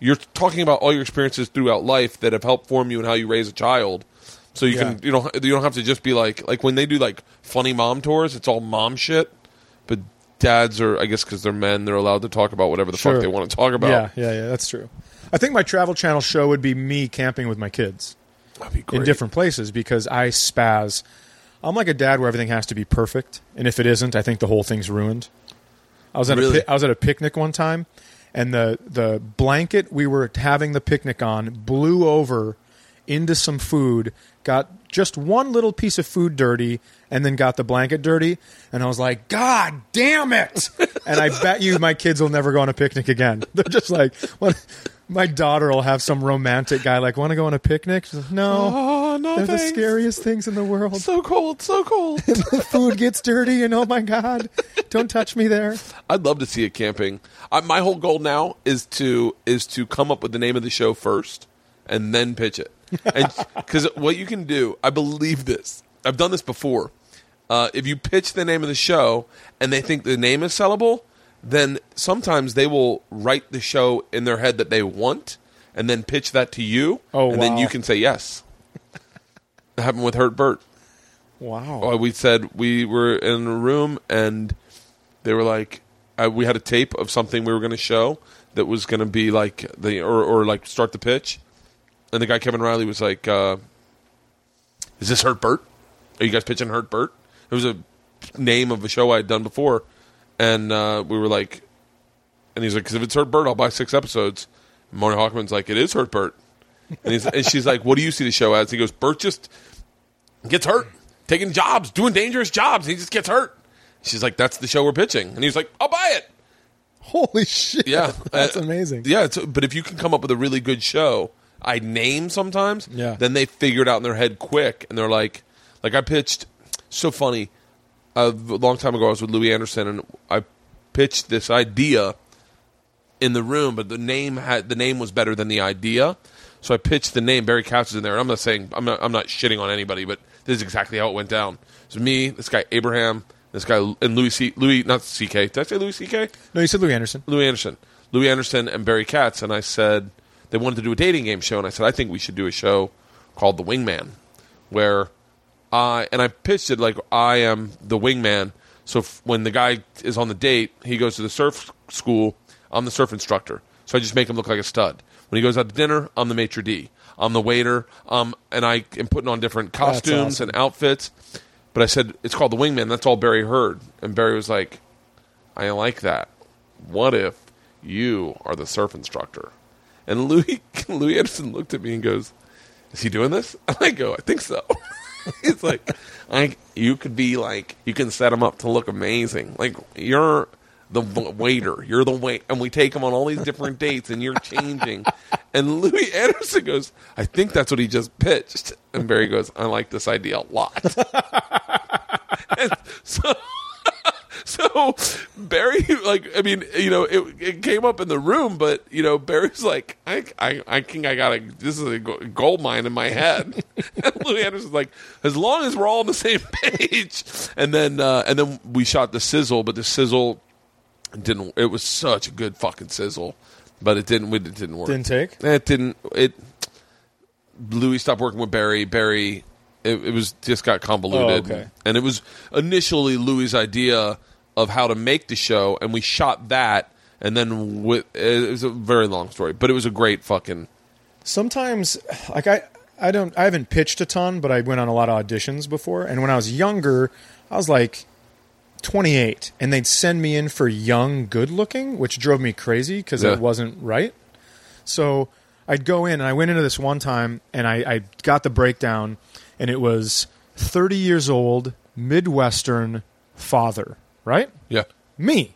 you're talking about all your experiences throughout life that have helped form you and how you raise a child. So you Yeah. can you don't you don't have to just be like like when they do like funny mom tours, it's all mom shit. But dads are, I guess, because they're men, they're allowed to talk about whatever the Sure. fuck they want to talk about. Yeah, yeah, yeah. That's true. I think my Travel Channel show would be me camping with my kids That'd be great. in different places because I spaz. I'm like a dad where everything has to be perfect, and if it isn't, I think the whole thing's ruined. I was at Really? a pi- I was at a picnic one time, and the the blanket we were having the picnic on blew over into some food, got just one little piece of food dirty, and then got the blanket dirty. And I was like, God damn it! <laughs> and I bet you my kids will never go on a picnic again. <laughs> They're just like, what? My daughter will have some romantic guy like, want to go on a picnic? She's like, no, Oh no! they're the scariest things in the world. So cold, so cold. <laughs> the food gets dirty, and oh my god, don't touch me there. I'd love to see it camping. I, my whole goal now is to is to come up with the name of the show first and then pitch it. And because what you can do, I believe this. I've done this before. Uh, if you pitch the name of the show and they think the name is sellable, then sometimes they will write the show in their head that they want and then pitch that to you. Oh, and then you can say yes. It happened with Hurt Bert. Wow. Uh, we said we were in a room and they were like, uh, we had a tape of something we were going to show that was going to be like the or, or like start the pitch, and the guy Kevin Riley was like, uh, "Is this Hurt Bert? Are you guys pitching Hurt Bert?" It was a name of a show I had done before, and uh, we were like, and he's like, "Because if it's Hurt Bert, I'll buy six episodes." And Moni Hawkman's like, "It is Hurt Bert," and, he's, and she's like, "What do you see the show as?" He goes, "Bert just." gets hurt, taking jobs, doing dangerous jobs. He just gets hurt. She's like, "That's the show we're pitching," and he's like, "I'll buy it." Holy shit. Yeah, <laughs> That's Uh, amazing. Yeah, it's, but if you can come up with a really good show, I name sometimes. Yeah. Then they figure it out in their head quick, and they're like, like I pitched. So funny. A long time ago, I was with Louie Anderson, and I pitched this idea in the room, but the name had the name was better than the idea. So I pitched the name. Barry Katz is in there, and I'm not saying I'm not I'm not shitting on anybody, but this is exactly how it went down. Was me, this guy Abraham, this guy and Louis C. Louis not C. K. Did I say Louis C. K. No, you said Louie Anderson. Louie Anderson, Louie Anderson, and Barry Katz, and I said they wanted to do a dating game show, and I said I think we should do a show called The Wingman, where I and I pitched it like I am the wingman. So f- when the guy is on the date, he goes to the surf school. I'm the surf instructor, so I just make him look like a stud. When he goes out to dinner, I'm the maitre d. I'm the waiter. Um, and I am putting on different costumes awesome. and outfits. But I said it's called the wingman. That's all Barry heard, and Barry was like, "I like that. What if you are the surf instructor?" And Louis <laughs> Louie Anderson looked at me and goes, "Is he doing this?" And <laughs> I go, "I think so." <laughs> He's like, "I you could be like you can set him up to look amazing. Like you're the waiter, you're the wait, and we take him on all these different dates, and you're changing." And Louie Anderson goes, "I think that's what he just pitched." And Barry goes, "I like this idea a lot." so <laughs> so Barry, like, I mean, you know, it, it came up in the room, but you know, Barry's like, I, I, I think I got a this is a go- gold mine in my head. <laughs> <laughs> and Louie Anderson's like, as long as we're all on the same page. And then, uh, and then we shot the sizzle, but the sizzle didn't. It was such a good fucking sizzle, but it didn't. It didn't work. Didn't take? It didn't. It. Louis stopped working with Barry. Barry. It, it was just got convoluted, Oh, okay. and it was initially Louis' idea of how to make the show, and we shot that, and then with it was a very long story, but it was a great fucking. Sometimes, like I, I don't, I haven't pitched a ton, but I went on a lot of auditions before. And when I was younger, I was like 28, and they'd send me in for young, good looking, which drove me crazy because Yeah. it wasn't right. So I'd go in, and I went into this one time, and I, I got the breakdown, and it was 30 years old, Midwestern father, right? Yeah, me.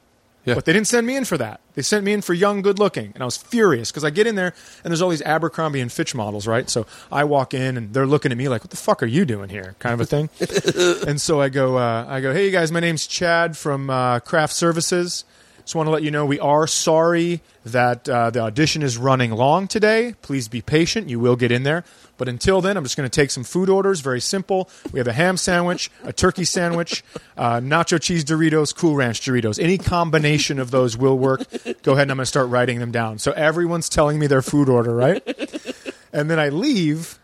Yeah. But they didn't send me in for that. They sent me in for young, good looking. And I was furious because I get in there and there's all these Abercrombie and Fitch models, right? So I walk in and they're looking at me like, what the fuck are you doing here? Kind of a thing. <laughs> and so I go, uh, I go, hey, you guys, my name's Chad from uh, Craft Services. Just want to let you know we are sorry that uh, the audition is running long today. Please be patient. You will get in there. But until then, I'm just going to take some food orders. Very simple. We have a ham sandwich, a turkey sandwich, uh, nacho cheese Doritos, Cool Ranch Doritos. Any combination of those will work. Go ahead and I'm going to start writing them down. So everyone's telling me their food order, right? And then I leave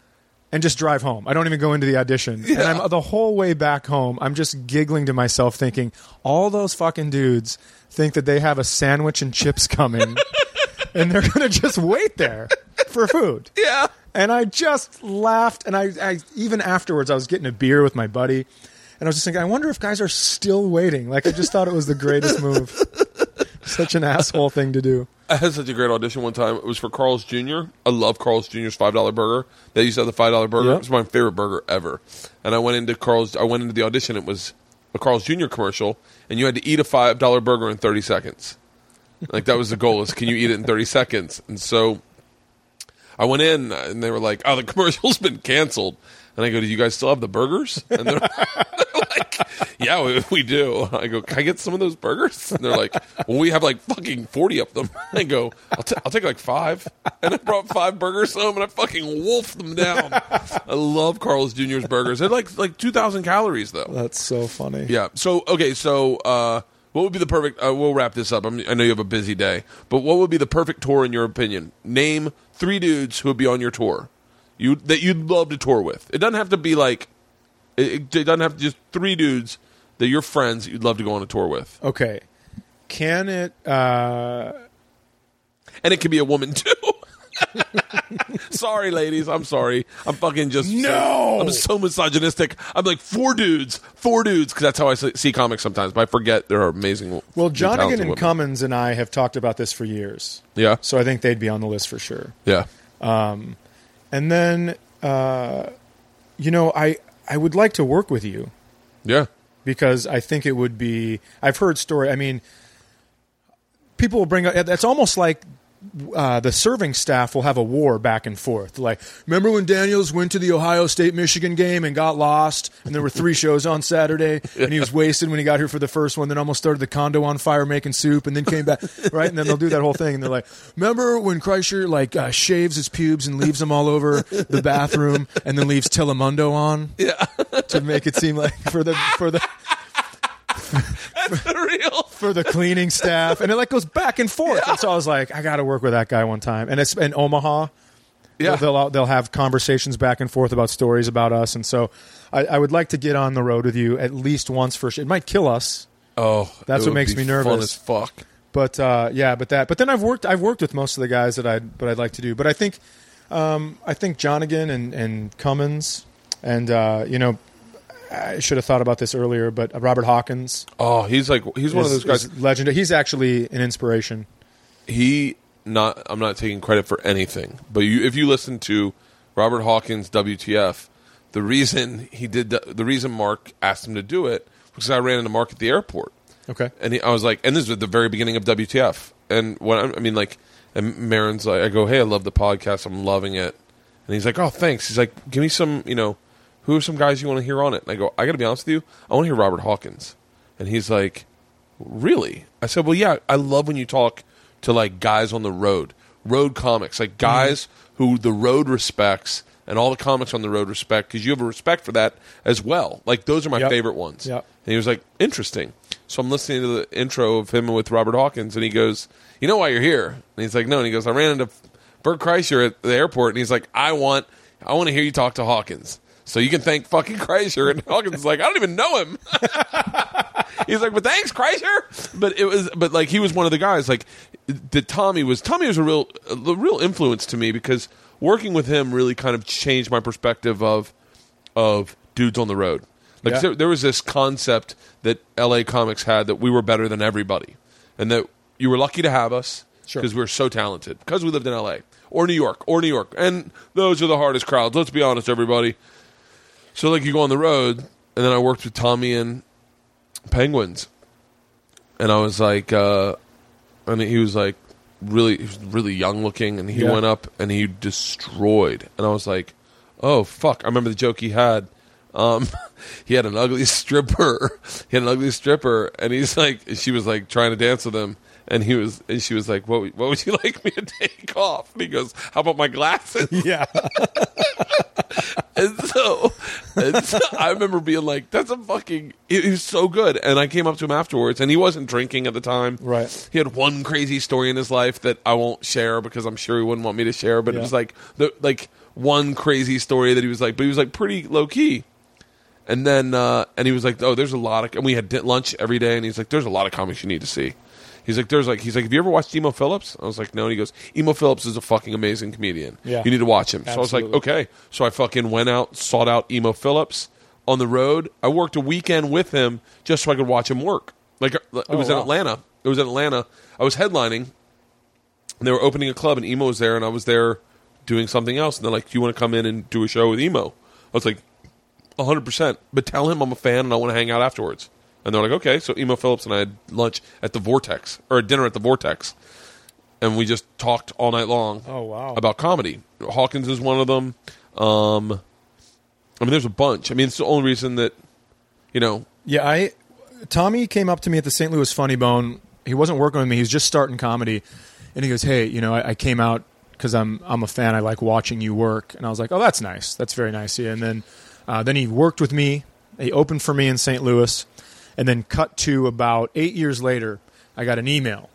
and just drive home. I don't even go into the audition. And I'm the whole way back home, I'm just giggling to myself thinking, all those fucking dudes think that they have a sandwich and chips coming <laughs> and they're going to just wait there for food. Yeah. And I just laughed and I, I even afterwards I was getting a beer with my buddy and I was just thinking, I wonder if guys are still waiting. Like I just thought it was the greatest move. <laughs> Such an asshole thing to do. I had such a great audition one time. It was for Carl's Jr. I love Carl's Jr.'s five dollar burger. They used to have the five dollar burger. Yeah. It was my favorite burger ever. And I went into Carl's. I went into the audition. It was a Carl's Jr. commercial, and you had to eat a five dollar burger in thirty seconds. Like that was the goal: is can you eat it in thirty seconds? And so I went in, and they were like, "Oh, the commercial's been canceled." And I go, "Do you guys still have the burgers?" And they're, they're like, "Yeah, we, we do." I go, "Can I get some of those burgers?" And they're like, "Well, we have like fucking forty of them." <laughs> I go, "I'll, t- I'll take like five. And I brought five burgers home, and I fucking wolfed them down. I love Carl's Jr.'s burgers. They're like like two thousand calories though. That's so funny. Yeah. So okay. So uh, what would be the perfect? Uh, we'll wrap this up. I'm, I know you have a busy day, but what would be the perfect tour in your opinion? Name three dudes who would be on your tour. You that you'd love to tour with. It doesn't have to be like. It, it doesn't have to just three dudes that you're friends that you'd love to go on a tour with, Okay. Can it uh and it can be a woman too. <laughs> sorry, ladies. I'm sorry. I'm fucking just No! I'm so misogynistic. I'm like four dudes, four dudes, because that's how I see comics sometimes. But I forget there are amazing. Well, Johnagin and. Cummins and I have talked about this for years. Yeah, So I think they'd be on the list for sure. yeah. And then uh you know, I I would like to work with you Yeah. because I think it would be I've heard story I mean people will bring up that's almost like uh, the serving staff will have a war back and forth. Like, remember when Daniels went to the Ohio State Michigan game and got lost, and there were three <laughs> shows on Saturday, and he was wasted when he got here for the first one, then almost started the condo on fire making soup, and then came back, <laughs> right? And then they'll do that whole thing, and they're like, remember when Kreischer like uh, shaves his pubes and leaves them all over the bathroom, and then leaves Telemundo on, <laughs> Yeah. to make it seem like for the for the <laughs> Real. for the cleaning staff, and it like goes back and forth. And so I was like, I got to work with that guy one time. And it's in Omaha. Yeah. they'll they'll have conversations back and forth about stories about us, and so I, I would like to get on the road with you at least once for. It might kill us, Oh, That's what makes me Fun nervous. as fuck. but uh, yeah, but that. But then I've worked I've worked with most of the guys that I but I'd like to do. But I think um, I think Johnagin and and Cummins and uh, you know. I should have thought about this earlier, but Robert Hawkins Oh, he's like he's one of those guys. is legendary. He's actually an inspiration. He not. I'm not taking credit for anything, but you, if you listen to Robert Hawkins WTF, the reason he did the, the reason Marc asked him to do it because I ran into Marc at the airport. Okay. And he, I was like, and this was at the very beginning of WTF. And what I, I mean, like, and Maron's like, I go, hey, I love the podcast. I'm loving it. And he's like, oh, thanks. He's like, give me some, you know, who are some guys you want to hear on it? And I go, I got to be honest with you, I want to hear Robert Hawkins. And he's like, really? I said, well, yeah, I love when you talk to like guys on the road, road comics, like mm-hmm. guys who the road respects and all the comics on the road respect because you have a respect for that as well. Like those are my Yep. favorite ones. Yep. And he was like, interesting. So I'm listening to the intro of him with Robert Hawkins, and he goes, you know why you're here? And he's like, no. And he goes, I ran into Bert Kreischer at the airport, and he's like, I want, I want to hear you talk to Hawkins. So you can thank fucking Kreischer. And Hawkins is like, I don't even know him. <laughs> He's like, but thanks, Kreischer. But it was, but like he was one of the guys. Like that Tommy was. Tommy was a real, a real influence to me because working with him really kind of changed my perspective of of dudes on the road. Like Yeah. there, there was this concept that L.A. comics had that we were better than everybody, and that you were lucky to have us Sure. because we were so talented because we lived in L.A. or New York or New York, and those are the hardest crowds. Let's be honest, everybody. So like you go on the road, and then I worked with Tommy and Penguins, and I was like, uh, and he was like really, he was really young looking, and he Yeah. went up and he destroyed, and I was like, oh fuck! I remember the joke he had. Um, <laughs> he had an ugly <laughs> stripper. He had an ugly stripper, and he's like, she was like trying to dance with him, And he was, and she was like, "What? What would you <laughs> like me to take off?" And he goes, "How about my glasses?" Yeah. And so, and so I remember being like, "That's a fucking." He was so good, and I came up to him afterwards, and he wasn't drinking at the time. Right. He had one crazy story in his life that I won't share because I'm sure he wouldn't want me to share. But it was like the like one crazy story that he was like, but he was like pretty low key. And then, uh, and he was like, "Oh, there's a lot of," and we had lunch every day, and he's like, "There's a lot of comics you need to see." He's like, "There's like," he's like, "Have you ever watched Emo Philips?" I was like, "No." And he goes, "Emo Philips is a fucking amazing comedian. Yeah. you need to watch him." Absolutely. So I was like, "Okay." So I fucking went out, sought out Emo Philips on the road. I worked a weekend with him just so I could watch him work. Like uh, it oh, was Oh, in. Atlanta. It was in Atlanta. I was headlining, and they were opening a club, and Emo was there, and I was there doing something else. And they're like, "Do you want to come in and do a show with Emo?" I was like, hundred percent. But tell him I'm a fan and I want to hang out afterwards. And they're like, okay. So Emo Philips and I had lunch at the Vortex or dinner at the Vortex, and we just talked all night long. Oh, wow. About comedy. Hawkins is one of them. Um, I mean, there's a bunch. I mean, it's the only reason that you know. Yeah, I Tommy came up to me at the St. Louis Funny Bone. He wasn't working with me. He was just starting comedy, and he goes, "Hey, you know, I, I came out because I'm I'm a fan. I like watching you work." And I was like, "Oh, that's nice. That's very nice." Yeah. And then uh, then he worked with me. He opened for me in St. Louis, and then cut to about eight years later. I got an email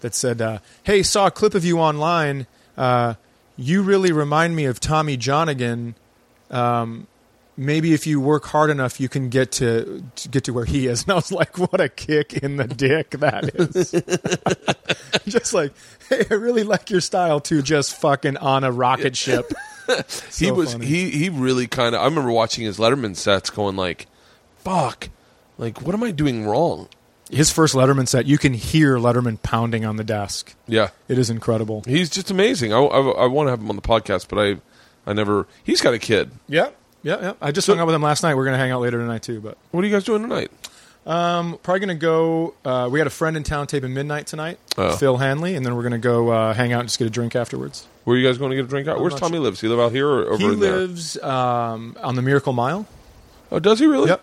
that said, uh, "Hey, saw a clip of you online. Uh, you really remind me of Tommy Johnagin." maybe if you work hard enough, you can get to, to get to where he is. <laughs> And I was like, what a kick in the dick that is. <laughs> just like, hey, I really like your style too. Just fucking on a rocket ship. <laughs> he was funny. he he really kind of. I remember watching his Letterman sets, going like, "Fuck, like what am I doing wrong?" His first Letterman set, you can hear Letterman pounding on the desk. Yeah, It is incredible. he's just amazing. I, I, I want to have him on the podcast, but I I never. He's got a kid. Yeah. Yeah, yeah. I just hung out with him last night. We're going to hang out later tonight too, but What are you guys doing tonight? um, probably going to go. Uh, we got a friend in town taping midnight tonight, Oh. Phil Hanley, and then we're going to go uh, hang out and just get a drink afterwards. Where are you guys going to get a drink out? Where's Tommy lives? He live out here or over there? he in there? lives um, on the Miracle Mile. Oh, does he really? Yep.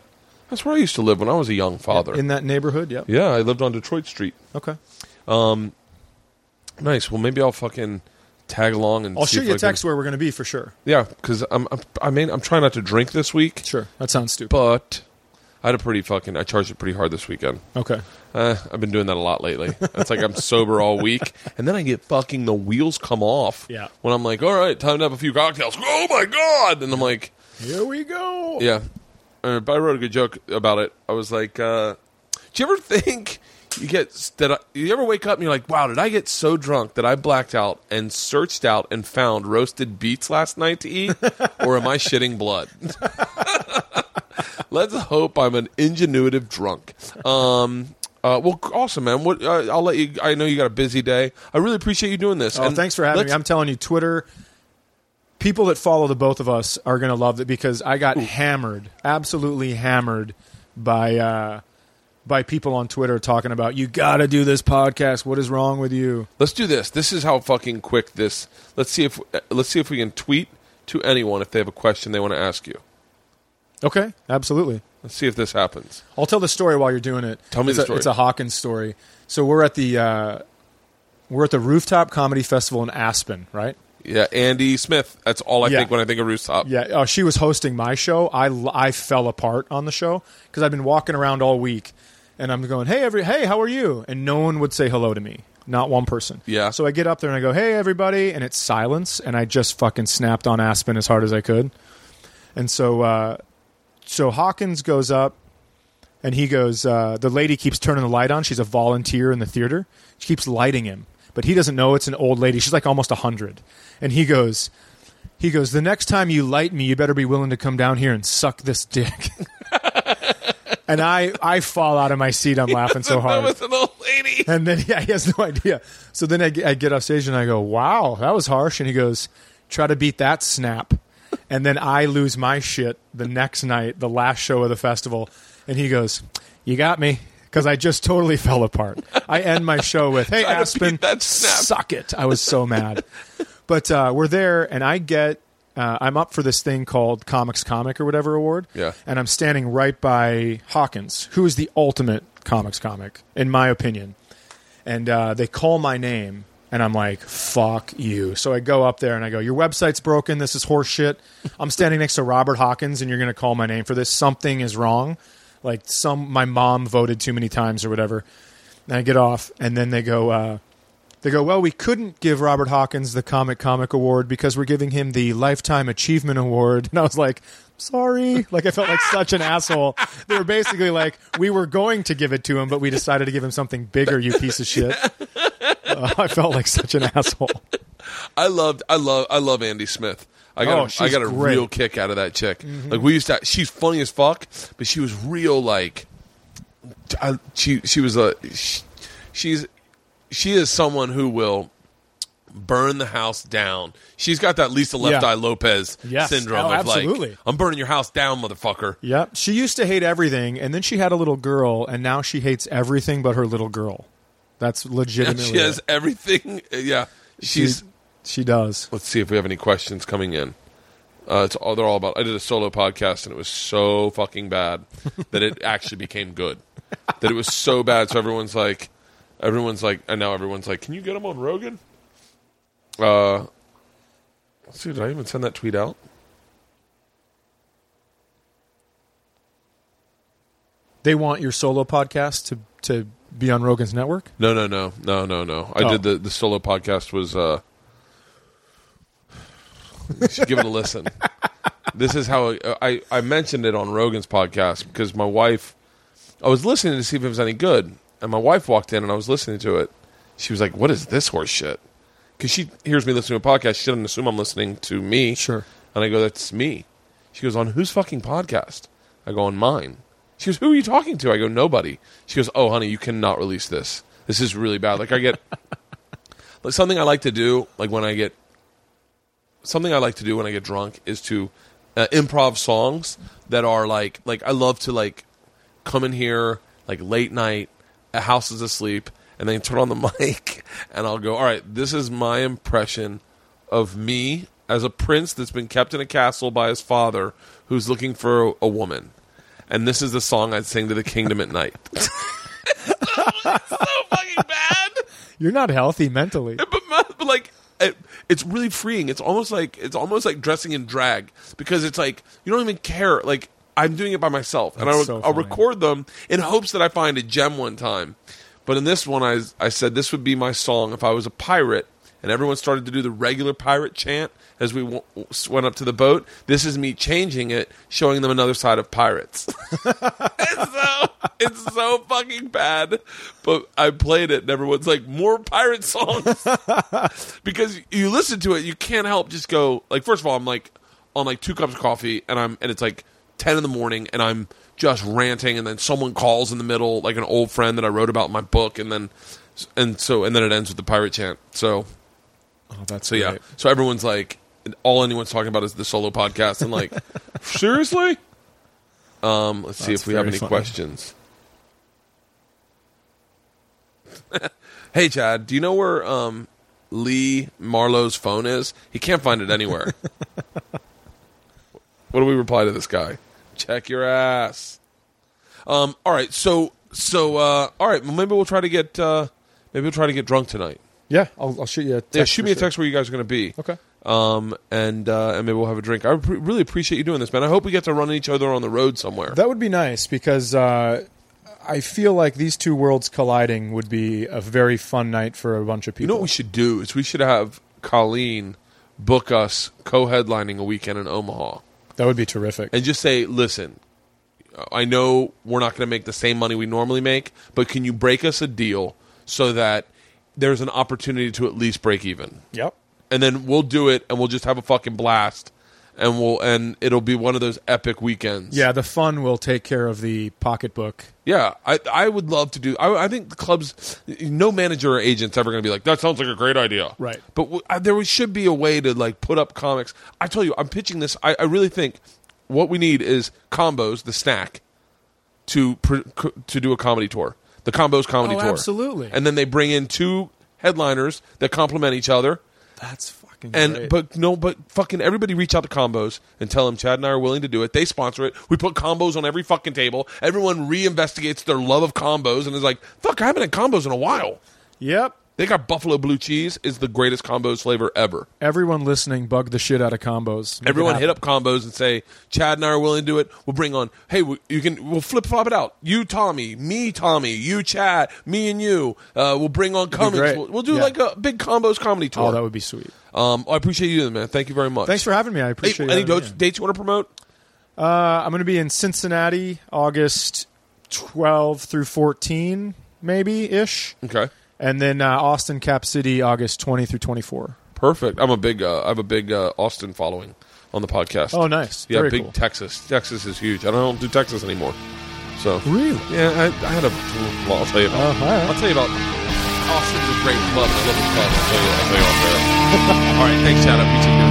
That's where I used to live when I was a young father. in that neighborhood. yeah. yeah, I lived on Detroit Street. Okay. Nice. Well, maybe I'll fucking tag along and. I'll shoot if you a can- text where we're going to be for sure. Yeah, because I'm, I'm. I mean, I'm trying not to drink this week, Sure. That sounds stupid. but I had a pretty fucking. I charged it pretty hard this weekend. okay. Uh, I've been doing that a lot lately. It's like I'm sober all week, and then I get fucking the wheels come off. Yeah. When I'm like, all right, time to have a few cocktails. Oh my god! And I'm like, Here we go. yeah. Uh, but I wrote a good joke about it. I was like, uh, do you ever think you get that? I, you ever wake up and you're like, wow, did I get so drunk that I blacked out and searched out and found roasted beets last night to eat, <laughs> or am I shitting blood? <laughs> Let's hope I'm an ingenuitive drunk. Um, uh, well, awesome, man. What uh, I'll let you. I know you got a busy day. I really appreciate you doing this. Oh, And thanks for having me. I'm telling you, Twitter. People that follow the both of us are going to love it because I got hammered, absolutely hammered by uh, by people on Twitter talking about you got to do this podcast. What is wrong with you? Let's do this. This is how fucking quick this. Let's see if let's see if we can tweet to anyone if they have a question they want to ask you. Okay, absolutely. Let's see if this happens. I'll tell the story while you're doing it. Tell me it's the a, story. It's a Hawkins story. So we're at the uh, we're at the Rooftop Comedy Festival in Aspen, right? Yeah, Andy Smith. That's all I Yeah. think when I think of rooftop. Yeah, uh, she was hosting my show. I, I fell apart on the show because I've been walking around all week, and I'm going, "Hey, every hey, how are you?" And no one would say hello to me. Not one person. Yeah. So I get up there and I go, "Hey, everybody," and it's silence, and I just fucking snapped on Aspen as hard as I could. And so, uh, so Hawkins goes up, and he goes. Uh, the lady keeps turning the light on. She's a volunteer in the theater. She keeps lighting him, but he doesn't know it's an old lady. She's like almost a hundred, and he goes. He goes, The next time you light me, you better be willing to come down here and suck this dick. <laughs> and I, I fall out of my seat. I'm laughing so that hard. was an old lady. And then, <laughs> yeah, he has no idea. So then I, I get off stage and I go, Wow, that was harsh. And he goes, Try to beat that snap. And then I lose my shit the next night, the last show of the festival. And he goes, You got me. Because I just totally <laughs> fell apart. I end my show with, Hey, <laughs> Aspen, that snap." suck it. I was so mad. But uh, we're there, and I get. Uh, I'm up for this thing called Comics Comic or whatever award. Yeah. And I'm standing right by Hawkins, who is the ultimate comics comic, in my opinion. and uh, they call my name, and I'm like, "Fuck you!" So I go up there and I go, "Your website's broken. This is horseshit. I'm standing next to Robert Hawkins, and you're going to call my name for this. Something is wrong. Like some my mom voted too many times or whatever." And I get off, and then they go. Uh, they go, well, we couldn't give Robert Hawkins the Comic Comic Award because we're giving him the Lifetime Achievement Award. <laughs> And I was like, sorry. <laughs> Like, I felt like such an asshole. They were basically like, we were going to give it to him, but we decided to give him something bigger, you piece of shit. <laughs> Uh, <laughs> I felt like such an asshole. I loved, I love, I love Andy Smith. I got, Oh, a, I got a great. real kick out of that chick. Like we used to, she's funny as fuck, but she was real. Like, I, she, she was a, she, she's, she is someone who will burn the house down. She's got that Lisa Left Yeah. Eye Lopes Yes. syndrome Oh, of like, absolutely. I'm burning your house down, motherfucker. Yep. She used to hate everything, and then she had a little girl, and now she hates everything but her little girl. That's legitimately. she has it. everything. Yeah, she's. She, she does. Let's see if we have any questions coming in. Uh, it's all they're all about. I did a solo podcast and it was so fucking bad <laughs> that it actually became good. That it was so bad, so everyone's like, everyone's like, and now everyone's like, can you get him on Rogan? Uh, let's see. Did I even send that tweet out? They want your solo podcast to to be on Rogan's network. No, no, no, no, no, no. I Oh. did the the solo podcast was. uh You should give it a <laughs> listen. this is how I I mentioned it on Rogan's podcast because my wife. I was listening to see if it was any good, and my wife walked in and I was listening to it. She was like, "What is this horse shit?" Because she hears me listening to a podcast, she doesn't assume I'm listening to me. Sure. And I go, "That's me." She goes, "On whose fucking podcast?" I go, "On mine." She goes, "Who are you talking to?" I go, "Nobody." She goes, "Oh, honey, you cannot release this. This is really bad." Like I get <laughs> like something I like to do, like when I get something I like to do when I get drunk is to uh, improv songs that are like like I love to like come in here like late night, a house is asleep, and then turn on the <laughs> mic and I'll go, "All right, this is my impression of me as a prince that's been kept in a castle by his father who's looking for a, a woman." And this is the song I'd sing to the kingdom at night. <laughs> so fucking bad. You're not healthy mentally. but, my- but like it, it's really freeing. It's almost like it's almost like dressing in drag because it's like you don't even care. Like i'm doing it by myself. And I'll, so I'll record them in hopes that i find a gem one time. But in this one I, I said this would be my song if i was a pirate and everyone started to do the regular pirate chant as we w- went up to the boat this is me changing it showing them another side of pirates <laughs> it's so it's so fucking bad. But I played it, and everyone's like, "More pirate songs," <laughs> because you listen to it, you can't help just go like. First of all, I'm like on like two cups of coffee, and I'm and it's like ten in the morning, and I'm just ranting, and then someone calls in the middle, like an old friend that I wrote about in my book, and then and so and then it ends with the pirate chant. So Oh, that's so yeah, great. so everyone's like, all anyone's talking about is the solo podcast, and like, <laughs> seriously. Um, let's see That's if we have very any funny. questions. <laughs> hey, Chad, do you know where um, Lee Marlowe's phone is? He can't find it anywhere. <laughs> what do we reply to this guy? Check your ass. Um, all right, so so uh, all right, well, maybe we'll try to get uh, maybe we'll try to get drunk tonight. Yeah, I'll, I'll shoot you a text. Yeah, shoot me a sure. text where you guys are going to be. Okay. Um, and uh, and maybe we'll have a drink. I pre- really appreciate you doing this, man. I hope we get to run each other on the road somewhere. That would be nice because uh, I feel like these two worlds colliding would be a very fun night for a bunch of people. you know what we should do is we should have Colleen book us co-headlining a weekend in Omaha, that would be terrific. and just say, "Listen, I know we're not going to make the same money we normally make, but can you break us a deal so that there's an opportunity to at least break even?" yep. and then we'll do it and we'll just have a fucking blast and we'll and it'll be one of those epic weekends Yeah, the fun will take care of the pocketbook. yeah i i would love to do i, I think the clubs no manager or agent's ever going to be like that sounds like a great idea Right. but w- uh, there should be a way to like put up comics i tell you i'm pitching this i, I really think what we need is combos the snack to pr- to do a comedy tour the combos comedy Oh, tour absolutely. and then they bring in two headliners that complement each other That's fucking and great. but no, but fucking everybody reach out to combos and tell them Chad and I are willing to do it. They sponsor it. We put combos on every fucking table. Everyone reinvestigates their love of combos and is like, fuck, I haven't had combos in a while. Yep. They got buffalo blue cheese is the greatest combos flavor ever. Everyone listening, bug the shit out of combos. Make it Everyone hit up combos and say, Chad and I are willing to do it. We'll bring on, hey, we- you can, we'll flip flop it out. You, Tommy, me, Tommy, you, Chad, me and you. Uh, we'll bring on Cummins. great. We'll, we'll do Yeah. like a big combos comedy tour. Oh, that would be sweet. um, I appreciate you, man. Thank you very much. Thanks for having me. I Hey, appreciate any it. dates, dates you want to promote? Uh, I'm going to be in Cincinnati August 12 through 14, maybe ish, Okay. And then uh, Austin Cap City August 20 through 24. Perfect. I'm a big. Uh, I have a big uh, Austin following on the podcast. Oh, nice. yeah, Very big cool. Texas. Texas is huge. I don't do Texas anymore. So Really? yeah, I, I had a. Well, I'll tell you about. Oh, all right. I'll tell you about. Austin's a great club, I love this club. I'll tell you. I'll tell you off there. <laughs> All right, thanks, Chad. I appreciate you.